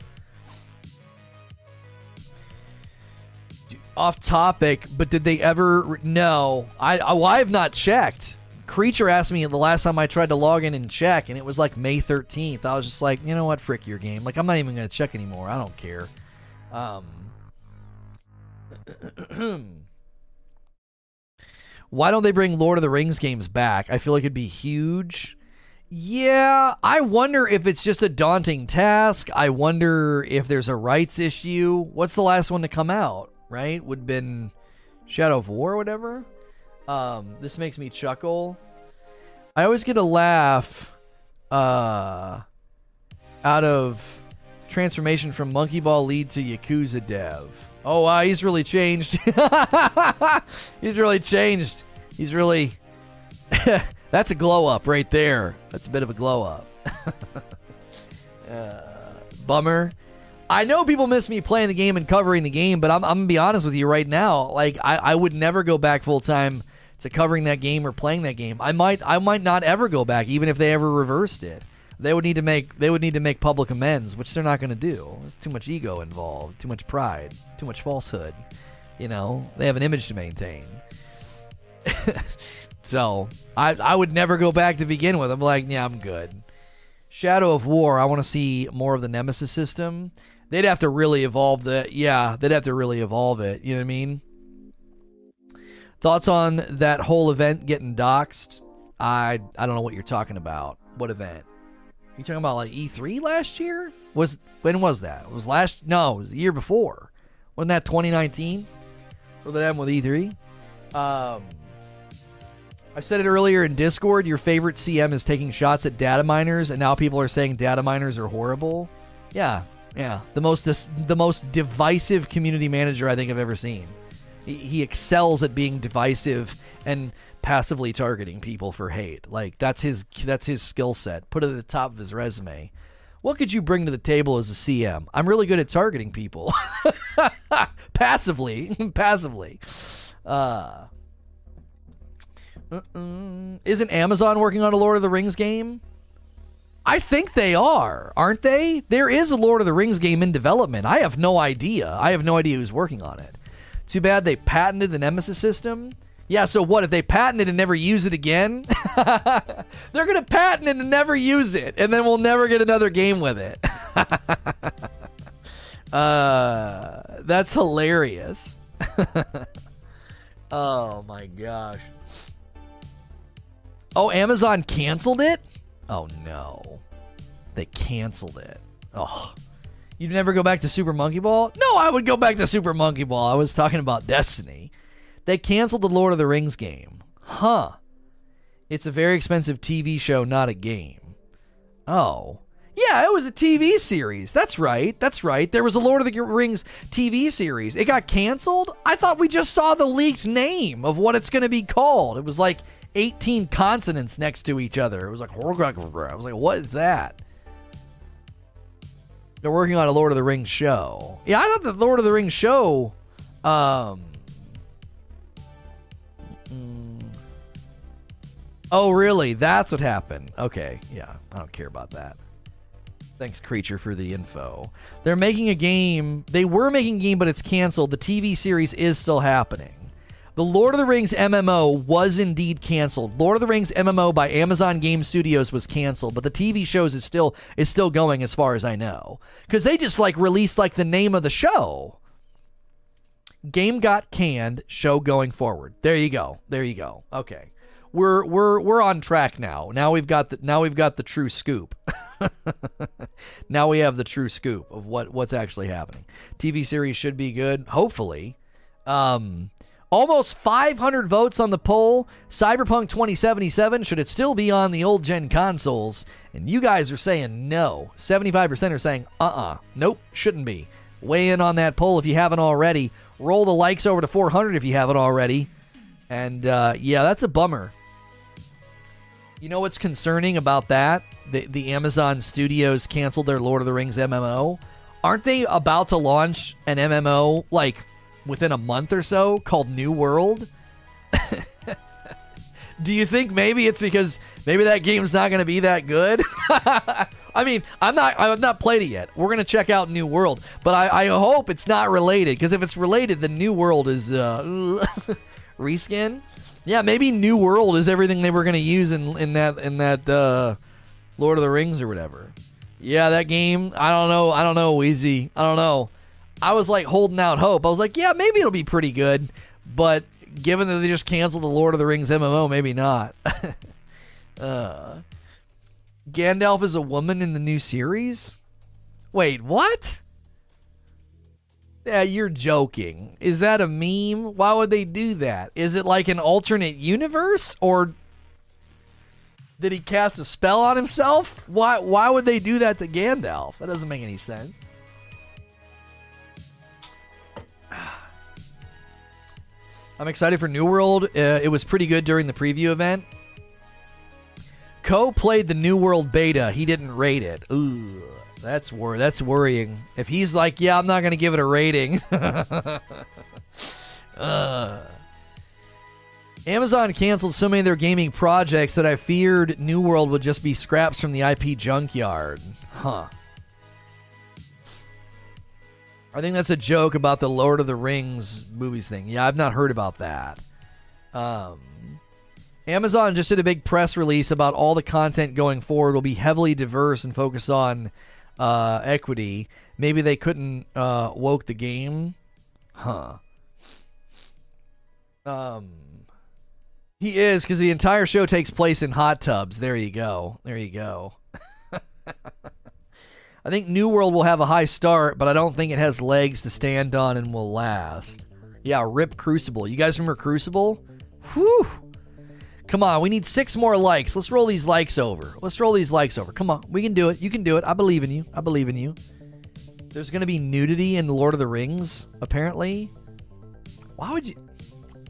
Off topic, but did they ever? No, I, well, I have not checked. Creature asked me the last time I tried to log in and check, and it was like May 13th. I was just like, you know what, frick your game. Like, I'm not even to check anymore. I don't care. Um, why don't they bring Lord of the Rings games back? I feel like it'd be huge. Yeah, I wonder if it's just a daunting task. I wonder if there's a rights issue. What's the last one to come out? Right? Would have been Shadow of War or whatever. Um, this makes me chuckle. I always get a laugh uh, out of transformation from Monkey Ball lead to Yakuza dev. Oh, wow, he's really changed. he's really changed. He's really. That's a glow up right there. That's a bit of a glow up. uh, bummer. I know people miss me playing the game and covering the game, but I'm, I'm gonna be honest with you right now. Like I, I would never go back full time to covering that game or playing that game. I might I might not ever go back, even if they ever reversed it. They would need to make they would need to make public amends, which they're not going to do. There's too much ego involved, too much pride, too much falsehood. You know, they have an image to maintain. so I I would never go back to begin with. I'm like, yeah, I'm good. Shadow of War. I want to see more of the Nemesis system they'd have to really evolve the yeah they'd have to really evolve it. You know what i mean? Thoughts on that whole event getting doxxed? I i don't know what you're talking about. What event? You talking about like e3 last year? Was when was that? It was last no it was the year before. Wasn't that 2019 or that happened with e3 um I said it earlier in Discord. Your favorite CM is taking shots at data miners, and now people are saying data miners are horrible. Yeah, yeah, the most the most divisive community manager I think I've ever seen. He, excels at being divisive and passively targeting people for hate. Like that's his that's his skill set. Put it at the top of his resume. What could you bring to the table as a CM? I'm really good at targeting people. passively, passively. Uh, uh-uh. isn't Amazon working on a Lord of the Rings game? I think they are, aren't they? There is a Lord of the Rings game in development. I have no idea. I have no idea who's working on it. Too bad they patented the Nemesis system. Yeah, so what if they patent it and never use it again? They're going to patent it and never use it, and then we'll never get another game with it. uh, that's hilarious. oh my gosh. Oh, Amazon canceled it? Oh no. They canceled it. Oh. You'd never go back to Super Monkey Ball? No, I would go back to Super Monkey Ball. I was talking about Destiny. They canceled the Lord of the Rings game. Huh. It's a very expensive TV show, not a game. Oh. Yeah, it was a TV series. That's right. That's right. There was a Lord of the Rings TV series. It got canceled? I thought we just saw the leaked name of what it's going to be called. It was like 18 consonants next to each other. It was like, I was like, what is that? They're working on a Lord of the Rings show. Yeah, I thought the Lord of the Rings show. Um. Mm, oh, really? That's what happened. Okay, yeah, I don't care about that. Thanks, Creature, for the info. They're making a game. They were making a game, but it's canceled. The TV series is still happening. The Lord of the Rings MMO was indeed canceled. Lord of the Rings MMO by Amazon Game Studios was canceled, but the TV shows is still is still going as far as I know. Cuz they just like released like the name of the show. Game got canned, show going forward. There you go. There you go. Okay. We're we're we're on track now. Now we've got the now we've got the true scoop. now we have the true scoop of what what's actually happening. TV series should be good, hopefully. Um Almost 500 votes on the poll. Cyberpunk 2077, should it still be on the old gen consoles? And you guys are saying no. 75% are saying uh uh-uh, uh. Nope, shouldn't be. Weigh in on that poll if you haven't already. Roll the likes over to 400 if you haven't already. And uh, yeah, that's a bummer. You know what's concerning about that? The, the Amazon studios canceled their Lord of the Rings MMO. Aren't they about to launch an MMO like within a month or so called New World. Do you think maybe it's because maybe that game's not going to be that good? I mean, I'm not. I've not played it yet. We're gonna check out New World, but I, I hope it's not related because if it's related, the New World is uh, reskin. Yeah, maybe New World is everything they were gonna use in in that in that uh, Lord of the Rings or whatever. Yeah, that game. I don't know. I don't know, Weezy. I don't know. I was like holding out hope. I was like, yeah, maybe it'll be pretty good, but given that they just canceled the Lord of the Rings MMO, maybe not. uh, Gandalf is a woman in the new series? Wait, what? Yeah, you're joking. Is that a meme? Why would they do that? Is it like an alternate universe or did he cast a spell on himself? Why why would they do that to Gandalf? That doesn't make any sense. I'm excited for New World. Uh, it was pretty good during the preview event. Co played the New World beta. He didn't rate it. Ooh, that's wor- that's worrying. If he's like, yeah, I'm not to give it a rating. uh. Amazon canceled so many of their gaming projects that I feared New World would just be scraps from the IP junkyard. Huh. I think that's a joke about the Lord of the Rings movies thing. Yeah, I've not heard about that. Um, Amazon just did a big press release about all the content going forward will be heavily diverse and focus on uh, equity. Maybe they couldn't uh, woke the game, huh? Um, he is because the entire show takes place in hot tubs. There you go. There you go. I think New World will have a high start, but I don't think it has legs to stand on and will last. Yeah, rip Crucible. You guys remember Crucible? Whew. Come on, we need six more likes. Let's roll these likes over. Let's roll these likes over. Come on, we can do it. You can do it. I believe in you. I believe in you. There's going to be nudity in The Lord of the Rings, apparently. Why would you.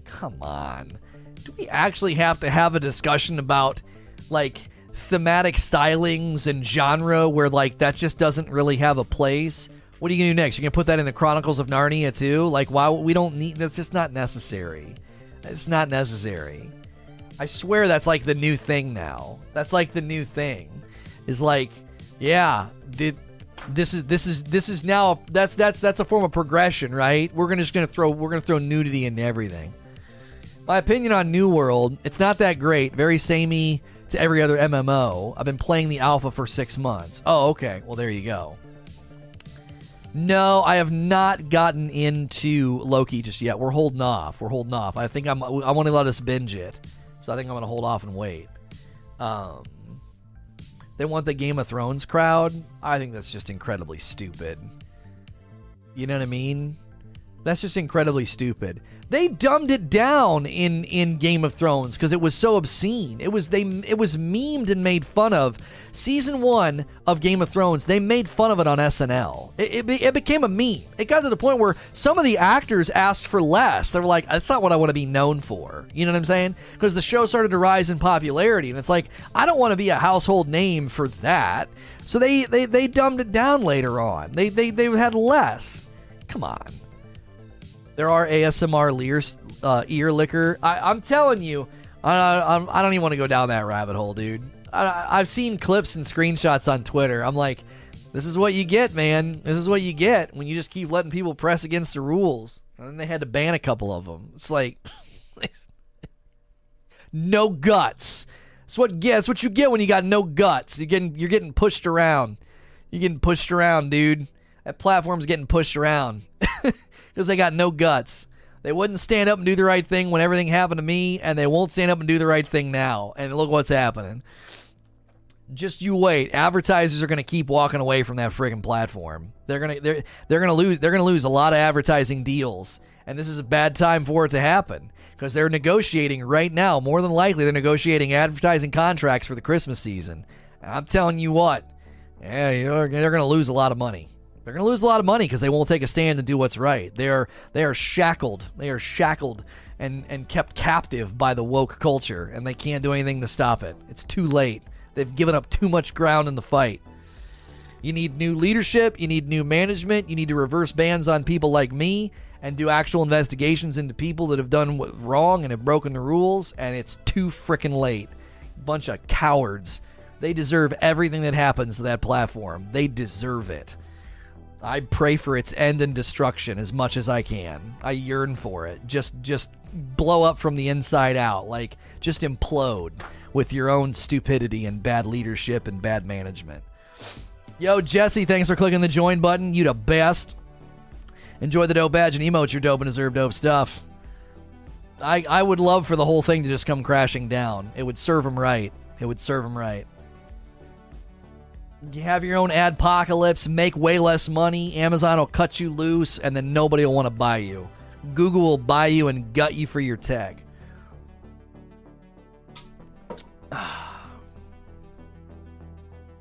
Come on. Do we actually have to have a discussion about, like, thematic stylings and genre where like that just doesn't really have a place. What are you gonna do next? You're gonna put that in the Chronicles of Narnia too? Like why we don't need that's just not necessary. It's not necessary. I swear that's like the new thing now. That's like the new thing. Is like, yeah, this is this is this is now that's that's that's a form of progression, right? We're gonna just gonna throw we're gonna throw nudity into everything. My opinion on New World, it's not that great. Very samey to every other MMO. I've been playing the alpha for six months. Oh, okay. Well, there you go. No, I have not gotten into Loki just yet. We're holding off. We're holding off. I think I'm. I want to let us binge it, so I think I'm going to hold off and wait. Um, they want the Game of Thrones crowd. I think that's just incredibly stupid. You know what I mean? That's just incredibly stupid. They dumbed it down in in Game of Thrones because it was so obscene. It was they it was memed and made fun of. Season one of Game of Thrones, they made fun of it on SNL. It, it, it became a meme. It got to the point where some of the actors asked for less. They were like, "That's not what I want to be known for." You know what I'm saying? Because the show started to rise in popularity, and it's like I don't want to be a household name for that. So they they they dumbed it down later on. They they they had less. Come on. There are ASMR ears, uh, ear liquor. I, am telling you, I, I, I, don't even want to go down that rabbit hole, dude. I, I've seen clips and screenshots on Twitter. I'm like, this is what you get, man. This is what you get when you just keep letting people press against the rules. And then they had to ban a couple of them. It's like, no guts. That's what yeah, what you get when you got no guts. You're getting you're getting pushed around. You're getting pushed around, dude. That platform's getting pushed around. because they got no guts. They wouldn't stand up and do the right thing when everything happened to me, and they won't stand up and do the right thing now. And look what's happening. Just you wait. Advertisers are going to keep walking away from that friggin' platform. They're gonna they're they're gonna lose they're gonna lose a lot of advertising deals, and this is a bad time for it to happen because they're negotiating right now. More than likely, they're negotiating advertising contracts for the Christmas season. And I'm telling you what, yeah, they're going to lose a lot of money. They're going to lose a lot of money because they won't take a stand and do what's right. They are they are shackled. They are shackled and and kept captive by the woke culture, and they can't do anything to stop it. It's too late. They've given up too much ground in the fight. You need new leadership. You need new management. You need to reverse bans on people like me and do actual investigations into people that have done wrong and have broken the rules. And it's too freaking late. Bunch of cowards. They deserve everything that happens to that platform. They deserve it. I pray for its end and destruction as much as I can. I yearn for it. Just just blow up from the inside out. Like just implode with your own stupidity and bad leadership and bad management. Yo, Jesse, thanks for clicking the join button. You the best. Enjoy the dope badge and emote your dope and deserve dope stuff. I I would love for the whole thing to just come crashing down. It would serve him right. It would serve him right you have your own adpocalypse, make way less money, Amazon will cut you loose, and then nobody will want to buy you. Google will buy you and gut you for your tag. Ah.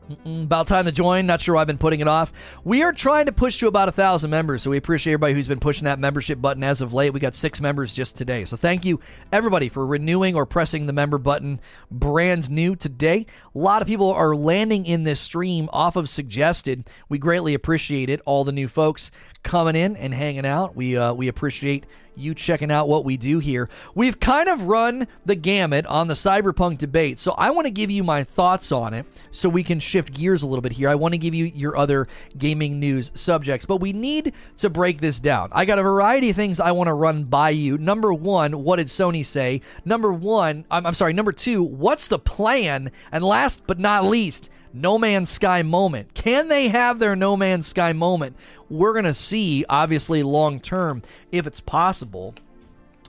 Mm-mm, about time to join. Not sure why I've been putting it off. We are trying to push to about a thousand members, so we appreciate everybody who's been pushing that membership button as of late. We got six members just today, so thank you everybody for renewing or pressing the member button. Brand new today. A lot of people are landing in this stream off of suggested. We greatly appreciate it. All the new folks coming in and hanging out. We uh, we appreciate you checking out what we do here. We've kind of run the gamut on the cyberpunk debate, so I want to give you my thoughts on it so we can shift gears a little bit here. I want to give you your other gaming news subjects, but we need to break this down. I got a variety of things I want to run by you. Number one, what did Sony say? Number one, I'm, I'm sorry, number two, what's the plan? And last but not least, no Man's Sky moment. Can they have their No Man's Sky moment? We're going to see, obviously, long term, if it's possible.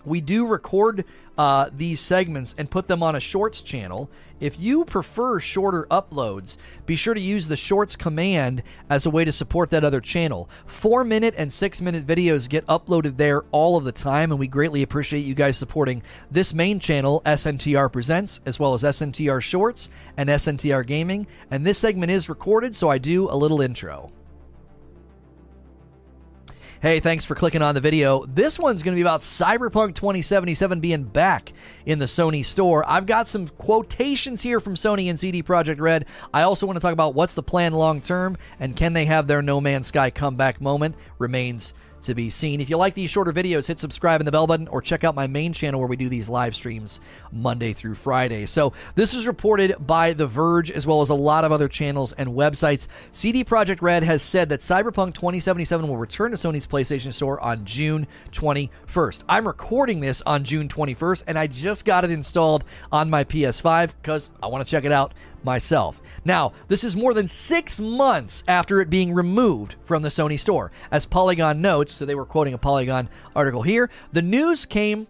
We do record uh, these segments and put them on a shorts channel. If you prefer shorter uploads, be sure to use the shorts command as a way to support that other channel. Four minute and six minute videos get uploaded there all of the time, and we greatly appreciate you guys supporting this main channel, SNTR Presents, as well as SNTR Shorts and SNTR Gaming. And this segment is recorded, so I do a little intro. Hey, thanks for clicking on the video. This one's going to be about Cyberpunk 2077 being back in the Sony store. I've got some quotations here from Sony and CD Projekt Red. I also want to talk about what's the plan long term and can they have their No Man's Sky comeback moment remains to be seen. If you like these shorter videos, hit subscribe and the bell button or check out my main channel where we do these live streams Monday through Friday. So, this is reported by The Verge as well as a lot of other channels and websites. CD Projekt Red has said that Cyberpunk 2077 will return to Sony's PlayStation Store on June 21st. I'm recording this on June 21st and I just got it installed on my PS5 because I want to check it out myself. Now, this is more than six months after it being removed from the Sony store. As Polygon notes, so they were quoting a Polygon article here, the news came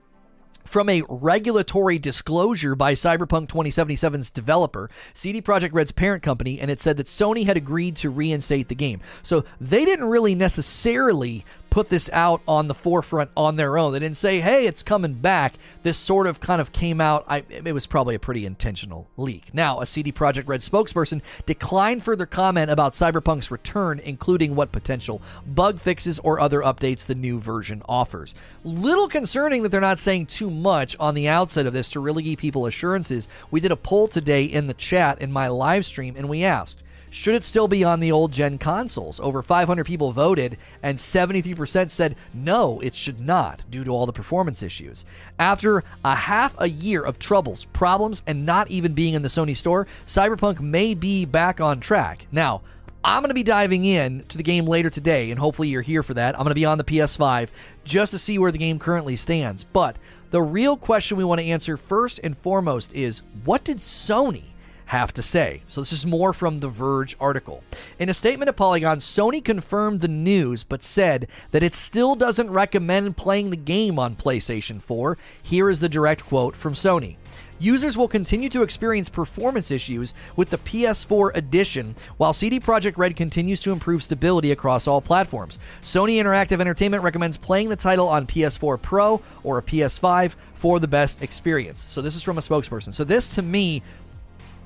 from a regulatory disclosure by Cyberpunk 2077's developer, CD Projekt Red's parent company, and it said that Sony had agreed to reinstate the game. So they didn't really necessarily put this out on the forefront on their own. They didn't say, "Hey, it's coming back." This sort of kind of came out. I, it was probably a pretty intentional leak. Now, a CD Projekt Red spokesperson declined further comment about Cyberpunk's return, including what potential bug fixes or other updates the new version offers. Little concerning that they're not saying too much on the outset of this to really give people assurances. We did a poll today in the chat in my live stream, and we asked. Should it still be on the old gen consoles? Over 500 people voted, and 73% said no, it should not, due to all the performance issues. After a half a year of troubles, problems, and not even being in the Sony store, Cyberpunk may be back on track. Now, I'm going to be diving in to the game later today, and hopefully you're here for that. I'm going to be on the PS5 just to see where the game currently stands. But the real question we want to answer first and foremost is what did Sony have to say. So, this is more from the Verge article. In a statement to Polygon, Sony confirmed the news but said that it still doesn't recommend playing the game on PlayStation 4. Here is the direct quote from Sony. Users will continue to experience performance issues with the PS4 edition, while CD Projekt Red continues to improve stability across all platforms. Sony Interactive Entertainment recommends playing the title on PS4 Pro or a PS5 for the best experience. So, this is from a spokesperson. So, this to me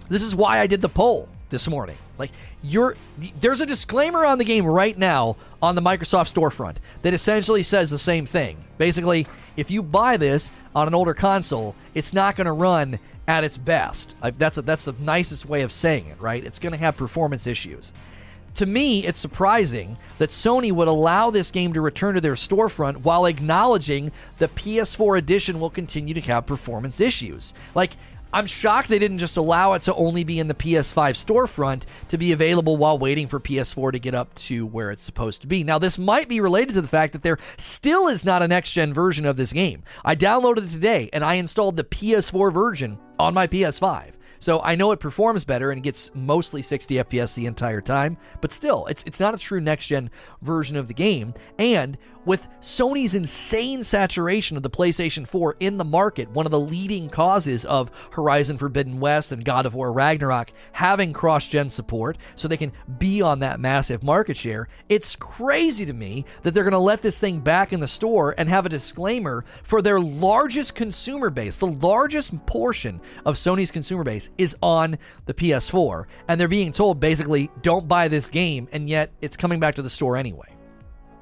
this is why I did the poll this morning. Like you're there's a disclaimer on the game right now on the Microsoft storefront that essentially says the same thing. Basically, if you buy this on an older console, it's not going to run at its best. That's a, that's the nicest way of saying it, right? It's going to have performance issues. To me, it's surprising that Sony would allow this game to return to their storefront while acknowledging the PS4 edition will continue to have performance issues. Like I'm shocked they didn't just allow it to only be in the PS5 storefront to be available while waiting for PS4 to get up to where it's supposed to be. Now, this might be related to the fact that there still is not a next gen version of this game. I downloaded it today and I installed the PS4 version on my PS5. So I know it performs better and gets mostly 60 FPS the entire time, but still, it's it's not a true next gen version of the game. And with Sony's insane saturation of the PlayStation 4 in the market, one of the leading causes of Horizon Forbidden West and God of War Ragnarok having cross gen support so they can be on that massive market share, it's crazy to me that they're going to let this thing back in the store and have a disclaimer for their largest consumer base. The largest portion of Sony's consumer base is on the PS4, and they're being told basically, don't buy this game, and yet it's coming back to the store anyway.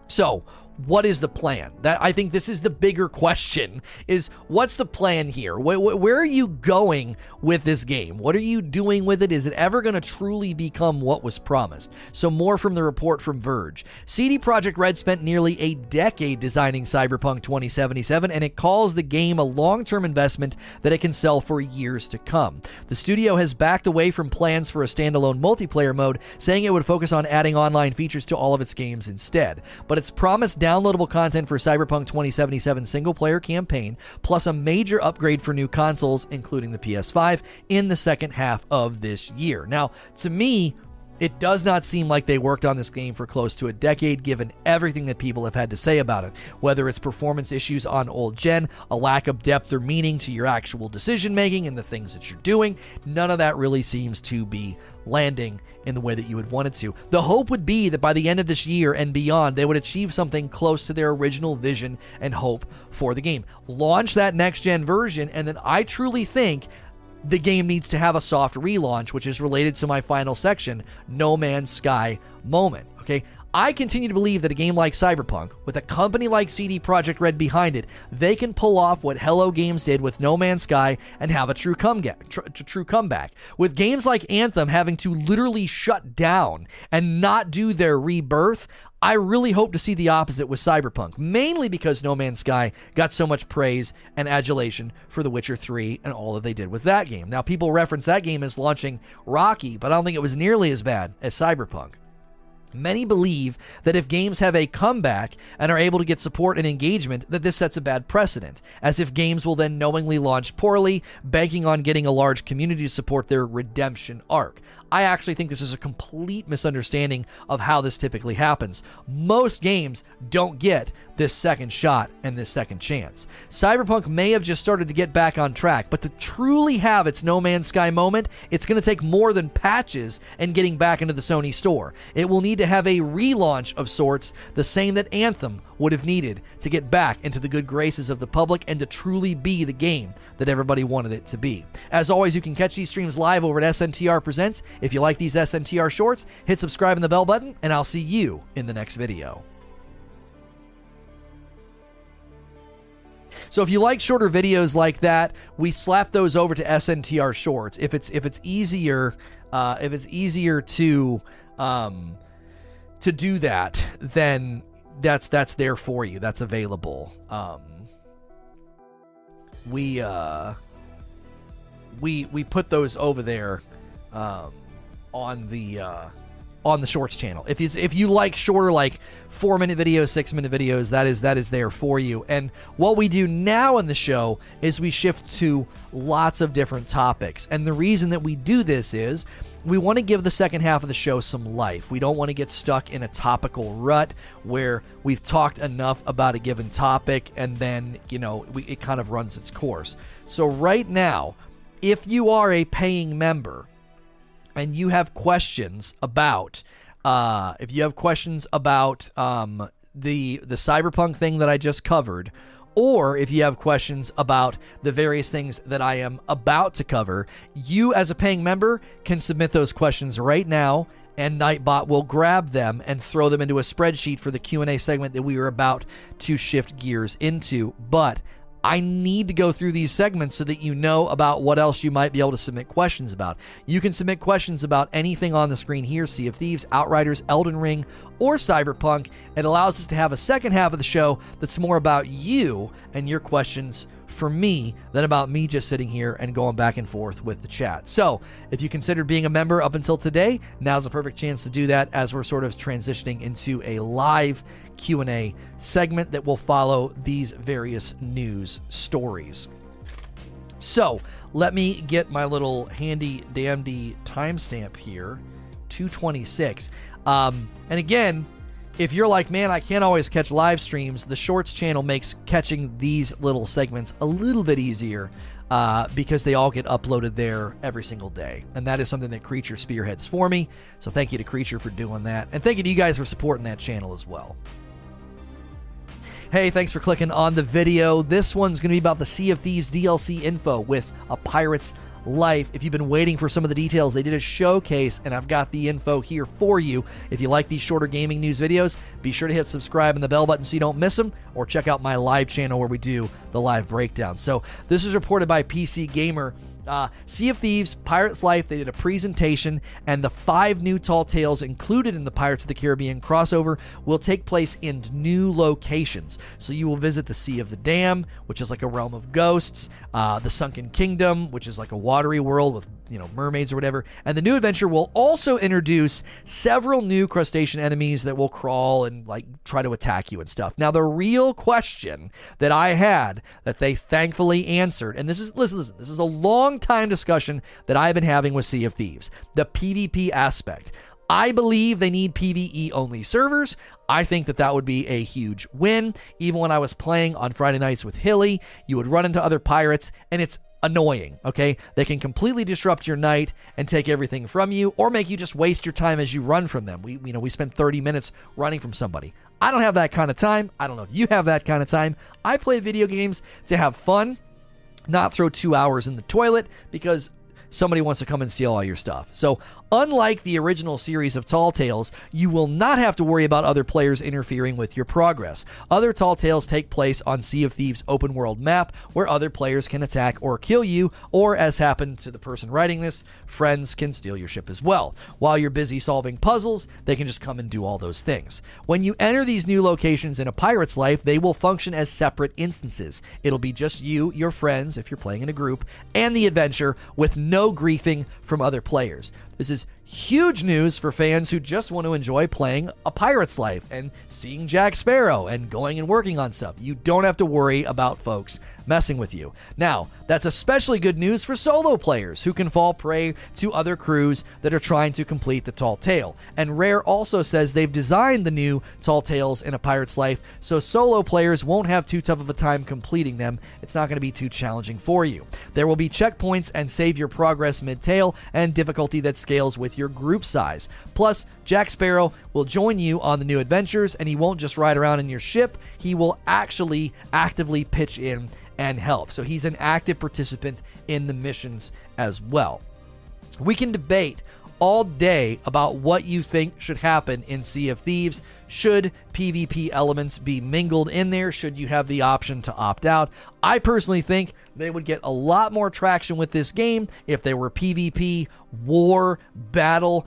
So, what is the plan? That I think this is the bigger question is what's the plan here? Where, where, are you going with this game? What are you doing with it? Is it ever going to truly become what was promised? So more from the report from Verge. CD Projekt Red spent nearly a decade designing Cyberpunk 2077 and it calls the game a long-term investment that it can sell for years to come. The studio has backed away from plans for a standalone multiplayer mode, saying it would focus on adding online features to all of its games instead. But its promised downloadable content for Cyberpunk 2077 single player campaign, plus a major upgrade for new consoles, including the PS5, in the second half of this year. Now, to me, it does not seem like they worked on this game for close to a decade, given everything that people have had to say about it. Whether it's performance issues on old gen, a lack of depth or meaning to your actual decision making and the things that you're doing, none of that really seems to be landing in the way that you would want it to. The hope would be that by the end of this year and beyond, they would achieve something close to their original vision and hope for the game. Launch that next gen version, and then I truly think the game needs to have a soft relaunch, which is related to my final section, No Man's Sky moment. Okay, I continue to believe that a game like Cyberpunk, with a company like CD Projekt Red behind it, they can pull off what Hello Games did with No Man's Sky and have a true comeback. Tr- true comeback. With games like Anthem having to literally shut down and not do their rebirth, I really hope to see the opposite with Cyberpunk, mainly because No Man's Sky got so much praise and adulation for The Witcher 3 and all that they did with that game. Now, people reference that game as launching Rocky, but I don't think it was nearly as bad as Cyberpunk. Many believe that if games have a comeback and are able to get support and engagement, that this sets a bad precedent, as if games will then knowingly launch poorly, banking on getting a large community to support their redemption arc. I actually think this is a complete misunderstanding of how this typically happens. Most games don't get this second shot and this second chance. Cyberpunk may have just started to get back on track, but to truly have its No Man's Sky moment, it's going to take more than patches and getting back into the Sony store. It will need to have a relaunch of sorts, the same that Anthem would have needed to get back into the good graces of the public and to truly be the game that everybody wanted it to be. As always, you can catch these streams live over at SNTR Presents. If you like these SNTR shorts, hit subscribe and the bell button, and I'll see you in the next video. So if you like shorter videos like that, we slap those over to SNTR Shorts. If it's if it's easier, uh, if it's easier to um, to do that, then that's that's there for you. That's available. Um, we uh, we we put those over there um, on the uh, on the shorts channel. If you if you like shorter like 4 minute videos, 6 minute videos, that is that is there for you. And what we do now in the show is we shift to lots of different topics. And the reason that we do this is we want to give the second half of the show some life. We don't want to get stuck in a topical rut where we've talked enough about a given topic and then, you know, we, it kind of runs its course. So, right now, if you are a paying member and you have questions about, uh, if you have questions about um, the the cyberpunk thing that I just covered, or if you have questions about the various things that I am about to cover, you as a paying member can submit those questions right now and Nightbot will grab them and throw them into a spreadsheet for the Q&A segment that we are about to shift gears into. But I need to go through these segments so that you know about what else you might be able to submit questions about. You can submit questions about anything on the screen here Sea of Thieves, Outriders, Elden Ring, or Cyberpunk. It allows us to have a second half of the show that's more about you and your questions for me than about me just sitting here and going back and forth with the chat. So, if you considered being a member up until today, now's a perfect chance to do that as we're sort of transitioning into a live Q&A segment that will follow these various news stories. So, let me get my little handy dandy timestamp here, 226. Um, and again, if you're like, man, I can't always catch live streams, the Shorts channel makes catching these little segments a little bit easier uh, because they all get uploaded there every single day. And that is something that Creature spearheads for me. So thank you to Creature for doing that. And thank you to you guys for supporting that channel as well. Hey, thanks for clicking on the video. This one's going to be about the Sea of Thieves DLC info with a pirate's life. If you've been waiting for some of the details, they did a showcase, and I've got the info here for you. If you like these shorter gaming news videos, be sure to hit subscribe and the bell button so you don't miss them, or check out my live channel where we do the live breakdown. So, this is reported by PC Gamer. Uh, sea of Thieves, Pirates Life, they did a presentation, and the five new tall tales included in the Pirates of the Caribbean crossover will take place in new locations. So you will visit the Sea of the Damned, which is like a realm of ghosts, uh, the Sunken Kingdom, which is like a watery world with you know mermaids or whatever. And the new adventure will also introduce several new crustacean enemies that will crawl and like try to attack you and stuff. Now the real question that I had that they thankfully answered, and this is listen, listen, this is a long time discussion that I've been having with Sea of Thieves, the PvP aspect. I believe they need PvE only servers. I think that that would be a huge win. Even when I was playing on Friday nights with Hilly, you would run into other pirates, and it's annoying, okay? They can completely disrupt your night and take everything from you or make you just waste your time as you run from them. We you know, we spend 30 minutes running from somebody. I don't have that kind of time. I don't know if you have that kind of time. I play video games to have fun, not throw 2 hours in the toilet because somebody wants to come and steal all your stuff. So, unlike the original series of Tall Tales, you will not have to worry about other players interfering with your progress. Other Tall Tales take place on Sea of Thieves open world map where other players can attack or kill you, or as happened to the person writing this, friends can steal your ship as well. While you're busy solving puzzles, they can just come and do all those things. When you enter these new locations in a pirate's life, they will function as separate instances. It'll be just you, your friends, if you're playing in a group, and the adventure with no griefing from other players. This is huge news for fans who just want to enjoy playing a pirate's life and seeing Jack Sparrow and going and working on stuff. You don't have to worry about folks messing with you. Now, that's especially good news for solo players who can fall prey to other crews that are trying to complete the Tall Tale. And Rare also says they've designed the new Tall Tales in a pirate's life so solo players won't have too tough of a time completing them. It's not going to be too challenging for you. There will be checkpoints and save your progress mid tale and difficulty that scales with your group size. Plus, Jack Sparrow will join you on the new adventures and he won't just ride around in your ship, he will actually actively pitch in and help. So he's an active participant in the missions as well. We can debate all day about what you think should happen in Sea of Thieves. Should PvP elements be mingled in there? Should you have the option to opt out? I personally think they would get a lot more traction with this game if there were PvP, war, battle,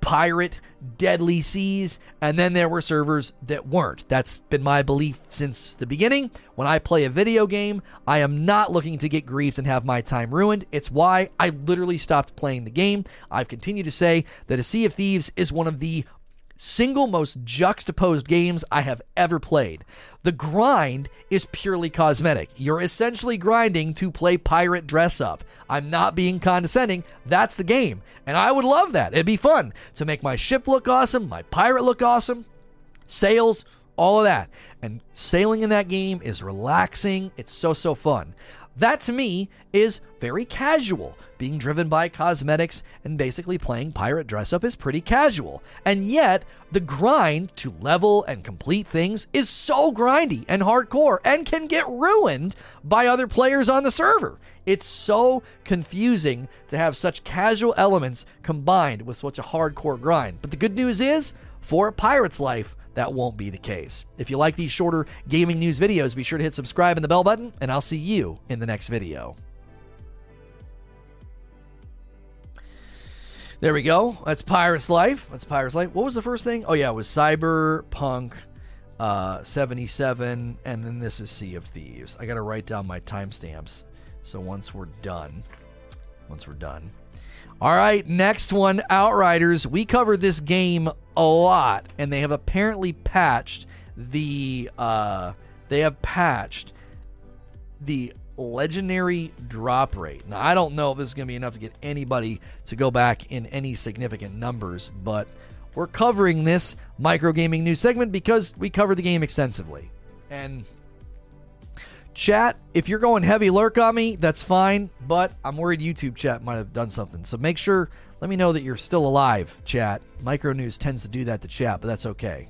pirate, deadly seas, and then there were servers that weren't. That's been my belief since the beginning. When I play a video game, I am not looking to get griefed and have my time ruined. It's why I literally stopped playing the game. I've continued to say that A Sea of Thieves is one of the single most juxtaposed games I have ever played. The grind is purely cosmetic. You're essentially grinding to play pirate dress up. I'm not being condescending. That's the game. And I would love that. It'd be fun to make my ship look awesome, my pirate look awesome, sails, all of that. And sailing in that game is relaxing. It's so, so fun. That to me is very casual. Being driven by cosmetics and basically playing pirate dress up is pretty casual. And yet, the grind to level and complete things is so grindy and hardcore and can get ruined by other players on the server. It's so confusing to have such casual elements combined with such a hardcore grind. But the good news is, for pirate's life, that won't be the case. If you like these shorter gaming news videos, be sure to hit subscribe and the bell button, and I'll see you in the next video. There we go. That's Pirate's Life. That's Pirate's Life. What was the first thing? Oh, yeah, it was Cyberpunk uh, 77, and then this is Sea of Thieves. I got to write down my timestamps. So once we're done, once we're done. All right, next one Outriders. We covered this game a lot, and they have apparently patched the uh, they have patched the legendary drop rate. Now I don't know if this is going to be enough to get anybody to go back in any significant numbers, but we're covering this micro gaming news segment because we covered the game extensively. And Chat, if you're going heavy lurk on me, that's fine, but I'm worried YouTube chat might have done something. So make sure, let me know that you're still alive, chat. Micro News tends to do that to chat, but that's okay.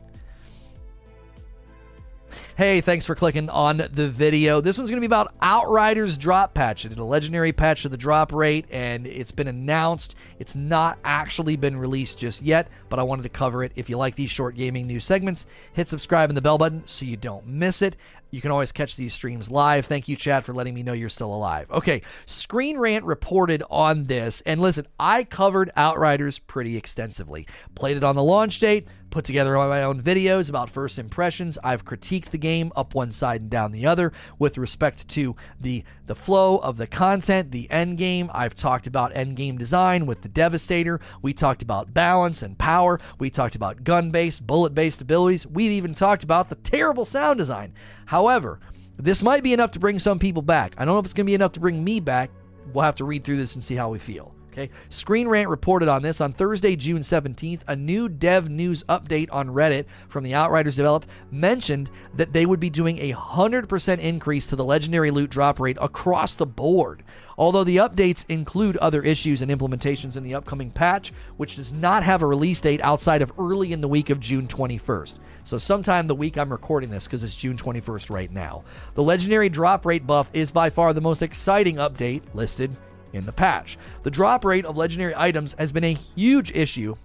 Hey, thanks for clicking on the video. This one's going to be about Outriders drop patch. It did a legendary patch to the drop rate, and it's been announced. It's not actually been released just yet, but I wanted to cover it. If you like these short gaming news segments, hit subscribe and the bell button so you don't miss it. You can always catch these streams live. Thank you, Chad, for letting me know you're still alive. Okay, Screen Rant reported on this. And listen, I covered Outriders pretty extensively. Played it on the launch date, put together my own videos about first impressions. I've critiqued the game up one side and down the other with respect to the the flow of the content, the end game. I've talked about end game design with the Devastator. We talked about balance and power. We talked about gun-based, bullet-based abilities. We've even talked about the terrible sound design. However, this might be enough to bring some people back. I don't know if it's going to be enough to bring me back. We'll have to read through this and see how we feel. Okay. Screen Rant reported on this on Thursday, June 17th. A new dev news update on Reddit from the Outriders developed mentioned that they would be doing a 100% increase to the legendary loot drop rate across the board. Although the updates include other issues and implementations in the upcoming patch, which does not have a release date outside of early in the week of June 21st. So, sometime the week I'm recording this because it's June 21st right now. The legendary drop rate buff is by far the most exciting update listed in the patch. The drop rate of legendary items has been a huge issue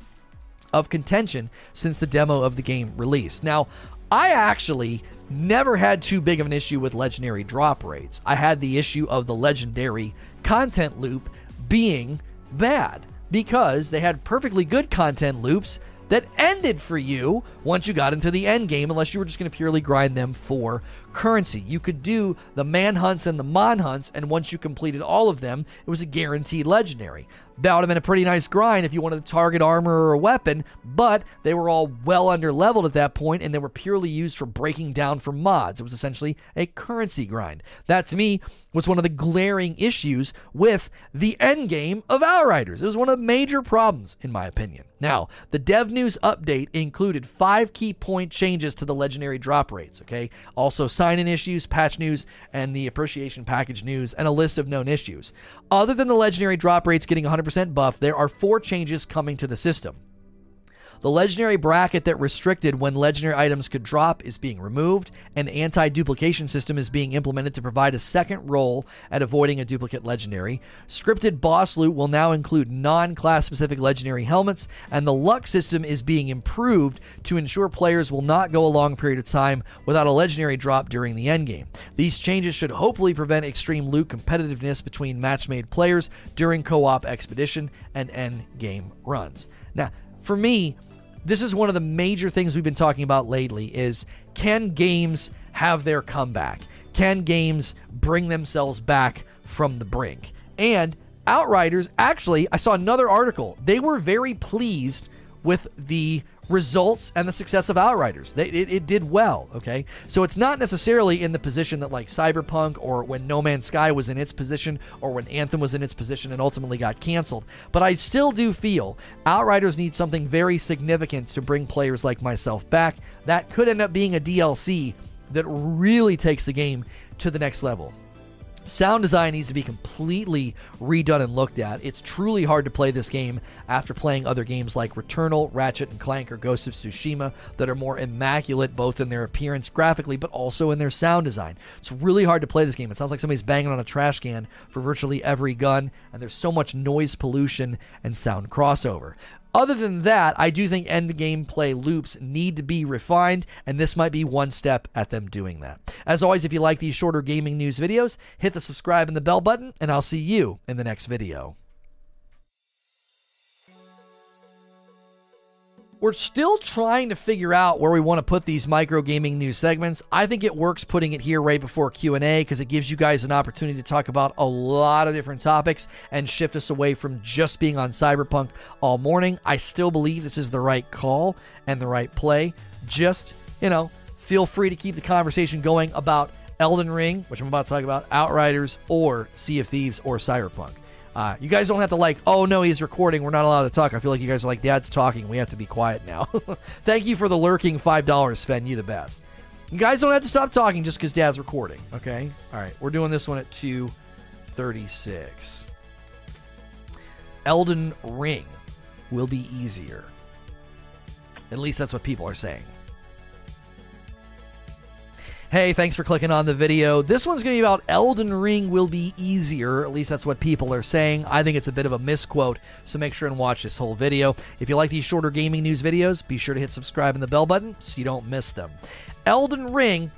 of contention since the demo of the game released. Now, I actually never had too big of an issue with legendary drop rates. I had the issue of the legendary content loop being bad because they had perfectly good content loops that ended for you once you got into the end game, unless you were just going to purely grind them for currency. You could do the manhunts and the monhunts, and once you completed all of them, it was a guaranteed legendary. That would have been a pretty nice grind if you wanted to target armor or a weapon, but they were all well under leveled at that point and they were purely used for breaking down for mods. It was essentially a currency grind. That to me was one of the glaring issues with the end game of Outriders. It was one of the major problems, in my opinion. Now, the dev news update included five key point changes to the legendary drop rates, okay? Also, sign in issues, patch news, and the appreciation package news, and a list of known issues. Other than the legendary drop rates getting 100% buff, there are four changes coming to the system. The legendary bracket that restricted when legendary items could drop is being removed. An anti duplication system is being implemented to provide a second roll at avoiding a duplicate legendary. Scripted boss loot will now include non class specific legendary helmets, and the luck system is being improved to ensure players will not go a long period of time without a legendary drop during the endgame. These changes should hopefully prevent extreme loot competitiveness between match made players during co op expedition and end game runs. Now, for me, this is one of the major things we've been talking about lately is can games have their comeback? Can games bring themselves back from the brink? And Outriders, actually, I saw another article. They were very pleased with the results and the success of Outriders. They, it, it, did well, okay? So it's not necessarily in the position that like Cyberpunk or when No Man's Sky was in its position or when Anthem was in its position and ultimately got canceled. But I still do feel Outriders need something very significant to bring players like myself back. That could end up being a DLC that really takes the game to the next level. Sound design needs to be completely redone and looked at. It's truly hard to play this game after playing other games like Returnal, Ratchet and Clank, or Ghost of Tsushima that are more immaculate both in their appearance graphically but also in their sound design. It's really hard to play this game. It sounds like somebody's banging on a trash can for virtually every gun, and there's so much noise pollution and sound crossover. Other than that, I do think end gameplay loops need to be refined, and this might be one step at them doing that. As always, if you like these shorter gaming news videos, hit the subscribe and the bell button, and I'll see you in the next video. We're still trying to figure out where we want to put these micro gaming news segments. I think it works putting it here right before Q&A because it gives you guys an opportunity to talk about a lot of different topics and shift us away from just being on Cyberpunk all morning. I still believe this is the right call and the right play. Just, you know, feel free to keep the conversation going about Elden Ring, which I'm about to talk about, Outriders, or Sea of Thieves, or Cyberpunk. Uh, you guys don't have to like, oh no, he's recording. We're not allowed to talk. I feel like you guys are like, Dad's talking. We have to be quiet now. Thank you for the lurking $5, Sven. You the best. You guys don't have to stop talking just because Dad's recording, okay? All right, we're doing this one at 236. Elden Ring will be easier. At least that's what people are saying. Hey, thanks for clicking on the video. This one's going to be about Elden Ring will be easier. At least that's what people are saying. I think it's a bit of a misquote, so make sure and watch this whole video. If you like these shorter gaming news videos, be sure to hit subscribe and the bell button so you don't miss them. Elden Ring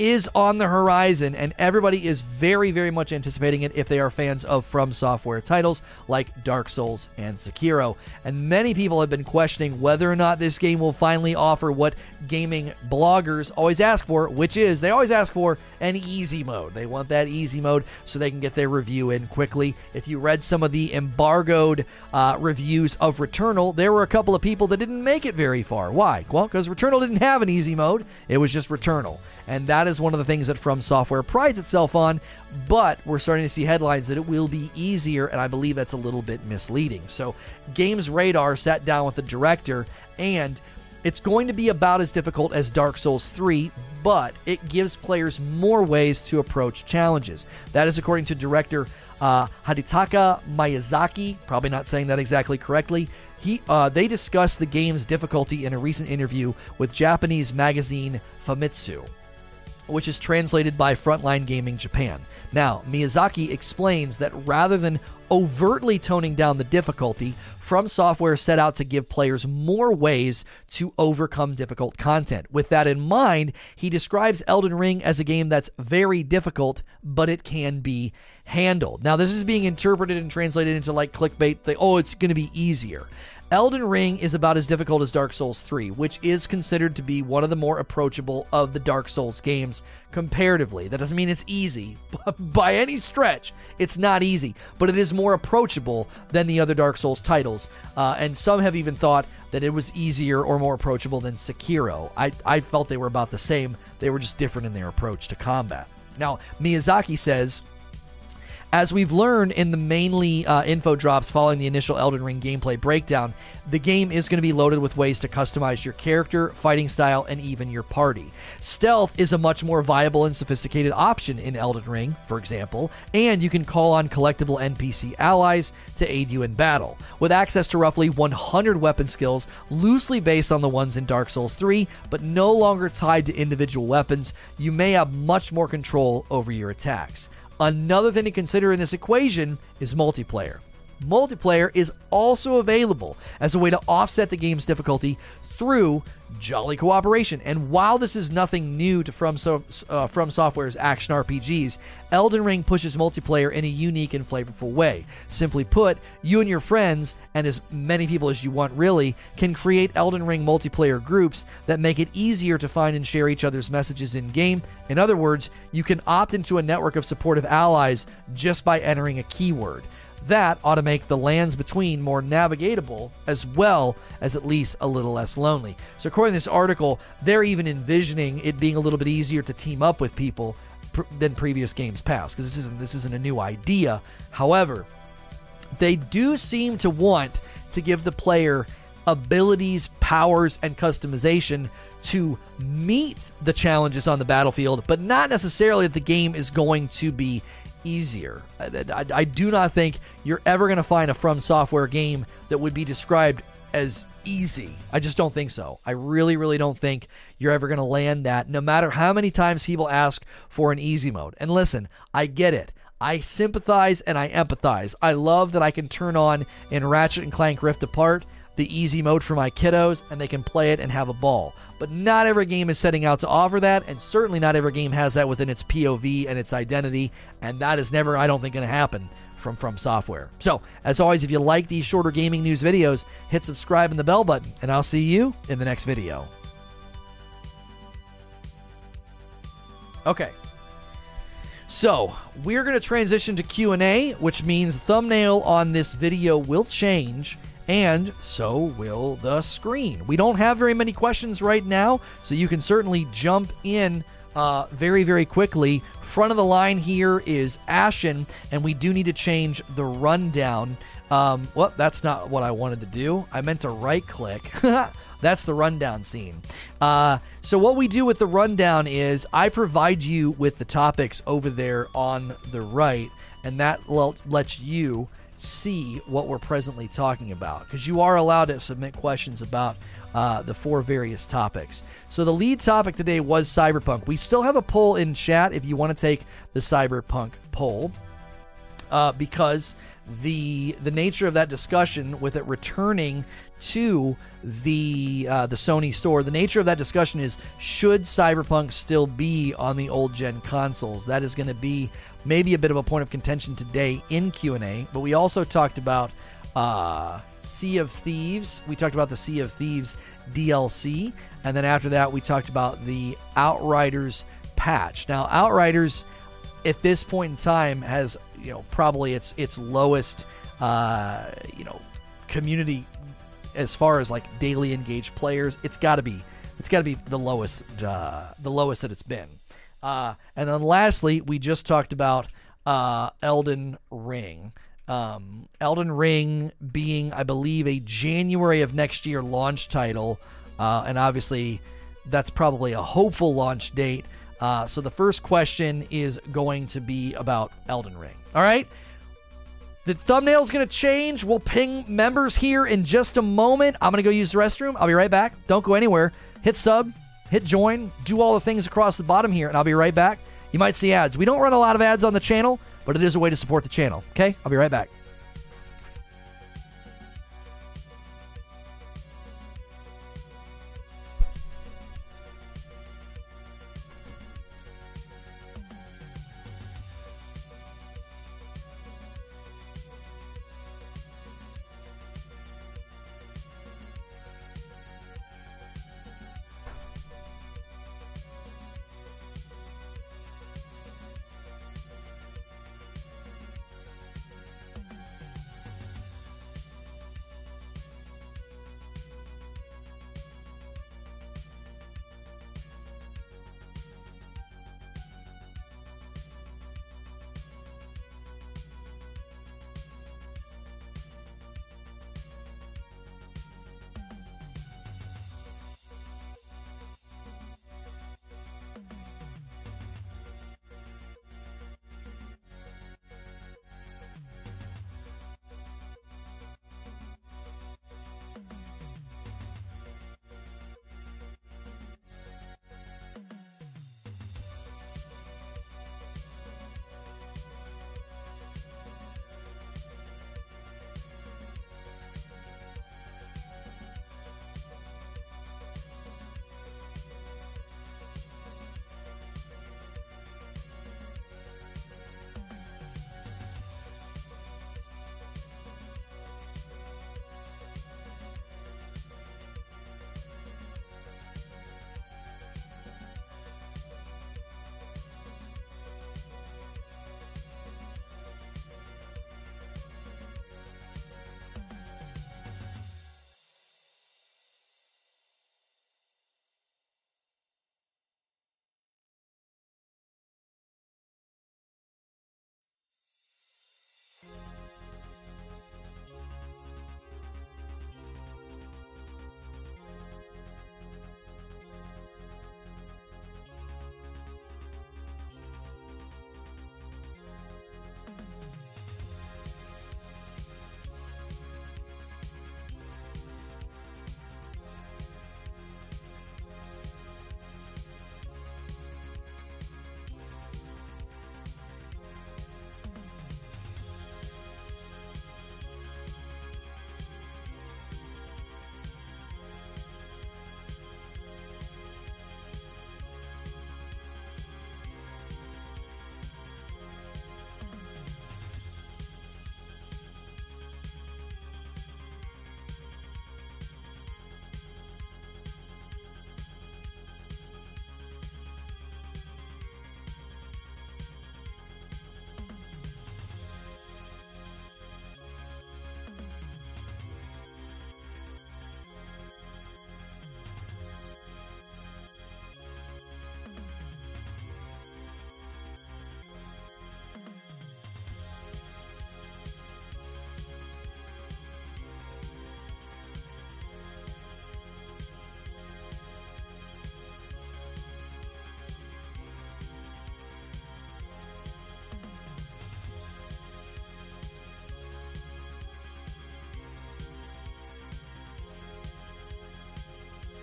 is on the horizon, and everybody is very, very much anticipating it if they are fans of FromSoftware titles like Dark Souls and Sekiro. And many people have been questioning whether or not this game will finally offer what gaming bloggers always ask for, which is they always ask for an easy mode. They want that easy mode so they can get their review in quickly. If you read some of the embargoed uh, reviews of Returnal, there were a couple of people that didn't make it very far. Why? Well, because Returnal didn't have an easy mode, it was just Returnal. And that is one of the things that FromSoftware prides itself on. But we're starting to see headlines that it will be easier, and I believe that's a little bit misleading. So, Games Radar sat down with the director, and it's going to be about as difficult as Dark Souls 3, but it gives players more ways to approach challenges. That is according to director uh, Hidetaka Miyazaki. Probably not saying that exactly correctly. He, uh, they discussed the game's difficulty in a recent interview with Japanese magazine Famitsu which is translated by Frontline Gaming Japan. Now, Miyazaki explains that rather than overtly toning down the difficulty, FromSoftware set out to give players more ways to overcome difficult content. With that in mind, he describes Elden Ring as a game that's very difficult, but it can be handled. Now, this is being interpreted and translated into like clickbait, oh, it's going to be easier. Elden Ring is about as difficult as Dark Souls 3, which is considered to be one of the more approachable of the Dark Souls games comparatively. That doesn't mean it's easy by any stretch. It's not easy, but it is more approachable than the other Dark Souls titles. Uh, and some have even thought that it was easier or more approachable than Sekiro. I, I felt they were about the same, they were just different in their approach to combat. Now, Miyazaki says as we've learned in the mainly uh, info drops following the initial Elden Ring gameplay breakdown, the game is going to be loaded with ways to customize your character, fighting style, and even your party. Stealth is a much more viable and sophisticated option in Elden Ring, for example, and you can call on collectible NPC allies to aid you in battle. With access to roughly 100 weapon skills, loosely based on the ones in Dark Souls 3, but no longer tied to individual weapons, you may have much more control over your attacks. Another thing to consider in this equation is multiplayer. Multiplayer is also available as a way to offset the game's difficulty through jolly cooperation. And while this is nothing new to From, so, uh, FromSoftware's action RPGs, Elden Ring pushes multiplayer in a unique and flavorful way. Simply put, you and your friends, and as many people as you want really, can create Elden Ring multiplayer groups that make it easier to find and share each other's messages in game. In other words, you can opt into a network of supportive allies just by entering a keyword. That ought to make the lands between more navigatable as well as at least a little less lonely. So, according to this article, they're even envisioning it being a little bit easier to team up with people pr- than previous games past because this isn't this isn't a new idea. However, they do seem to want to give the player abilities, powers, and customization to meet the challenges on the battlefield, but not necessarily that the game is going to be easier. I, I, I do not think you're ever going to find a FromSoftware game that would be described as easy. I just don't think so. I really, really don't think you're ever going to land that, no matter how many times people ask for an easy mode. And listen, I get it. I sympathize and I empathize. I love that I can turn on in Ratchet and Clank Rift Apart the easy mode for my kiddos and they can play it and have a ball. But not every game is setting out to offer that, and certainly not every game has that within its POV and its identity, and that is never, I don't think, going to happen from FromSoftware. So, as always, if you like these shorter gaming news videos, hit subscribe and the bell button, and I'll see you in the next video. Okay. So, we're going to transition to Q&A, which means thumbnail on this video will change and so will the screen. We don't have very many questions right now, so you can certainly jump in uh, very, very quickly. Front of the line here is Ashen, and we do need to change the rundown. Um, well, that's not what I wanted to do. I meant to right click. That's the rundown scene. Uh, so, what we do with the rundown is I provide you with the topics over there on the right, and that lets you see what we're presently talking about because you are allowed to submit questions about uh, the four various topics. So the lead topic today was cyberpunk. We still have a poll in chat if you want to take the cyberpunk poll uh, because the the nature of that discussion with it returning to the uh, the Sony store. The nature of that discussion is should Cyberpunk still be on the old gen consoles? That is going to be maybe a bit of a point of contention today in Q and A. But we also talked about uh, Sea of Thieves. We talked about the Sea of Thieves DLC, and then after that we talked about the Outriders patch. Now Outriders at this point in time has you know probably its its lowest uh, you know community as far as like daily engaged players, it's got to be it's got to be the lowest uh, the lowest that it's been. Uh, and then lastly, we just talked about uh, Elden Ring. Um, Elden Ring being, I believe, a January of next year launch title, uh, and obviously that's probably a hopeful launch date. Uh, so the first question is going to be about Elden Ring. All right. The thumbnail is going to change. We'll ping members here in just a moment. I'm going to go use the restroom. I'll be right back. Don't go anywhere. Hit sub, hit join, do all the things across the bottom here, and I'll be right back. You might see ads. We don't run a lot of ads on the channel, but it is a way to support the channel. Okay? I'll be right back.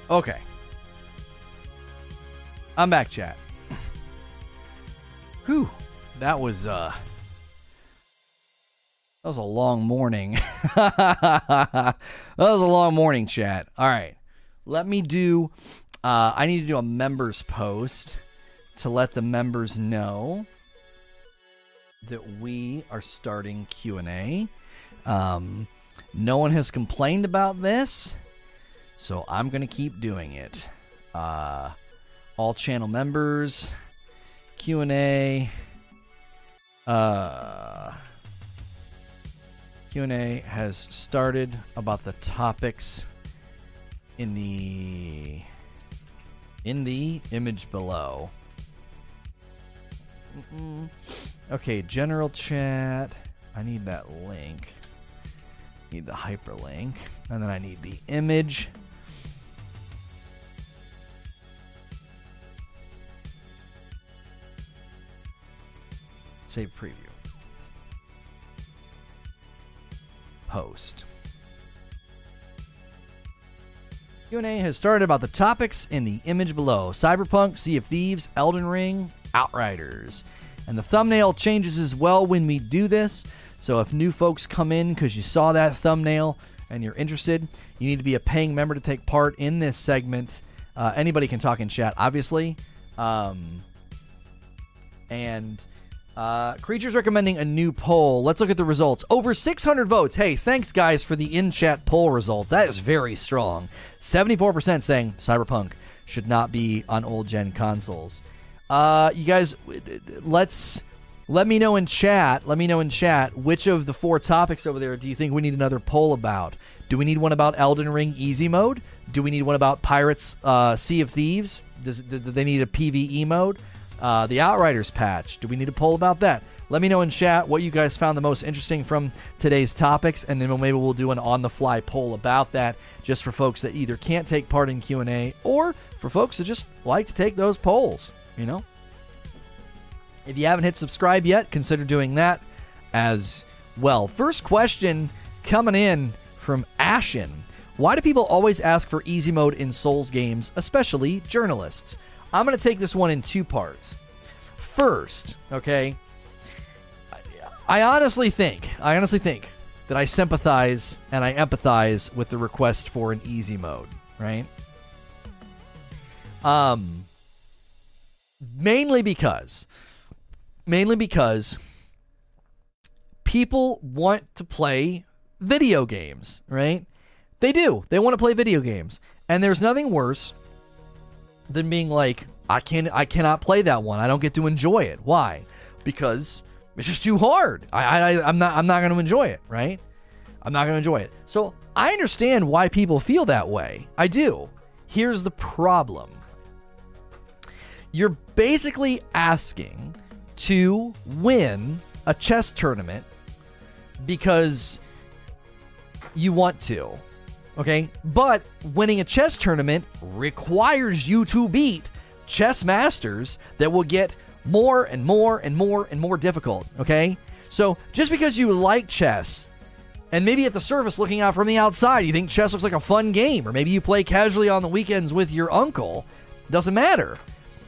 Okay. I'm back, chat. Whew. That was uh That was a long morning. that was a long morning, chat. All right. Let me do uh I need to do a members post to let the members know that we are starting Q&A. Um no one has complained about this, so I'm going to keep doing it. Uh all channel members Q&A uh Q&A has started about the topics in the in the image below. Mm-mm. Okay, general chat. I need that link. Need the hyperlink, and then I need the image. Save preview. Post. Q&A has started about the topics in the image below. Cyberpunk, Sea of Thieves, Elden Ring, Outriders. And the thumbnail changes as well when we do this. So if new folks come in because you saw that thumbnail and you're interested, you need to be a paying member to take part in this segment. Uh, anybody can talk in chat, obviously. Um, and uh, Creatures recommending a new poll. Let's look at the results. Over 600 votes. Hey, thanks, guys, for the in chat poll results. That is very strong. 74% saying Cyberpunk should not be on old gen consoles. Uh, you guys, let's let me know in chat. Let me know in chat which of the four topics over there do you think we need another poll about? Do we need one about Elden Ring easy mode? Do we need one about Pirates uh, Sea of Thieves? Does, do they need a PVE mode? Uh, the Outriders patch. Do we need a poll about that? Let me know in chat what you guys found the most interesting from today's topics, and then maybe we'll do an on-the-fly poll about that, just for folks that either can't take part in Q and A or for folks that just like to take those polls. You know. If you haven't hit subscribe yet, consider doing that as well. First question coming in from Ashen. Why do people always ask for easy mode in Souls games, especially journalists? I'm going to take this one in two parts. First, okay, I honestly think, I honestly think that I sympathize and I empathize with the request for an easy mode, right? Um, mainly because, mainly because people want to play video games, right? They do. They want to play video games. And there's nothing worse than being like, I can't, I cannot play that one. I don't get to enjoy it. Why? Because it's just too hard. I, I I'm not I'm not going to enjoy it. Right? I'm not going to enjoy it. So I understand why people feel that way. I do. Here's the problem. You're basically asking to win a chess tournament because you want to. Okay? But winning a chess tournament requires you to beat chess masters that will get more and more and more and more difficult. Okay? So just because you like chess, and maybe at the surface looking out from the outside, you think chess looks like a fun game, or maybe you play casually on the weekends with your uncle, doesn't matter.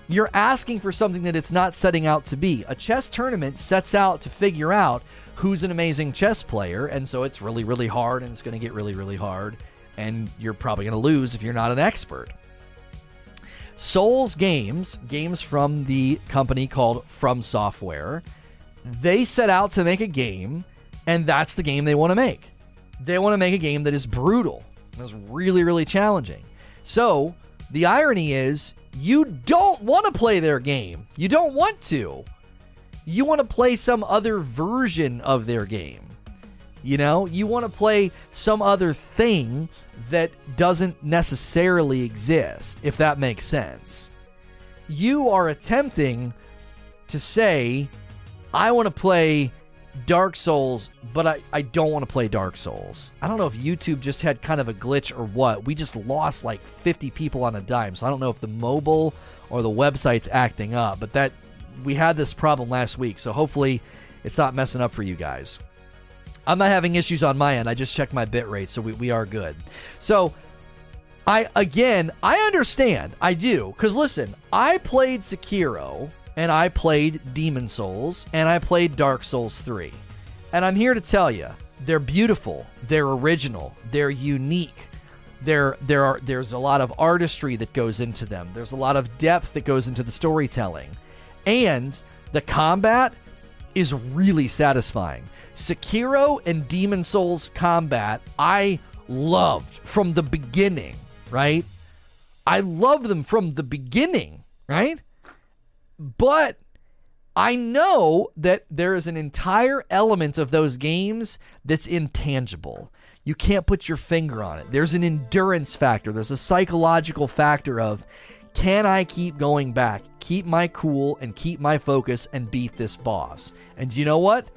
You're asking for something that it's not setting out to be. A chess tournament sets out to figure out who's an amazing chess player, and so it's really, really hard, and it's going to get really, really hard and you're probably going to lose if you're not an expert. Souls Games, games from the company called FromSoftware, they set out to make a game, and that's the game they want to make. They want to make a game that is brutal, that's really, really challenging. So the irony is, you don't want to play their game. You don't want to. You want to play some other version of their game. You know, you want to play some other thing that doesn't necessarily exist, if that makes sense. You are attempting to say, I want to play Dark Souls, but I, I don't want to play Dark Souls. I don't know if YouTube just had kind of a glitch or what. We just lost like 50 people on a dime. So I don't know if the mobile or the website's acting up, but that we had this problem last week. So hopefully it's not messing up for you guys. I'm not having issues on my end. I just checked my bit rate, so we, we are good. So I again, I understand. I do. Cuz listen, I played Sekiro and I played Demon's Souls and I played Dark Souls 3. And I'm here to tell you, they're beautiful, they're original, they're unique. There there are there's a lot of artistry that goes into them. There's a lot of depth that goes into the storytelling. And the combat is really satisfying. Sekiro and Demon's Souls combat, I loved from the beginning, right? I loved them from the beginning, right? But I know that there is an entire element of those games that's intangible. You can't put your finger on it. There's an endurance factor, there's a psychological factor of can I keep going back, keep my cool, and keep my focus and beat this boss? And you know what?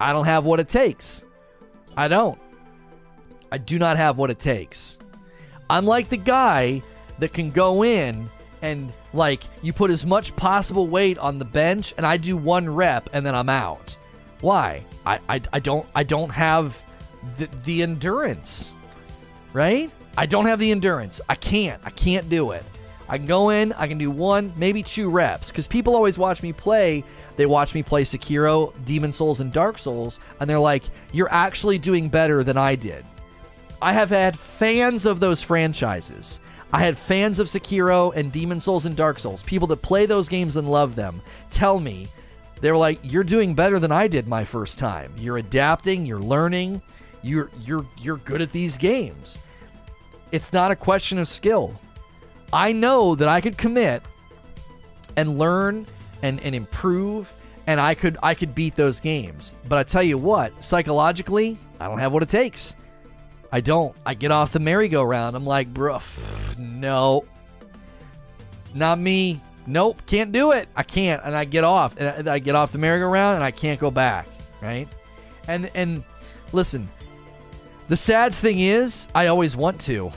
I don't have what it takes. I don't. I do not have what it takes. I'm like the guy that can go in and like you put as much possible weight on the bench and I do one rep and then I'm out. Why? I I, I don't I don't have the, the endurance. Right? I don't have the endurance. I can't. I can't do it. I can go in, I can do one, maybe two reps cuz people always watch me play they watch me play Sekiro, Demon's Souls, and Dark Souls, and they're like, You're actually doing better than I did. I have had fans of those franchises. I had fans of Sekiro and Demon's Souls and Dark Souls, people that play those games and love them, tell me, they were like, You're doing better than I did my first time. You're adapting, you're learning, you're you're you're good at these games. It's not a question of skill. I know that I could commit and learn and, and improve and I could I could beat those games. But I tell you what, psychologically, I don't have what it takes. I don't. I get off the merry-go-round. I'm like, bro, no, not me. Nope, can't do it. I can't, and I get off, and I get off the merry-go-round, and I can't go back. Right? And and listen, the sad thing is, I always want to.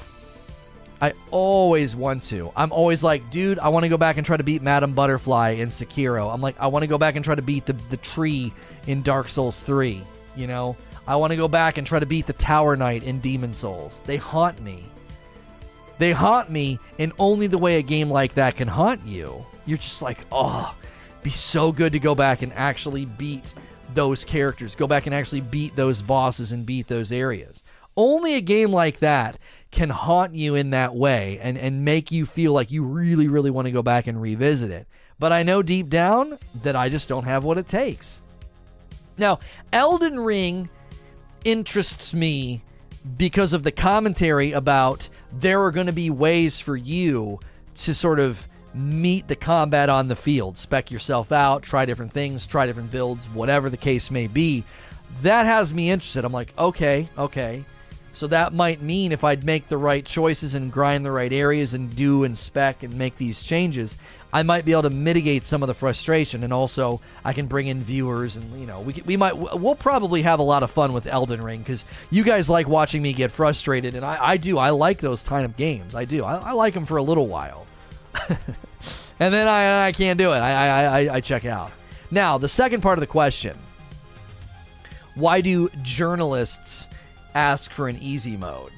I always want to. I'm always like, dude, I want to go back and try to beat Madame Butterfly in Sekiro. I'm like, I want to go back and try to beat the, the tree in Dark Souls 3. You know? I want to go back and try to beat the Tower Knight in Demon's Souls. They haunt me. They haunt me in only the way a game like that can haunt you. You're just like, oh, be so good to go back and actually beat those characters. Go back and actually beat those bosses and beat those areas. Only a game like that can haunt you in that way and, and make you feel like you really, really want to go back and revisit it. But I know deep down that I just don't have what it takes. Now, Elden Ring interests me because of the commentary about there are going to be ways for you to sort of meet the combat on the field, spec yourself out, try different things, try different builds, whatever the case may be. That has me interested. I'm like, okay, okay. So that might mean if I'd make the right choices and grind the right areas and do and spec and make these changes, I might be able to mitigate some of the frustration. And also, I can bring in viewers, and you know, we we might we'll probably have a lot of fun with Elden Ring because you guys like watching me get frustrated, and I, I do. I like those kind of games. I do. I, I like them for a little while, and then I I can't do it. I, I I I check out. Now, the second part of the question: Why do journalists? Ask for an easy mode.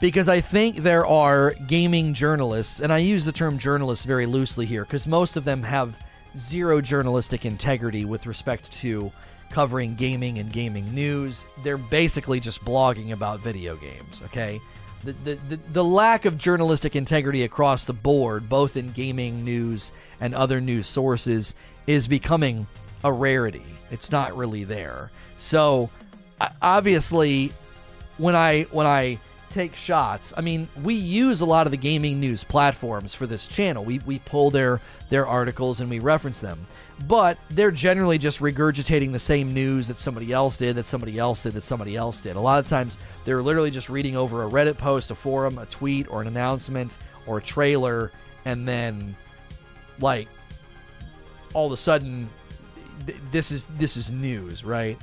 Because I think there are gaming journalists, and I use the term journalists very loosely here, because most of them have zero journalistic integrity with respect to covering gaming and gaming news. They're basically just blogging about video games, okay? The, the, the, the, lack of journalistic integrity across the board, both in gaming news and other news sources, is becoming a rarity. It's not really there. So, obviously, when I when I take shots. I mean, we use a lot of the gaming news platforms for this channel. We we pull their their articles and we reference them. But they're generally just regurgitating the same news that somebody else did, that somebody else did, that somebody else did. A lot of times they're literally just reading over a Reddit post, a forum, a tweet, or an announcement, or a trailer, and then like all of a sudden th- this is this is news, right?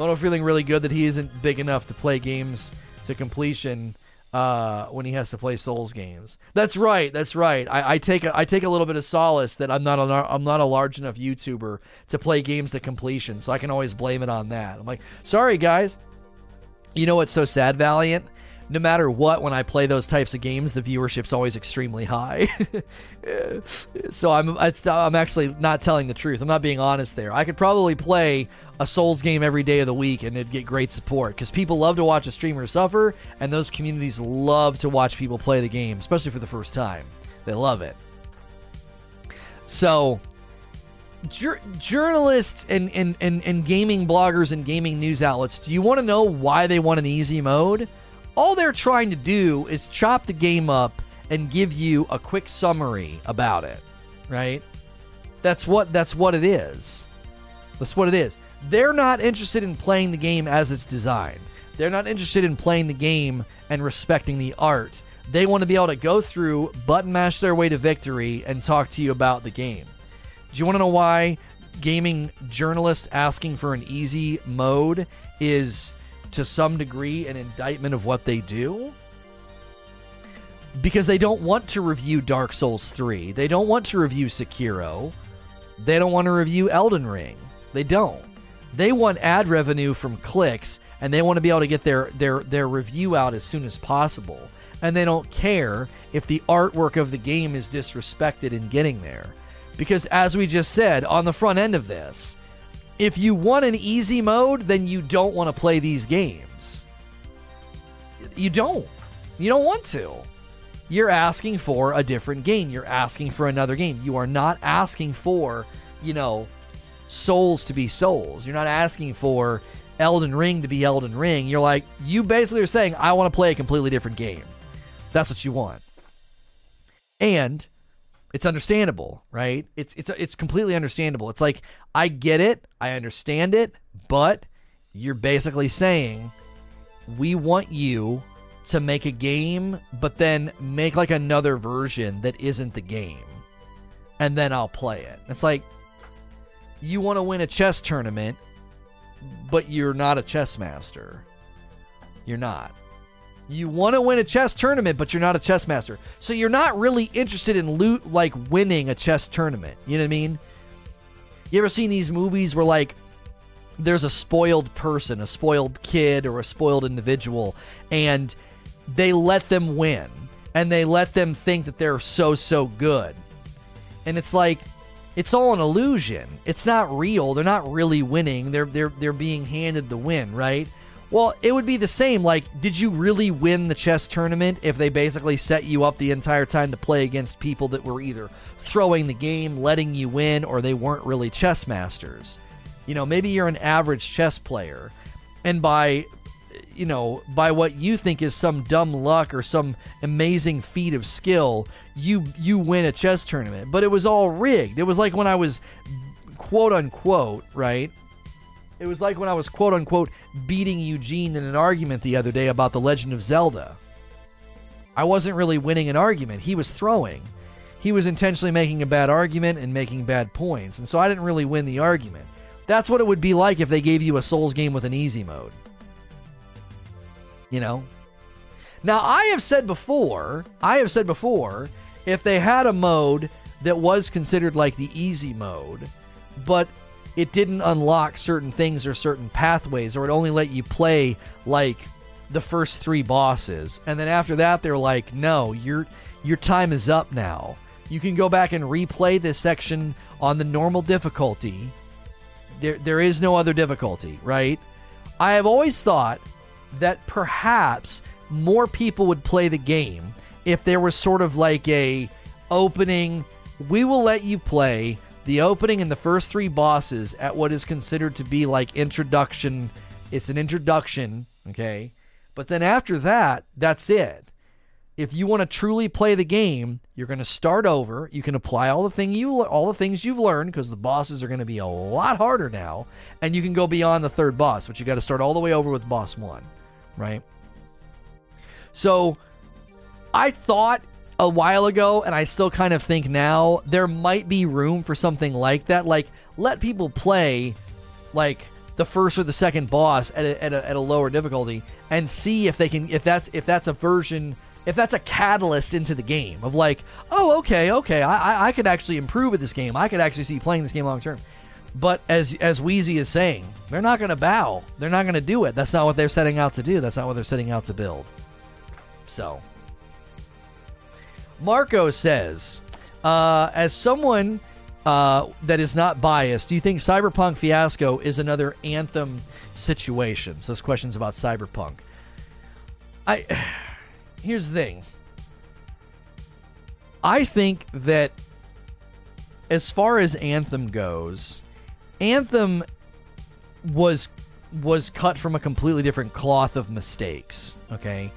Lono feeling really good that he isn't big enough to play games to completion uh, when he has to play Souls games. That's right. That's right. I, I, take a, I take a little bit of solace that I'm not a, I'm not a large enough YouTuber to play games to completion, so I can always blame it on that. I'm like, sorry guys. You know what's so sad, Valiant? No matter what, when I play those types of games, the viewership's always extremely high. so I'm I'm actually not telling the truth. I'm not being honest there. I could probably play a Souls game every day of the week and it'd get great support because people love to watch a streamer suffer, and those communities love to watch people play the game, especially for the first time. They love it. So Jur- journalists and, and, and, and gaming bloggers and gaming news outlets, do you want to know why they want an easy mode? All they're trying to do is chop the game up and give you a quick summary about it, right? That's what that's what it is. That's what it is. They're not interested in playing the game as it's designed. They're not interested in playing the game and respecting the art. They want to be able to go through, button mash their way to victory, and talk to you about the game. Do you want to know why gaming journalists asking for an easy mode is to some degree an indictment of what they do? Because they don't want to review Dark Souls 3. They don't want to review Sekiro. They don't want to review Elden Ring. They don't. They want ad revenue from clicks and they want to be able to get their their their review out as soon as possible. And they don't care if the artwork of the game is disrespected in getting there. Because as we just said, on the front end of this, if you want an easy mode, then you don't want to play these games. You don't. You don't want to. You're asking for a different game. You're asking for another game. You are not asking for, you know, Souls to be Souls. You're not asking for Elden Ring to be Elden Ring. You're like, you basically are saying, I want to play a completely different game. That's what you want. And it's understandable, right? It's it's it's completely understandable. It's like I get it, I understand it, but you're basically saying we want you to make a game, but then make like another version that isn't the game. And then I'll play it. It's like you want to win a chess tournament, but you're not a chess master. You're not. You want to win a chess tournament, but you're not a chess master. So you're not really interested in loot like winning a chess tournament. You know what I mean? You ever seen these movies where like there's a spoiled person, a spoiled kid or a spoiled individual and they let them win and they let them think that they're so so good. And it's like it's all an illusion. It's not real. They're not really winning. They're they're they're being handed the win, right? Well, it would be the same. Like, did you really win the chess tournament if they basically set you up the entire time to play against people that were either throwing the game, letting you win, or they weren't really chess masters? You know, maybe you're an average chess player, and by you know, by what you think is some dumb luck or some amazing feat of skill, you you win a chess tournament. But it was all rigged. It was like when I was quote unquote, right? It was like when I was quote unquote beating Eugene in an argument the other day about The Legend of Zelda. I wasn't really winning an argument, he was throwing. He was intentionally making a bad argument and making bad points, and so I didn't really win the argument. That's what it would be like if they gave you a Souls game with an easy mode. You know? Now, I have said before, I have said before, if they had a mode that was considered like the easy mode, but it didn't unlock certain things or certain pathways, or it only let you play like the first three bosses, and then after that they're like, no, your your time is up now. You can go back and replay this section on the normal difficulty. There there is no other difficulty, right? I have always thought that perhaps more people would play the game if there was sort of like a opening we will let you play the opening and the first three bosses at what is considered to be like introduction. It's an introduction, okay? But then after that, that's it. If you want to truly play the game, you're going to start over. You can apply all the thing you all the things you've learned because the bosses are going to be a lot harder now, and you can go beyond the third boss, but you got to start all the way over with boss 1, right? So I thought a while ago, and I still kind of think now there might be room for something like that. Like, let people play, like the first or the second boss at a, at a, at a lower difficulty, and see if they can if that's if that's a version if that's a catalyst into the game of like, oh, okay, okay, I, I, I could actually improve at this game. I could actually see playing this game long term. But as as Wheezy is saying, they're not going to bow. They're not going to do it. That's not what they're setting out to do. That's not what they're setting out to build. So, Marco says, uh, as someone uh, that is not biased, do you think Cyberpunk Fiasco is another Anthem situation? So, this question's about Cyberpunk. I here's the thing. I think that as far as Anthem goes, Anthem was was cut from a completely different cloth of mistakes. Okay,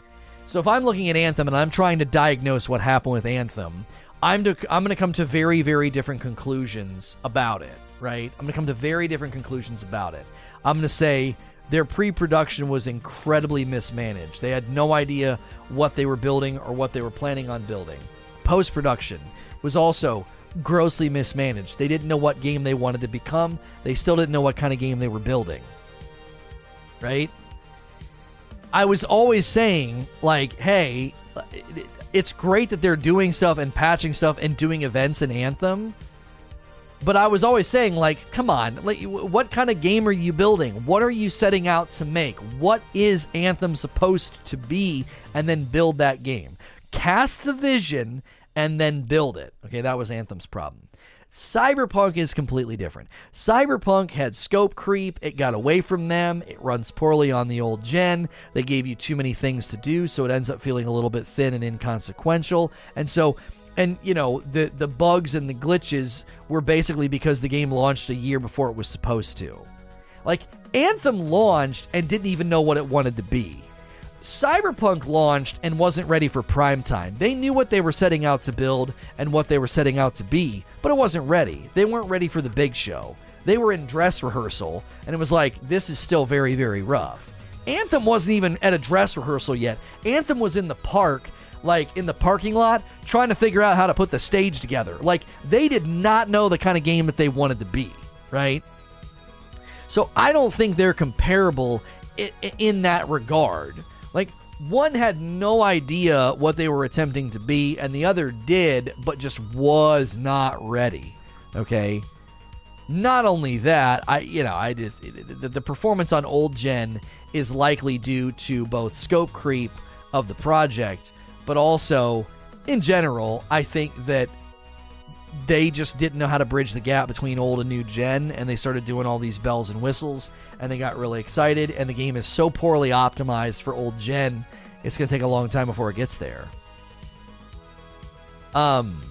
so if I'm looking at Anthem and I'm trying to diagnose what happened with Anthem, I'm to, I'm going to come to very very different conclusions about it. Right, I'm going to come to very different conclusions about it. I'm going to say their pre-production was incredibly mismanaged. They had no idea what they were building or what they were planning on building. Post-production was also grossly mismanaged. They didn't know what game they wanted to become. They still didn't know what kind of game they were building. Right? I was always saying like, "Hey, it's great that they're doing stuff and patching stuff and doing events in Anthem." But I was always saying, like, come on, like, what kind of game are you building? What are you setting out to make? What is Anthem supposed to be? And then build that game. Cast the vision and then build it. Okay, that was Anthem's problem. Cyberpunk is completely different. Cyberpunk had scope creep. It got away from them. It runs poorly on the old gen. They gave you too many things to do, so it ends up feeling a little bit thin and inconsequential. And so and you know the the bugs and the glitches were basically because the game launched a year before it was supposed to. Like Anthem launched and didn't even know what it wanted to be. Cyberpunk launched and wasn't ready for prime time. They knew what they were setting out to build and what they were setting out to be, but it wasn't ready. They weren't ready for the big show. They were in dress rehearsal, and it was like, this is still very, very rough. Anthem wasn't even at a dress rehearsal yet. Anthem was in the park like in the parking lot trying to figure out how to put the stage together. Like they did not know the kind of game that they wanted to be, right? So I don't think they're comparable in, in that regard. One had no idea what they were attempting to be, and the other did, but just was not ready. Okay. Not only that, I you know I just the, the performance on old gen is likely due to both scope creep of the project but also in general, I think that they just didn't know how to bridge the gap between old and new gen, and they started doing all these bells and whistles, and they got really excited. And the game is so poorly optimized for old gen, it's going to take a long time before it gets there. Um,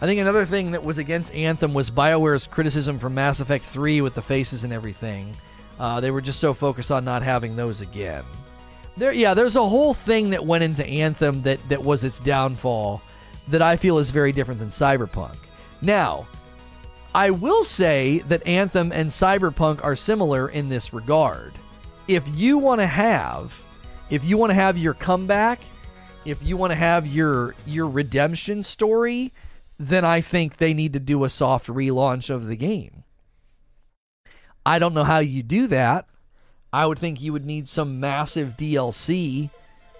I think another thing that was against Anthem was BioWare's criticism from Mass Effect 3 with the faces and everything. Uh, they were just so focused on not having those again. There, yeah, there's a whole thing that went into Anthem that that was its downfall that I feel is very different than Cyberpunk. Now, I will say that Anthem and Cyberpunk are similar in this regard. If you want to have, if you want to have your comeback, if you want to have your your redemption story, then I think they need to do a soft relaunch of the game. I don't know how you do that. I would think you would need some massive DLC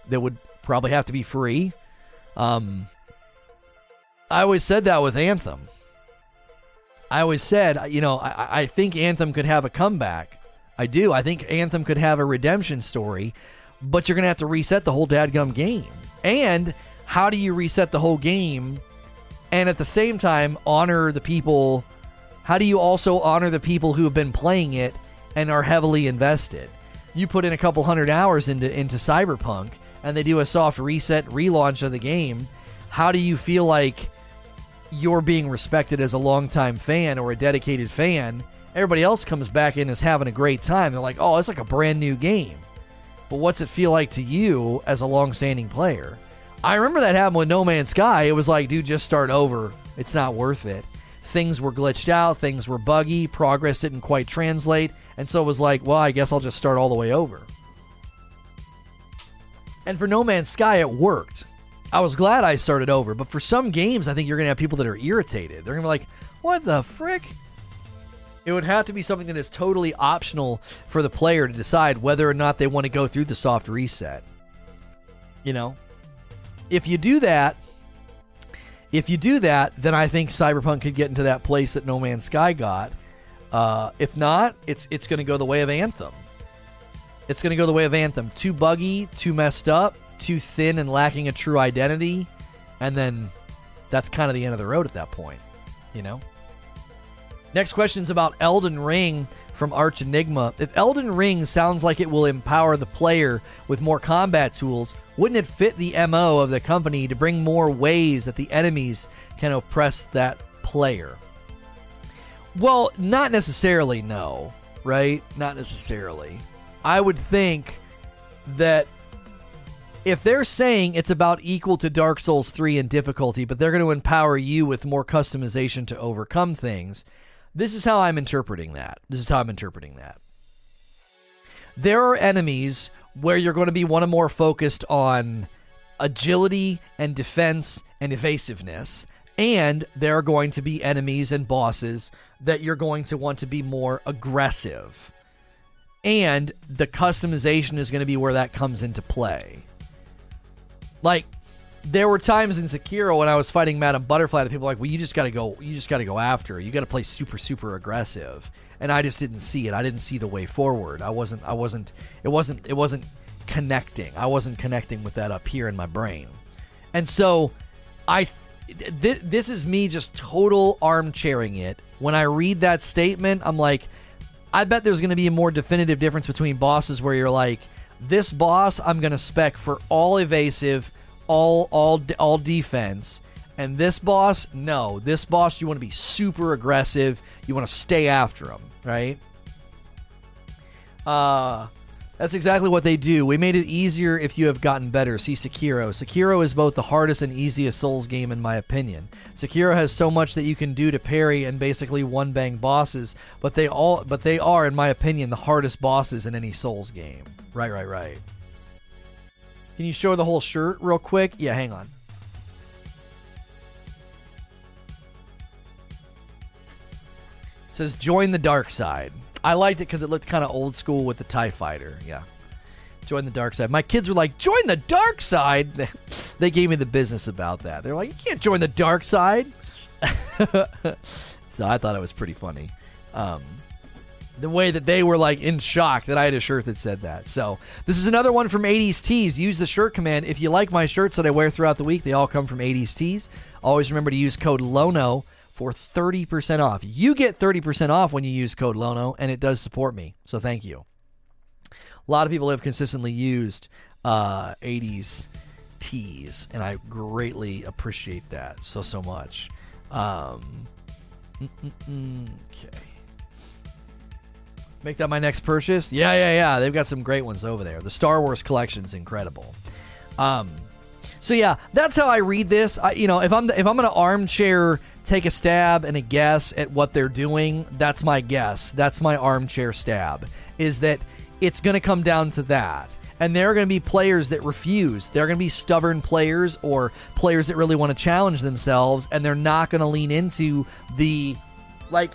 that would probably have to be free. Um, I always said that with Anthem. I always said, you know, I, I think Anthem could have a comeback. I do. I think Anthem could have a redemption story, but you're going to have to reset the whole dadgum game. And how do you reset the whole game and at the same time honor the people? How do you also honor the people who have been playing it and are heavily invested. You put in a couple hundred hours into into Cyberpunk and they do a soft reset relaunch of the game. How do you feel like you're being respected as a longtime fan or a dedicated fan? Everybody else comes back in as having a great time. They're like, "Oh, it's like a brand new game." But what's it feel like to you as a long-standing player? I remember that happened with No Man's Sky. It was like, dude, just start over. It's not worth it things were glitched out, things were buggy, progress didn't quite translate, and so it was like, well, I guess I'll just start all the way over. And for No Man's Sky, it worked. I was glad I started over, but for some games, I think you're going to have people that are irritated. They're going to be like, what the frick? It would have to be something that is totally optional for the player to decide whether or not they want to go through the soft reset. You know? If you do that, if you do that, then I think Cyberpunk could get into that place that No Man's Sky got. Uh, if not, it's it's going to go the way of Anthem. It's going to go the way of Anthem. Too buggy, too messed up, too thin and lacking a true identity, and then that's kind of the end of the road at that point, you know? Next question is about Elden Ring from Arch Enigma. If Elden Ring sounds like it will empower the player with more combat tools, wouldn't it fit the MO of the company to bring more ways that the enemies can oppress that player? Well, not necessarily, no, right? Not necessarily. I would think that if they're saying it's about equal to Dark Souls 3 in difficulty, but they're going to empower you with more customization to overcome things, this is how I'm interpreting that. This is how I'm interpreting that. There are enemies where you're going to be one of more focused on agility and defense and evasiveness. And there are going to be enemies and bosses that you're going to want to be more aggressive. And the customization is going to be where that comes into play. Like, there were times in Sekiro when I was fighting Madame Butterfly that people were like, well, you just got to go, you just got to go after. You got to play super, super aggressive. And I just didn't see it. I didn't see the way forward. I wasn't, I wasn't, it wasn't, it wasn't connecting. I wasn't connecting with that up here in my brain. And so I, th- this is me just total armchairing it. When I read that statement, I'm like, I bet there's going to be a more definitive difference between bosses where you're like, this boss I'm going to spec for all evasive all all all defense. And this boss, no, this boss you want to be super aggressive. You want to stay after him, right? Uh that's exactly what they do. We made it easier if you have gotten better. See Sekiro. Sekiro is both the hardest and easiest Souls game in my opinion. Sekiro has so much that you can do to parry and basically one bang bosses, but they all but they are in my opinion the hardest bosses in any Souls game. Right, right, right. Can you show the whole shirt real quick? Yeah, hang on. It says join the dark side. I liked it because it looked kind of old school with the TIE fighter. Yeah. Join the dark side. My kids were like, join the dark side. they gave me the business about that. They're like, you can't join the dark side. so I thought it was pretty funny. Um, the way that they were like in shock that I had a shirt that said that. So this is another one from 80s Tees. Use the shirt command. If you like my shirts that I wear throughout the week, they all come from 80s Tees. Always remember to use code LONO for 30% off. You get 30% off when you use code LONO, and it does support me. So thank you. A lot of people have consistently used uh, 80s tees, and I greatly appreciate that so, so much. Um, okay. Make that my next purchase? Yeah, yeah, yeah. They've got some great ones over there. The Star Wars collection's incredible. Um, so yeah, that's how I read this. I, you know, if I'm if I'm gonna armchair take a stab and a guess at what they're doing, that's my guess. That's my armchair stab. Is that it's gonna come down to that. And there are going to be players that refuse. There are going to be stubborn players or players that really want to challenge themselves, and they're not going to lean into the like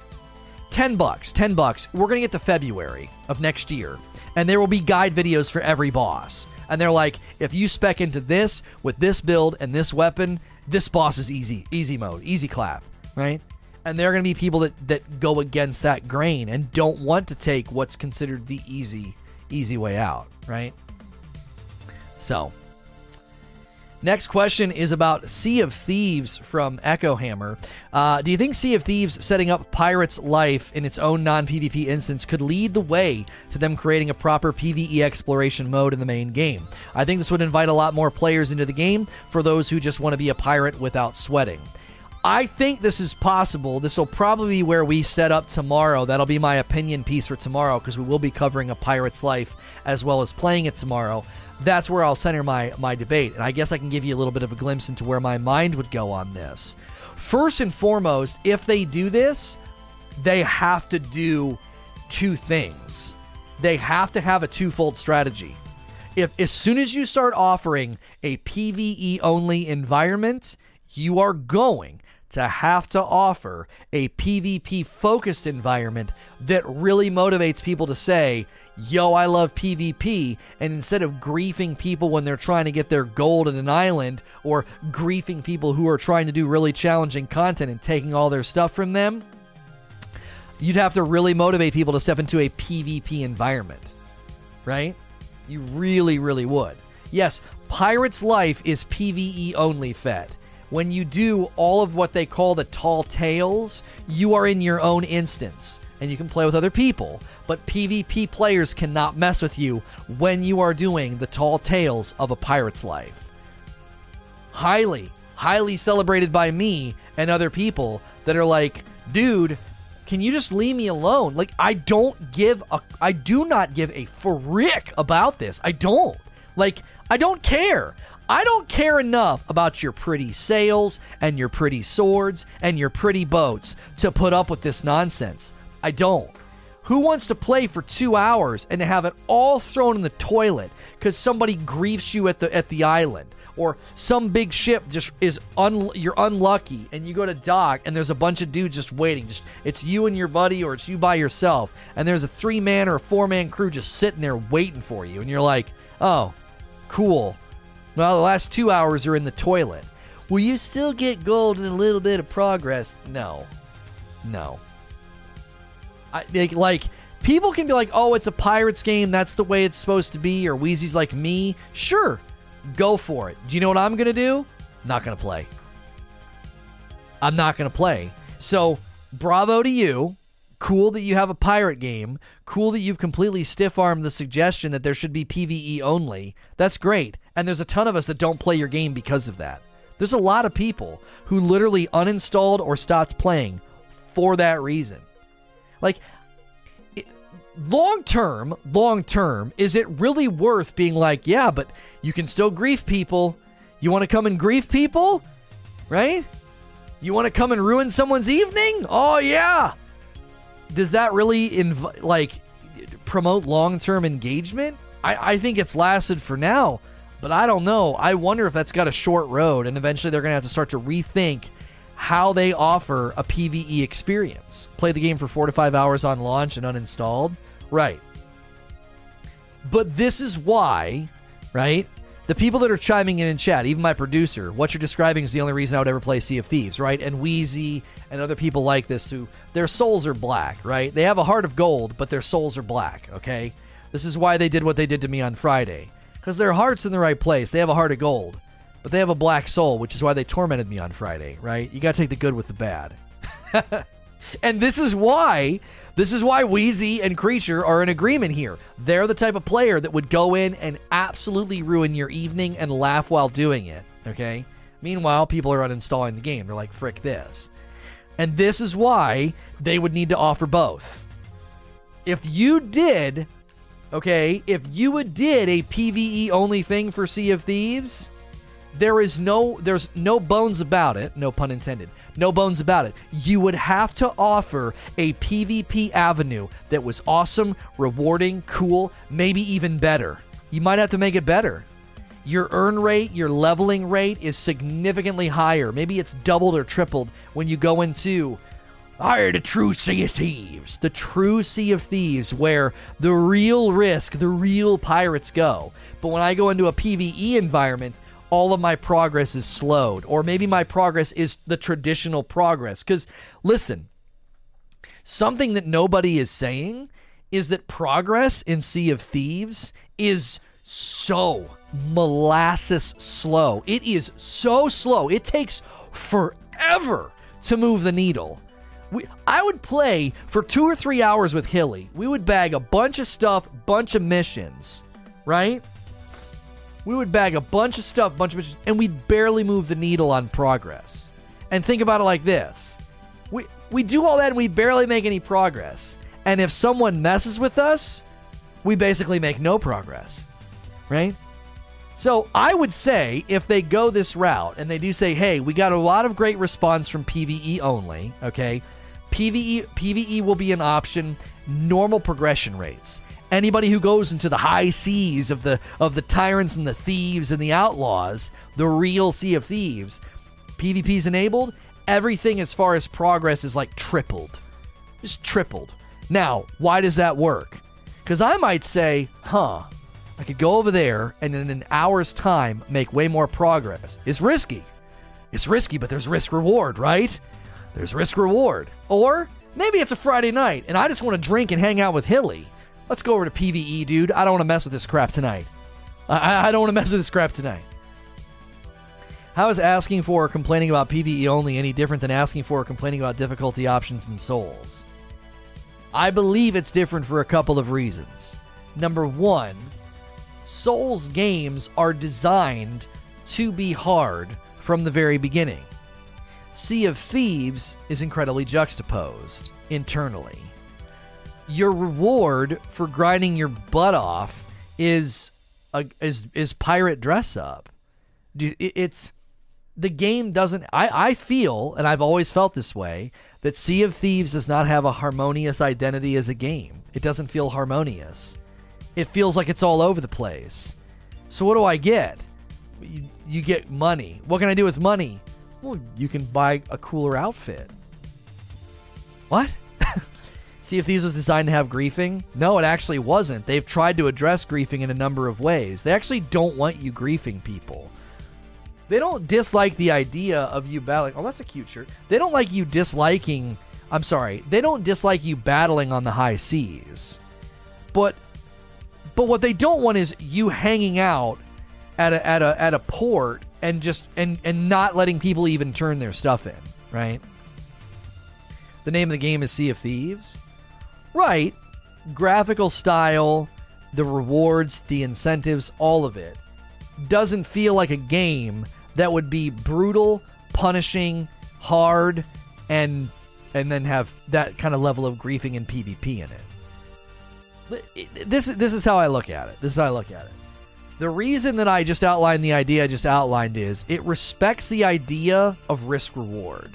10 bucks, 10 bucks. We're going to get to February of next year, and there will be guide videos for every boss. And they're like, if you spec into this with this build and this weapon, this boss is easy, easy mode, easy clap, right? And there are going to be people that, that go against that grain and don't want to take what's considered the easy, easy way out, right? So, Next question is about Sea of Thieves from Echo Hammer. Uh, do you think Sea of Thieves setting up Pirate's life in its own non PvP instance could lead the way to them creating a proper PvE exploration mode in the main game? I think this would invite a lot more players into the game for those who just want to be a pirate without sweating. I think this is possible. This will probably be where we set up tomorrow. That'll be my opinion piece for tomorrow because we will be covering a pirate's life as well as playing it tomorrow that's where I'll center my, my debate. And I guess I can give you a little bit of a glimpse into where my mind would go on this. First and foremost, if they do this, they have to do two things. They have to have a twofold strategy. If as soon as you start offering a PvE only environment, you are going to have to offer a PvP focused environment that really motivates people to say, yo, I love PvP, and instead of griefing people when they're trying to get their gold at an island, or griefing people who are trying to do really challenging content and taking all their stuff from them, you'd have to really motivate people to step into a PvP environment, right? You really, really would. Yes, Pirate's Life is PvE only fed. When you do all of what they call the tall tales, you are in your own instance and you can play with other people. But PvP players cannot mess with you when you are doing the tall tales of a pirate's life. Highly, highly celebrated by me and other people that are like, dude, can you just leave me alone? Like, I don't give a, I do not give a frick about this. I don't. Like, I don't care. I don't care enough about your pretty sails and your pretty swords and your pretty boats to put up with this nonsense. I don't. Who wants to play for two hours and to have it all thrown in the toilet because somebody griefs you at the at the island? Or some big ship just is un, you're unlucky and you go to dock and there's a bunch of dudes just waiting. Just it's you and your buddy or it's you by yourself and there's a three man or a four man crew just sitting there waiting for you and you're like, oh, cool. Well, the last two hours are in the toilet. Will you still get gold and a little bit of progress? No, no. I, like, like people can be like, "Oh, it's a Pirates game. That's the way it's supposed to be." Or Wheezy's like me. Sure, go for it. Do you know what I'm gonna do? Not gonna play. I'm not gonna play. So, bravo to you. Cool that you have a pirate game. Cool that you've completely stiff armed the suggestion that there should be PvE only. That's great. And there's a ton of us that don't play your game because of that. There's a lot of people who literally uninstalled or stopped playing for that reason. Like, long term, long term, is it really worth being like, yeah, but you can still grief people? You want to come and grief people? Right? You want to come and ruin someone's evening? Oh, yeah. Does that really, inv- like, promote long term engagement? I-, I think it's lasted for now, but I don't know. I wonder if that's got a short road, and eventually they're going to have to start to rethink how they offer a PvE experience. Play the game for four to five hours on launch and uninstalled. Right. But this is why, right? The people that are chiming in in chat, even my producer, what you're describing is the only reason I would ever play Sea of Thieves, right? And Wheezy and other people like this who their souls are black, right? They have a heart of gold, but their souls are black, okay? This is why they did what they did to me on Friday. Because their heart's in the right place. They have a heart of gold. But they have a black soul, which is why they tormented me on Friday, right? You got to take the good with the bad. and this is why this is why Wheezy and Creature are in agreement here. They're the type of player that would go in and absolutely ruin your evening and laugh while doing it, okay? Meanwhile, people are uninstalling the game. They're like, frick this. And this is why they would need to offer both. If you did, okay, if you did a PvE only thing for Sea of Thieves, there is no there's no bones about it no pun intended no bones about it you would have to offer a pvp avenue that was awesome rewarding cool maybe even better you might have to make it better your earn rate your leveling rate is significantly higher maybe it's doubled or tripled when you go into I the true Sea of Thieves. The true Sea of Thieves, where the real risk, the real pirates go. But when I go into a PvE environment, all of my progress is slowed, or maybe my progress is the traditional progress. Because listen, something that nobody is saying is that progress in Sea of Thieves is so molasses slow. It is so slow. It takes forever to move the needle. We, I would play for two or three hours with Hilly. We would bag a bunch of stuff, bunch of missions, right? We would bag a bunch of stuff, bunch of and we'd barely move the needle on progress. And think about it like this: we we do all that and we barely make any progress. And if someone messes with us, we basically make no progress, right? So I would say if they go this route and they do say, "Hey, we got a lot of great response from PVE only," okay? PVE PVE will be an option. Normal progression rates anybody who goes into the high seas of the of the tyrants and the thieves and the outlaws, the real sea of thieves, PvP's enabled, everything as far as progress is like tripled. Just tripled. Now, why does that work? Cuz I might say, "Huh, I could go over there and in an hour's time make way more progress." It's risky. It's risky, but there's risk reward, right? There's risk reward. Or maybe it's a Friday night and I just want to drink and hang out with Hilly Let's go over to PVE, dude. I don't want to mess with this crap tonight. I, I don't want to mess with this crap tonight. How is asking for or complaining about PvE only any different than asking for or complaining about difficulty options in Souls? I believe it's different for a couple of reasons. Number one, Souls games are designed to be hard from the very beginning. Sea of Thieves is incredibly juxtaposed internally. Your reward for grinding your butt off is a, is is pirate dress up. It's the game doesn't. I I feel, and I've always felt this way, that Sea of Thieves does not have a harmonious identity as a game. It doesn't feel harmonious. It feels like it's all over the place. So what do I get? You, you get money. What can I do with money? Well, you can buy a cooler outfit. What? Sea of Thieves was designed to have griefing? No, it actually wasn't. They've tried to address griefing in a number of ways. They actually don't want you griefing people. They don't dislike the idea of you battling. Oh, that's a cute shirt. They don't like you disliking. I'm sorry. They don't dislike you battling on the high seas. But but what they don't want is you hanging out at a at a at a port and just and and not letting people even turn their stuff in, right? The name of the game is Sea of Thieves. Right. Graphical style, the rewards, the incentives, all of it doesn't feel like a game that would be brutal, punishing, hard, and and then have that kind of level of griefing and PvP in it. This this is how I look at it. This is how I look at it. The reason that I just outlined the idea I just outlined is it respects the idea of risk reward.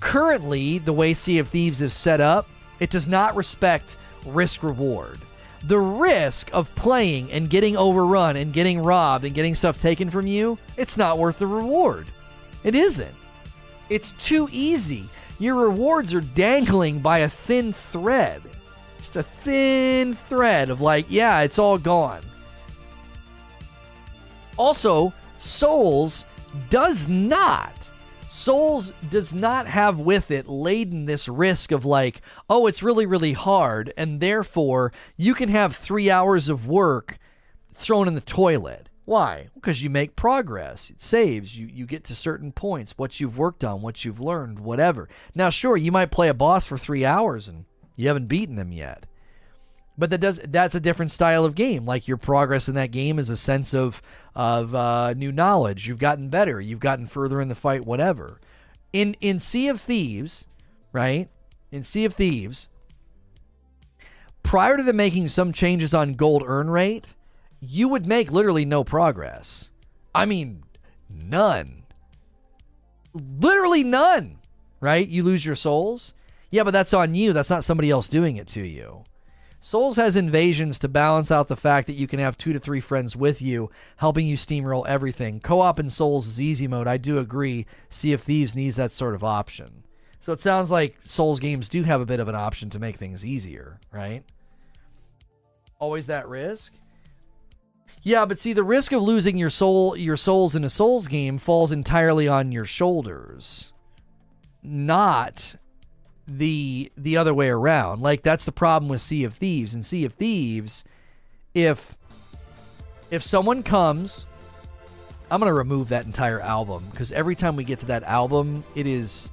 Currently, the way Sea of Thieves is set up, it does not respect risk reward. The risk of playing and getting overrun and getting robbed and getting stuff taken from you, it's not worth the reward. It isn't. It's too easy. Your rewards are dangling by a thin thread. Just a thin thread of like, yeah, it's all gone. Also, Souls does not Souls does not have with it laden this risk of like, oh, it's really, really hard, and therefore you can have three hours of work thrown in the toilet. Why? Because you make progress. It saves. You you get to certain points, what you've worked on, what you've learned, whatever. Now, sure, you might play a boss for three hours and you haven't beaten them yet but that does that's a different style of game. Like your progress in that game is a sense of of uh, new knowledge. You've gotten better. You've gotten further in the fight. Whatever. In in Sea of Thieves, right? In Sea of Thieves, prior to them making some changes on gold earn rate, you would make literally no progress. I mean, none. Literally none. Right? You lose your souls. Yeah, but that's on you. That's not somebody else doing it to you. Souls has invasions to balance out the fact that you can have two to three friends with you, helping you steamroll everything. Co op in Souls is easy mode. I do agree. Sea of Thieves needs that sort of option. So it sounds like Souls games do have a bit of an option to make things easier, right? Always that risk? Yeah, but see the risk of losing your soul your souls in a Souls game falls entirely on your shoulders. Not the the other way around. Like that's the problem with Sea of Thieves. And Sea of Thieves, if if someone comes, I'm gonna remove that entire album because every time we get to that album, it is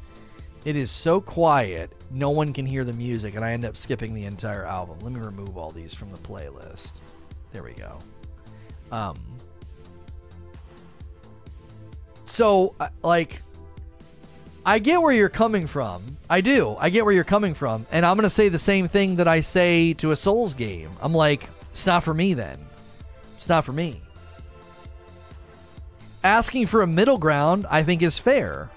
it is so quiet, no one can hear the music, and I end up skipping the entire album. Let me remove all these from the playlist. There we go. Um. So, like, I get where you're coming from. I do. I get where you're coming from. And I'm going to say the same thing that I say to a Souls game. I'm like, it's not for me then. It's not for me. Asking for a middle ground, I think, is fair.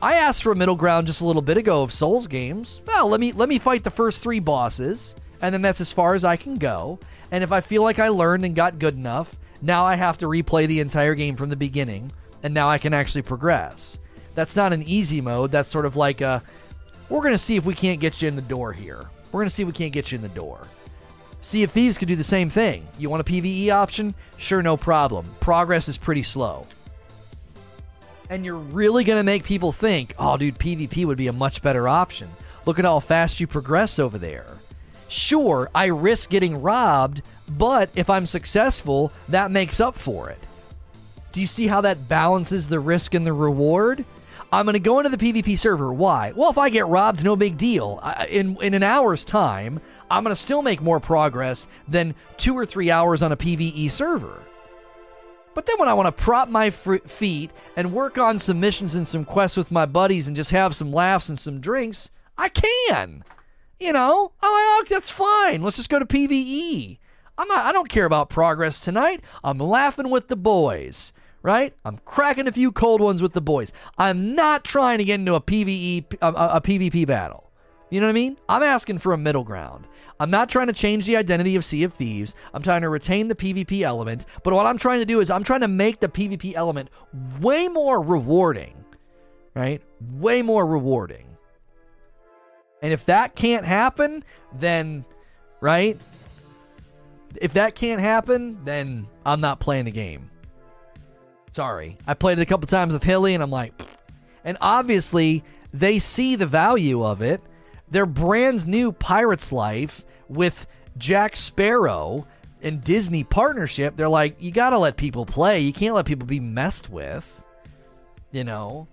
I asked for a middle ground just a little bit ago of Souls games. Well, let me let me fight the first three bosses, and then that's as far as I can go. And if I feel like I learned and got good enough, now I have to replay the entire game from the beginning, and now I can actually progress. That's not an easy mode. That's sort of like a we're going to see if we can't get you in the door here. We're going to see if we can't get you in the door. Sea of Thieves could do the same thing. You want a PvE option? Sure, no problem. Progress is pretty slow. And you're really going to make people think, oh, dude, PvP would be a much better option. Look at how fast you progress over there. Sure, I risk getting robbed, but if I'm successful, that makes up for it. Do you see how that balances the risk and the reward? I'm going to go into the PvP server. Why? Well, if I get robbed, no big deal. in in an hour's time, I'm going to still make more progress than two or three hours on a PvE server. But then when I want to prop my fr- feet and work on some missions and some quests with my buddies and just have some laughs and some drinks, I can. You know, I'm like, oh, that's fine. Let's just go to PVE. I'm not. I don't care about progress tonight. I'm laughing with the boys. Right? I'm cracking a few cold ones with the boys. I'm not trying to get into a PVE a, a PvP battle. You know what I mean? I'm asking for a middle ground. I'm not trying to change the identity of Sea of Thieves. I'm trying to retain the PvP element. But what I'm trying to do is I'm trying to make the PvP element way more rewarding. Right? Way more rewarding. And if that can't happen, then, right? If that can't happen, then I'm not playing the game. Sorry. I played it a couple times with Hilly and I'm like, and obviously they see the value of it. Their brand new Pirates Life with Jack Sparrow and Disney partnership, they're like, you got to let people play. You can't let people be messed with. You know?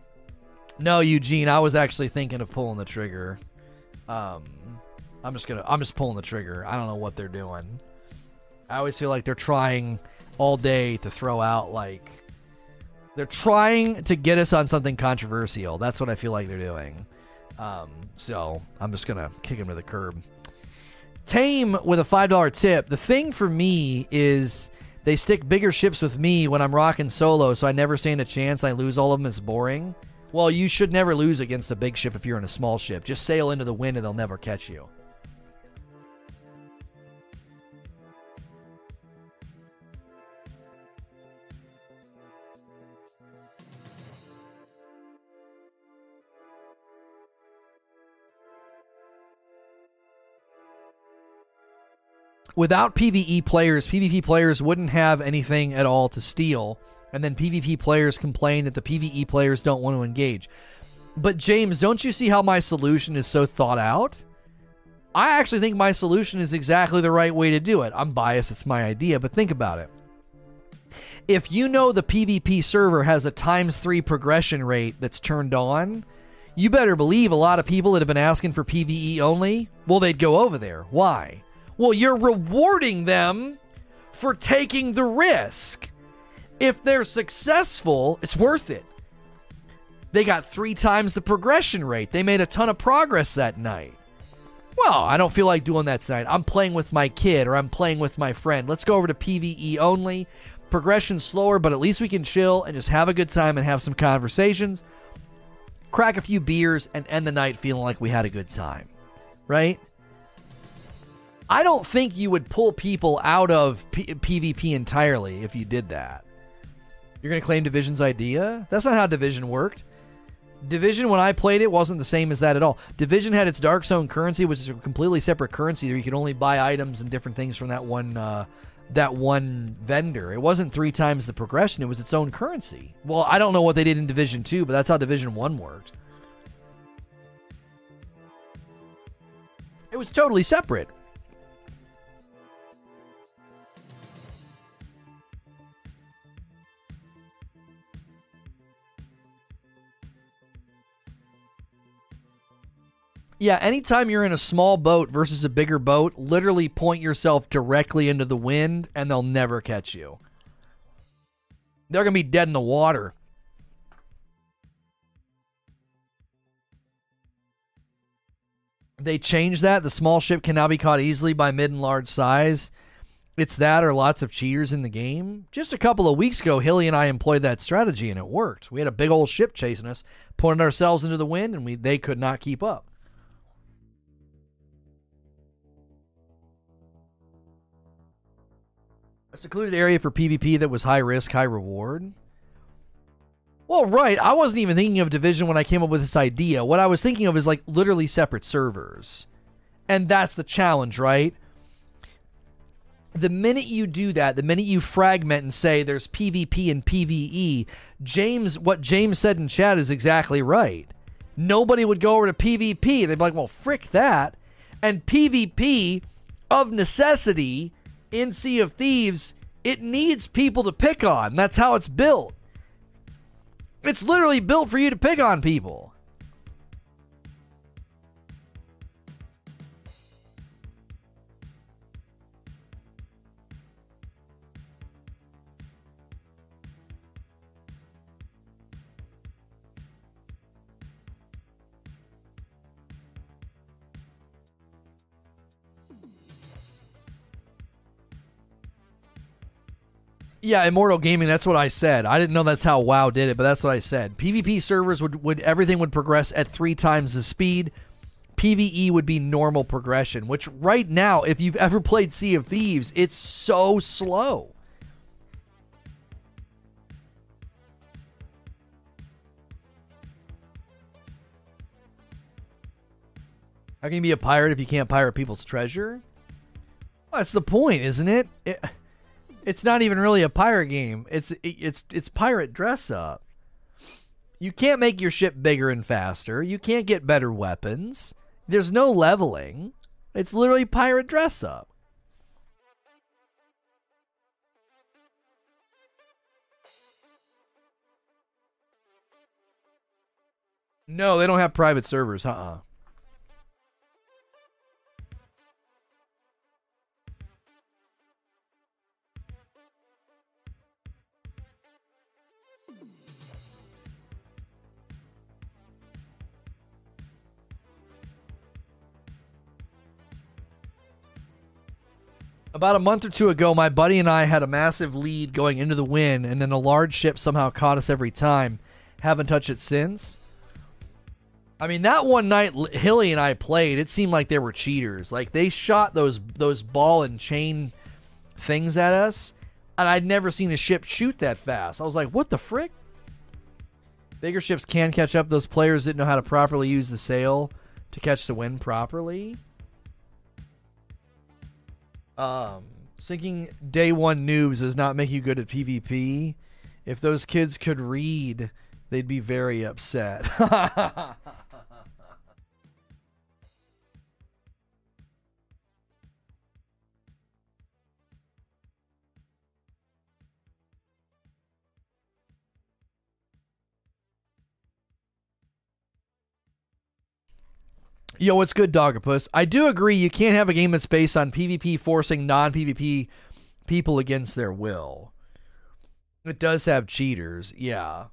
No, Eugene, I was actually thinking of pulling the trigger. Um, I'm just gonna, I'm just pulling the trigger. I don't know what they're doing. I always feel like they're trying all day to throw out like they're trying to get us on something controversial. That's what I feel like they're doing. Um, so I'm just gonna kick him to the curb. Tame with a $5 tip. The thing for me is they stick bigger ships with me when I'm rocking solo, so I never stand a chance. I lose all of them. It's boring. Well, you should never lose against a big ship if you're in a small ship. Just sail into the wind and they'll never catch you. Without PvE players, PvP players wouldn't have anything at all to steal, and then PvP players complain that the PvE players don't want to engage. But James, don't you see how my solution is so thought out? I actually think my solution is exactly the right way to do it. I'm biased, it's my idea, but think about it. If you know the PvP server has a times 3 progression rate that's turned on, you better believe a lot of people that have been asking for PvE only, well, they'd go over there. Why? Well, you're rewarding them for taking the risk. If they're successful, it's worth it. They got three times the progression rate. They made a ton of progress that night. Well, I don't feel like doing that tonight. I'm playing with my kid or I'm playing with my friend. Let's go over to PvE only. Progression slower, but at least we can chill and just have a good time and have some conversations. Crack a few beers and end the night feeling like we had a good time. Right? I don't think you would pull people out of P- PvP entirely if you did that. You're going to claim Division's idea? That's not how Division worked. Division, when I played it, wasn't the same as that at all. Division had its Dark Zone currency, which is a completely separate currency. Where you could only buy items and different things from that one uh, that one vendor. It wasn't three times the progression; it was its own currency. Well, I don't know what they did in Division Two, but that's how Division One worked. It was totally separate. Yeah, anytime you're in a small boat versus a bigger boat, literally point yourself directly into the wind and they'll never catch you. They're going to be dead in the water. They changed that. The small ship can now be caught easily by mid and large size. It's that or lots of cheaters in the game. Just a couple of weeks ago, Hilly and I employed that strategy and it worked. We had a big old ship chasing us, pointed ourselves into the wind, and we they could not keep up. A secluded area for PvP that was high risk, high reward. Well, right. I wasn't even thinking of division when I came up with this idea. What I was thinking of is like literally separate servers. And that's the challenge, right? The minute you do that, the minute you fragment and say there's PvP and PvE, James, what James said in chat is exactly right. Nobody would go over to PvP. They'd be like, well, frick that. And PvP, of necessity, in Sea of Thieves, it needs people to pick on. That's how it's built. It's literally built for you to pick on people. Yeah, Immortal Gaming. That's what I said. I didn't know that's how WoW did it, but that's what I said. PvP servers would would everything would progress at three times the speed. PVE would be normal progression, which right now, if you've ever played Sea of Thieves, it's so slow. How can you be a pirate if you can't pirate people's treasure? Well, that's the point, isn't it? it it's not even really a pirate game. It's it's it's pirate dress up. You can't make your ship bigger and faster. You can't get better weapons. There's no leveling. It's literally pirate dress up. No, they don't have private servers. Uh-uh. About a month or two ago, my buddy and I had a massive lead going into the win, and then a large ship somehow caught us every time. Haven't touched it since. I mean, that one night Hilly and I played, it seemed like they were cheaters. Like they shot those those ball and chain things at us, and I'd never seen a ship shoot that fast. I was like, "What the frick?" Bigger ships can catch up. Those players didn't know how to properly use the sail to catch the wind properly. Um, sinking day one noobs does not make you good at PvP. If those kids could read, they'd be very upset. Yo, what's good, Dogapus? I do agree you can't have a game that's based on PvP forcing non PvP people against their will. It does have cheaters, yeah.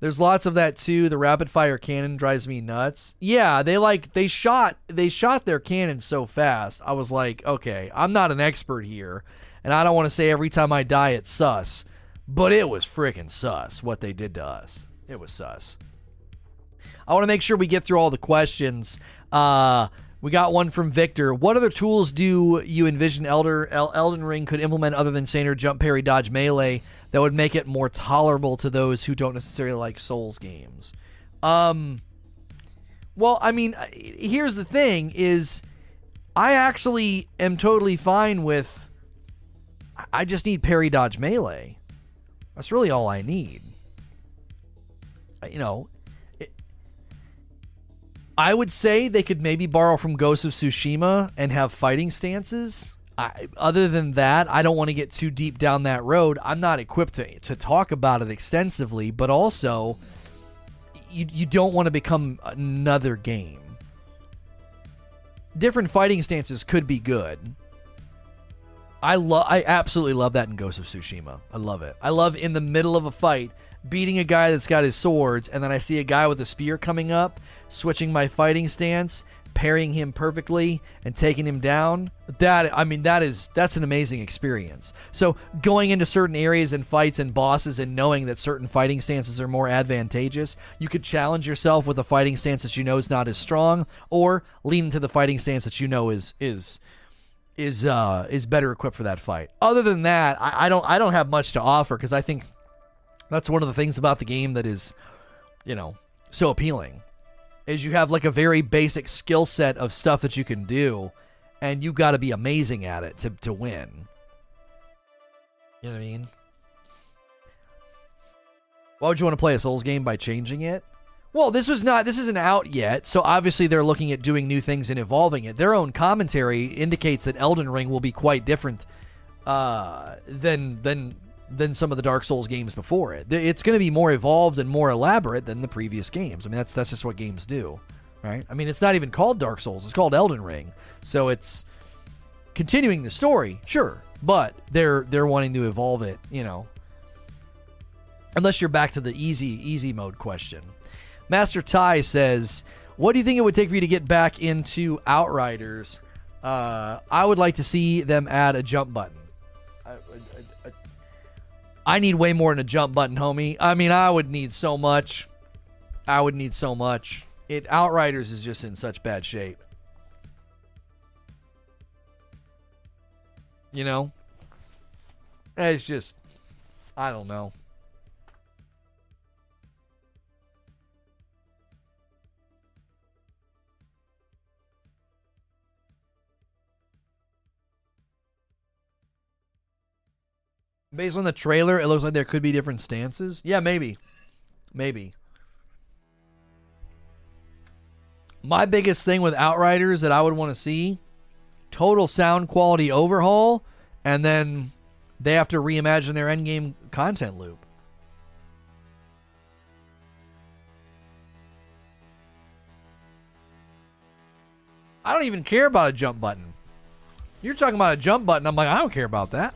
There's lots of that too. The rapid fire cannon drives me nuts. Yeah, they like they shot they shot their cannon so fast. I was like, okay, I'm not an expert here, and I don't want to say every time I die it's sus, but it was freaking sus what they did to us. It was sus. I want to make sure we get through all the questions. Uh, we got one from Victor. What other tools do you envision Elder El- Elden Ring could implement other than standard jump, parry, dodge, melee that would make it more tolerable to those who don't necessarily like Souls games? Um, well, I mean, here's the thing: is I actually am totally fine with. I just need parry, dodge, melee. That's really all I need. You know, I would say they could maybe borrow from Ghost of Tsushima and have fighting stances. I, other than that, I don't want to get too deep down that road. I'm not equipped to, to talk about it extensively, but also, you, you don't want to become another game. Different fighting stances could be good. I love I absolutely love that in Ghost of Tsushima. I love it. I love in the middle of a fight beating a guy that's got his swords and then I see a guy with a spear coming up switching my fighting stance, parrying him perfectly, and taking him down. That I mean, that is that's an amazing experience. So going into certain areas and fights and bosses and knowing that certain fighting stances are more advantageous, you could challenge yourself with a fighting stance that you know is not as strong, or lean into the fighting stance that you know is is is uh is better equipped for that fight. Other than that, I, I don't I don't have much to offer because I think that's one of the things about the game that is, you know, so appealing is you have like a very basic skill set of stuff that you can do, and you got to be amazing at it to to win. You know what I mean? Why would you want to play a Souls game by changing it? Well, this was not. This isn't out yet, so obviously they're looking at doing new things and evolving it. Their own commentary indicates that Elden Ring will be quite different uh, than than than some of the Dark Souls games before it. It's going to be more evolved and more elaborate than the previous games. I mean, that's that's just what games do, right? I mean, it's not even called Dark Souls; it's called Elden Ring. So it's continuing the story, sure, but they're they're wanting to evolve it, you know. Unless you're back to the easy easy mode question. Master Ty says, "What do you think it would take for you to get back into Outriders?" Uh, I would like to see them add a jump button. I, I, need way more than a jump button, homie. I mean, I would need so much. I would need so much. It Outriders is just in such bad shape. You know? It's just I don't know. Based on the trailer, it looks like there could be different stances. Yeah, maybe. Maybe. My biggest thing with Outriders that I would want to see total sound quality overhaul, and then they have to reimagine their endgame content loop. I don't even care about a jump button. You're talking about a jump button. I'm like, I don't care about that.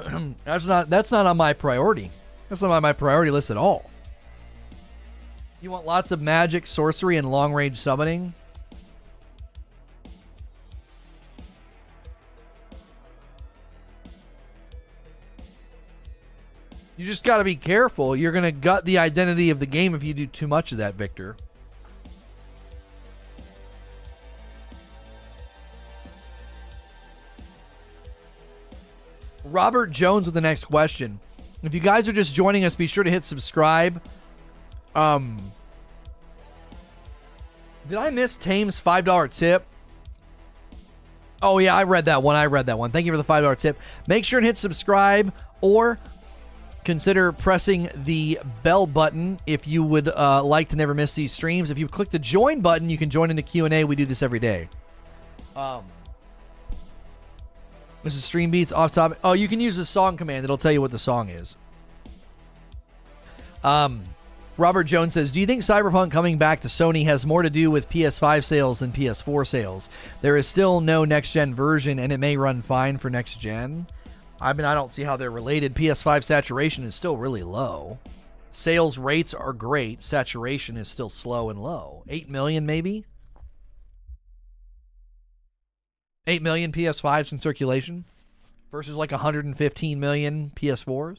that's not that's not on my priority. That's not on my priority list at all. You want lots of magic, sorcery, and long range summoning? You just got to be careful. You're going to gut the identity of the game if you do too much of that, Victor. Robert Jones with the next question. If you guys are just joining us, be sure to hit subscribe. Um, did I miss Tame's five dollar tip? Oh yeah, I read that one. I read that one. Thank you for the five dollar tip. Make sure and hit subscribe or consider pressing the bell button if you would uh, like to never miss these streams. If you click the join button, you can join in the Q and A. We do this every day. Um. This is Stream Beats off topic. Oh, you can use the song command. It'll tell you what the song is. Um, Robert Jones says, "Do you think Cyberpunk coming back to Sony has more to do with PS5 sales than PS4 sales? There is still no next gen version, and it may run fine for next gen. I mean, I don't see how they're related. PS5 saturation is still really low. Sales rates are great. Saturation is still slow and low. Eight million, maybe." 8 million PS5s in circulation versus like 115 million PS4s.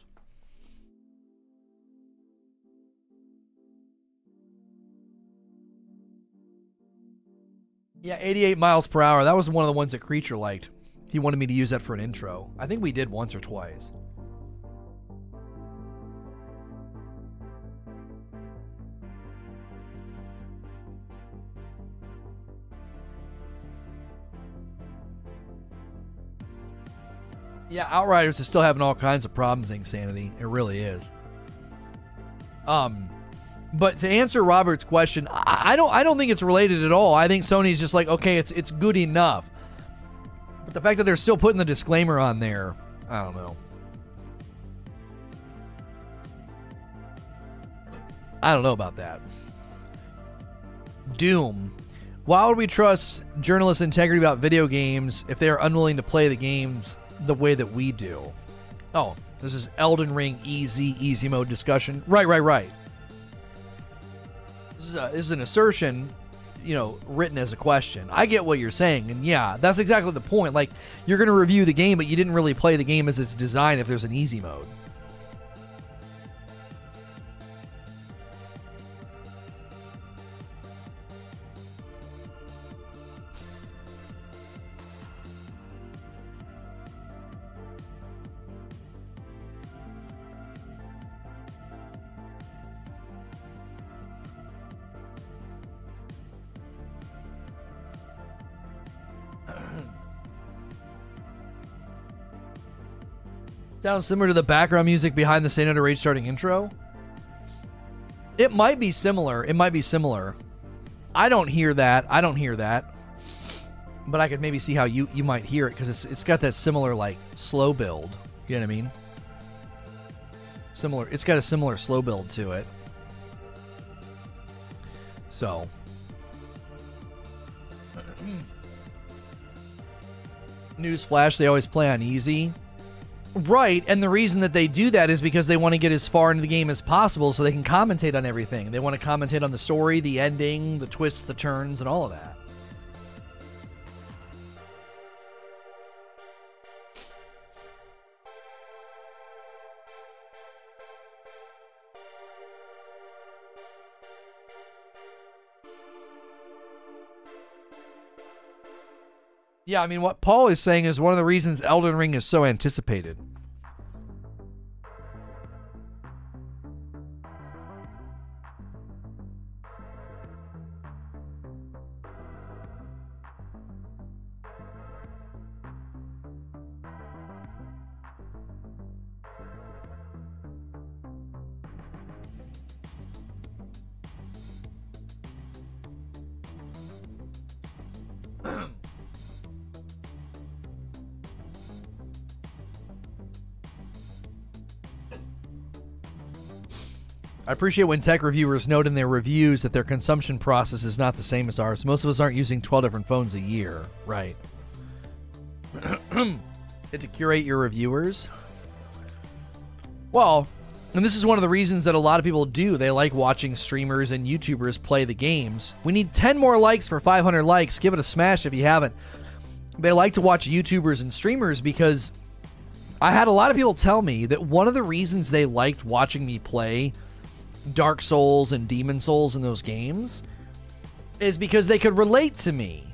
Yeah, 88 miles per hour. That was one of the ones that Creature liked. He wanted me to use that for an intro. I think we did once or twice. Yeah, Outriders is still having all kinds of problems, Insanity. It really is. Um, but to answer Robert's question, I, I, don't I don't think it's related at all. I think Sony's just like, okay, it's it's good enough. But the fact that they're still putting the disclaimer on there, I don't know. I don't know about that. Doom. Why would we trust journalists' integrity about video games if they are unwilling to play the games the way that we do. Oh, this is Elden Ring easy, easy mode discussion. Right, right, right. This is, a, this is an assertion, you know, written as a question. I get what you're saying, and yeah, that's exactly the point. Like, you're going to review the game, but you didn't really play the game as it's designed if there's an easy mode. Sounds similar to the background music behind the Stay Under Rage starting intro. It might be similar. It might be similar. I don't hear that. I don't hear that. But I could maybe see how you you might hear it because it's it's got that similar like slow build. You know what I mean? Similar. It's got a similar slow build to it. So. Newsflash, they always play on easy. Right, and the reason that they do that is because they want to get as far into the game as possible so they can commentate on everything. They want to commentate on the story, the ending, the twists, the turns, and all of that. Yeah, I mean, what Paul is saying is one of the reasons Elden Ring is so anticipated. I appreciate when tech reviewers note in their reviews that their consumption process is not the same as ours. Most of us aren't using 12 different phones a year, right? To curate your reviewers? Well, and this is one of the reasons that a lot of people do. They like watching streamers and YouTubers play the games. We need 10 more likes for 500 likes. Give it a smash if you haven't. They like to watch YouTubers and streamers because I had a lot of people tell me that one of the reasons they liked watching me play Dark Souls and Demon's Souls in those games is because they could relate to me.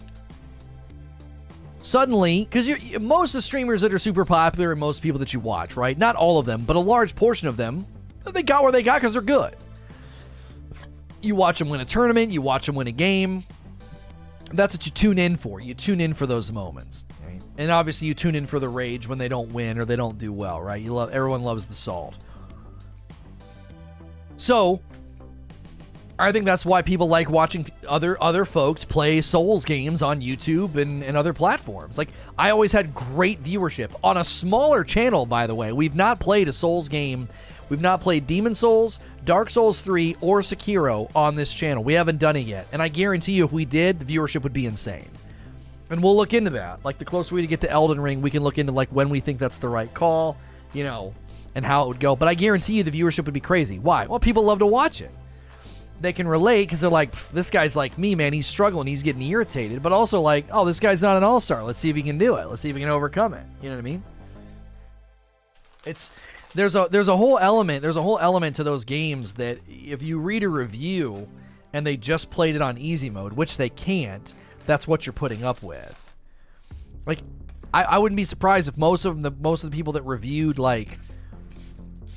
Suddenly, because most of the streamers that are super popular and most people that you watch, right? Not all of them, but a large portion of them, they got where they got because they're good. You watch them win a tournament, you watch them win a game. That's what you tune in for. You tune in for those moments. Right? And obviously, you tune in for the rage when they don't win or they don't do well, right? You love everyone loves the salt. So, I think that's why people like watching other other folks play Souls games on YouTube and, and other platforms. Like I always had great viewership on a smaller channel, by the way. We've not played a Souls game. We've not played Demon's Souls, Dark Souls 3, or Sekiro on this channel. We haven't done it yet. And I guarantee you if we did, the viewership would be insane. And we'll look into that. Like the closer we get to Elden Ring, we can look into like when we think that's the right call, you know, and how it would go. But I guarantee you the viewership would be crazy. Why? Well, people love to watch it. They can relate because they're like, this guy's like me, man. He's struggling. He's getting irritated. But also like, oh, this guy's not an all star. Let's see if he can do it. Let's see if he can overcome it. You know what I mean? It's there's a there's a whole element there's a whole element to those games that if you read a review and they just played it on easy mode, which they can't, that's what you're putting up with. Like, I, I wouldn't be surprised if most of them, the most of the people that reviewed like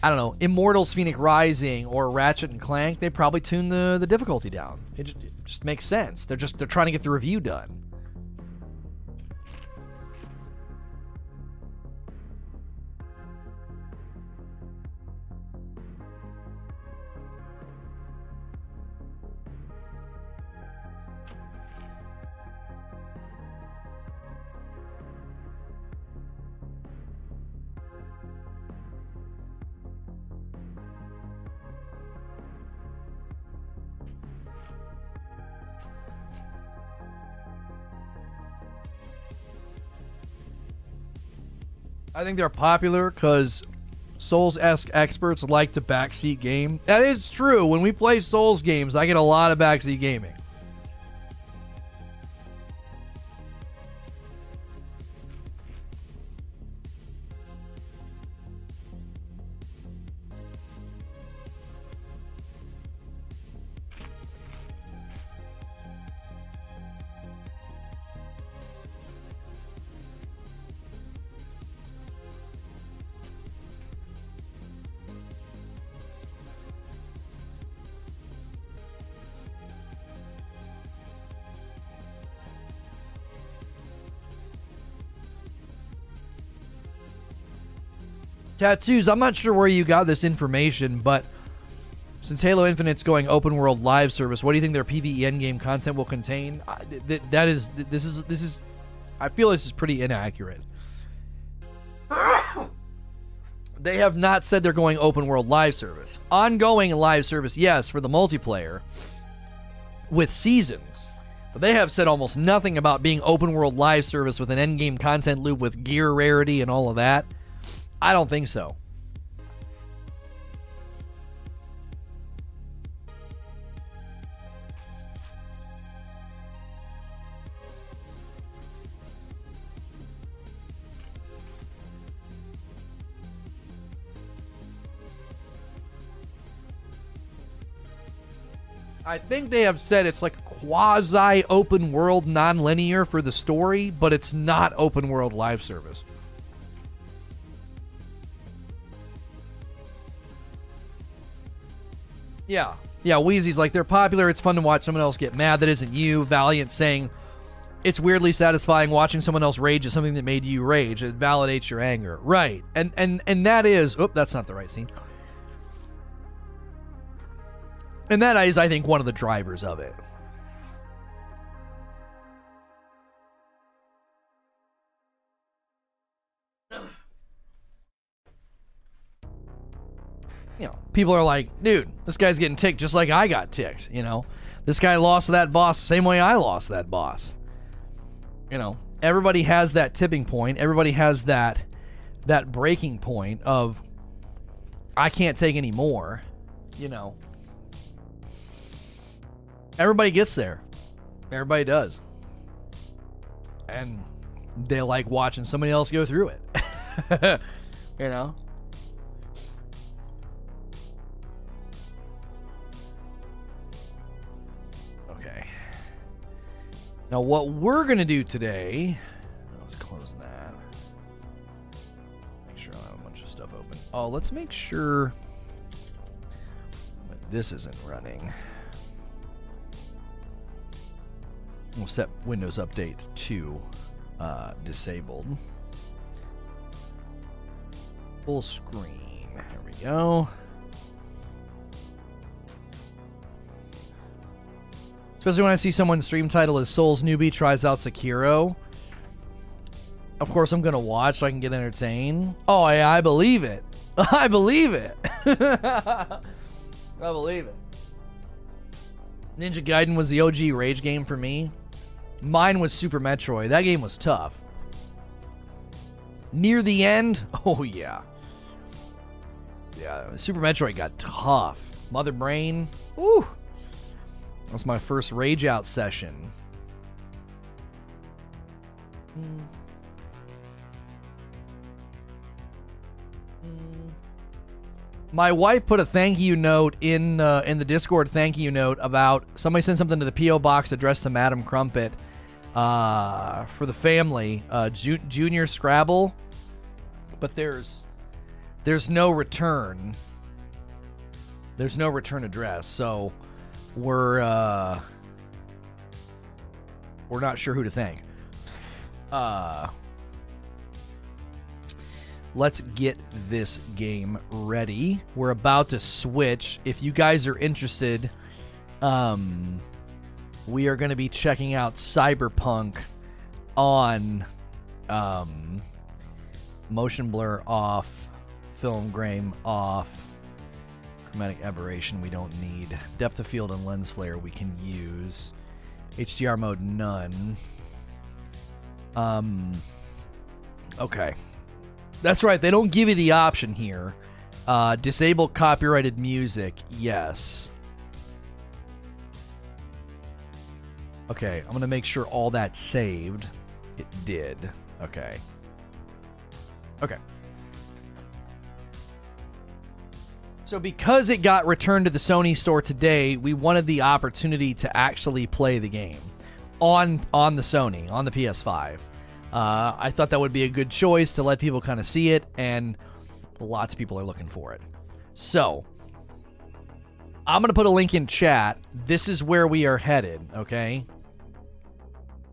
I don't know, Immortals Fenyx Rising or Ratchet and Clank, they probably tune the, the difficulty down. It just, it just makes sense. They're just they're trying to get the review done. I think they're popular because Souls esque experts like to backseat game. That is true. When we play Souls games, I get a lot of backseat gaming. Tattoos, I'm not sure where you got this information, but since Halo Infinite's going open world live service, what do you think their PvE endgame content will contain? That is this is this is I feel this is pretty inaccurate. they have not said they're going open world live service. Ongoing live service, yes, for the multiplayer with seasons. But they have said almost nothing about being open world live service with an endgame content loop with gear rarity and all of that. I don't think so. I think they have said it's like quasi open world non-linear for the story, but it's not open world live service. Yeah. Yeah, Wheezy's like they're popular, it's fun to watch someone else get mad that isn't you. Valiant saying it's weirdly satisfying watching someone else rage at something that made you rage. It validates your anger. Right. And and and that is oh, that's not the right scene. And that is, I think, one of the drivers of it. You know, people are like, dude, this guy's getting ticked just like I got ticked. You know, this guy lost that boss the same way I lost that boss. You know, everybody has that tipping point. Everybody has that that breaking point of I can't take any more. You know, Everybody gets there. Everybody does. And they like watching somebody else go through it. you know? Now, what we're going to do today. Let's close that. Make sure I have a bunch of stuff open. Oh, let's make sure this isn't running. We'll set Windows Update to uh, disabled. Full screen. There we go. Especially when I see someone's stream title is Souls Newbie tries out Sekiro. Of course, I'm going to watch so I can get entertained. Oh, yeah, I believe it. I believe it. I believe it. Ninja Gaiden was the OG Rage game for me. Mine was Super Metroid. That game was tough. Near the end, oh yeah. Yeah, Super Metroid got tough. Mother Brain, ooh. That was my first Rage Out session. Mm. Mm. My wife put a thank you note in uh, in the Discord thank you note about somebody sent something to the PO box addressed to Madam Crumpet uh, for the family, uh, ju- Junior Scrabble, but there's there's no return. There's no return address, so we're uh, we're not sure who to thank. Uh, let's get this game ready. We're about to switch. If you guys are interested, um, we are going to be checking out Cyberpunk on um, motion blur off, film grain off, chromatic aberration we don't need, depth of field and lens flare we can use, HDR mode none. Um, okay, that's right. They don't give you the option here. Uh, disable copyrighted music, yes. Okay, I'm gonna make sure all that's saved. It did. Okay. Okay. So because it got returned to the Sony store today, we wanted the opportunity to actually play the game on on the Sony, on the PS5. Uh, I thought that would be a good choice to let people kind of see it, and lots of people are looking for it. So I'm gonna put a link in chat. This is where we are headed. Okay.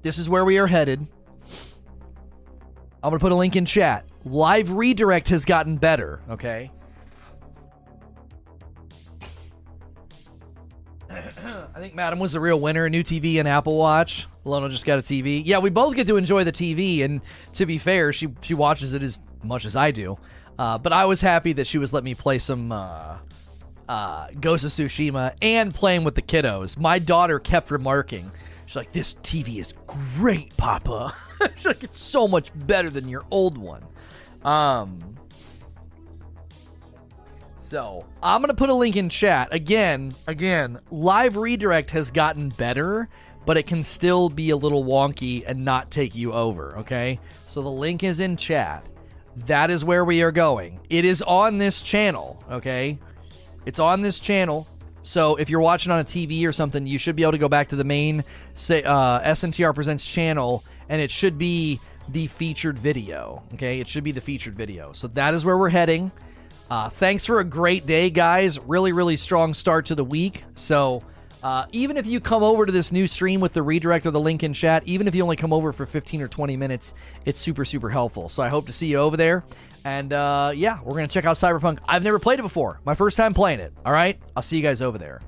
This is where we are headed. I'm going to put a link in chat. Live redirect has gotten better, okay? I think Madam was the real winner. A new TV and Apple Watch. Lono just got a TV. Yeah, we both get to enjoy the TV, and to be fair, she she watches it as much as I do. Uh, but I was happy that she was letting me play some uh, uh, Ghost of Tsushima and playing with the kiddos. My daughter kept remarking, she's like, "This TV is great, Papa." she's like, "It's so much better than your old one." Um, so I'm gonna put a link in chat again. Again, live redirect has gotten better, but it can still be a little wonky and not take you over. Okay, so the link is in chat. That is where we are going. It is on this channel. Okay, it's on this channel. So if you're watching on a TV or something, you should be able to go back to the main say, uh, SNTR Presents channel, and it should be the featured video. Okay, it should be the featured video. So that is where we're heading. Uh, thanks for a great day, guys. Really, really strong start to the week. So, uh, even if you come over to this new stream with the redirect or the link in chat, even if you only come over for 15 or 20 minutes, it's super, super helpful. So, I hope to see you over there. And uh, yeah, we're going to check out Cyberpunk. I've never played it before. My first time playing it. All right. I'll see you guys over there.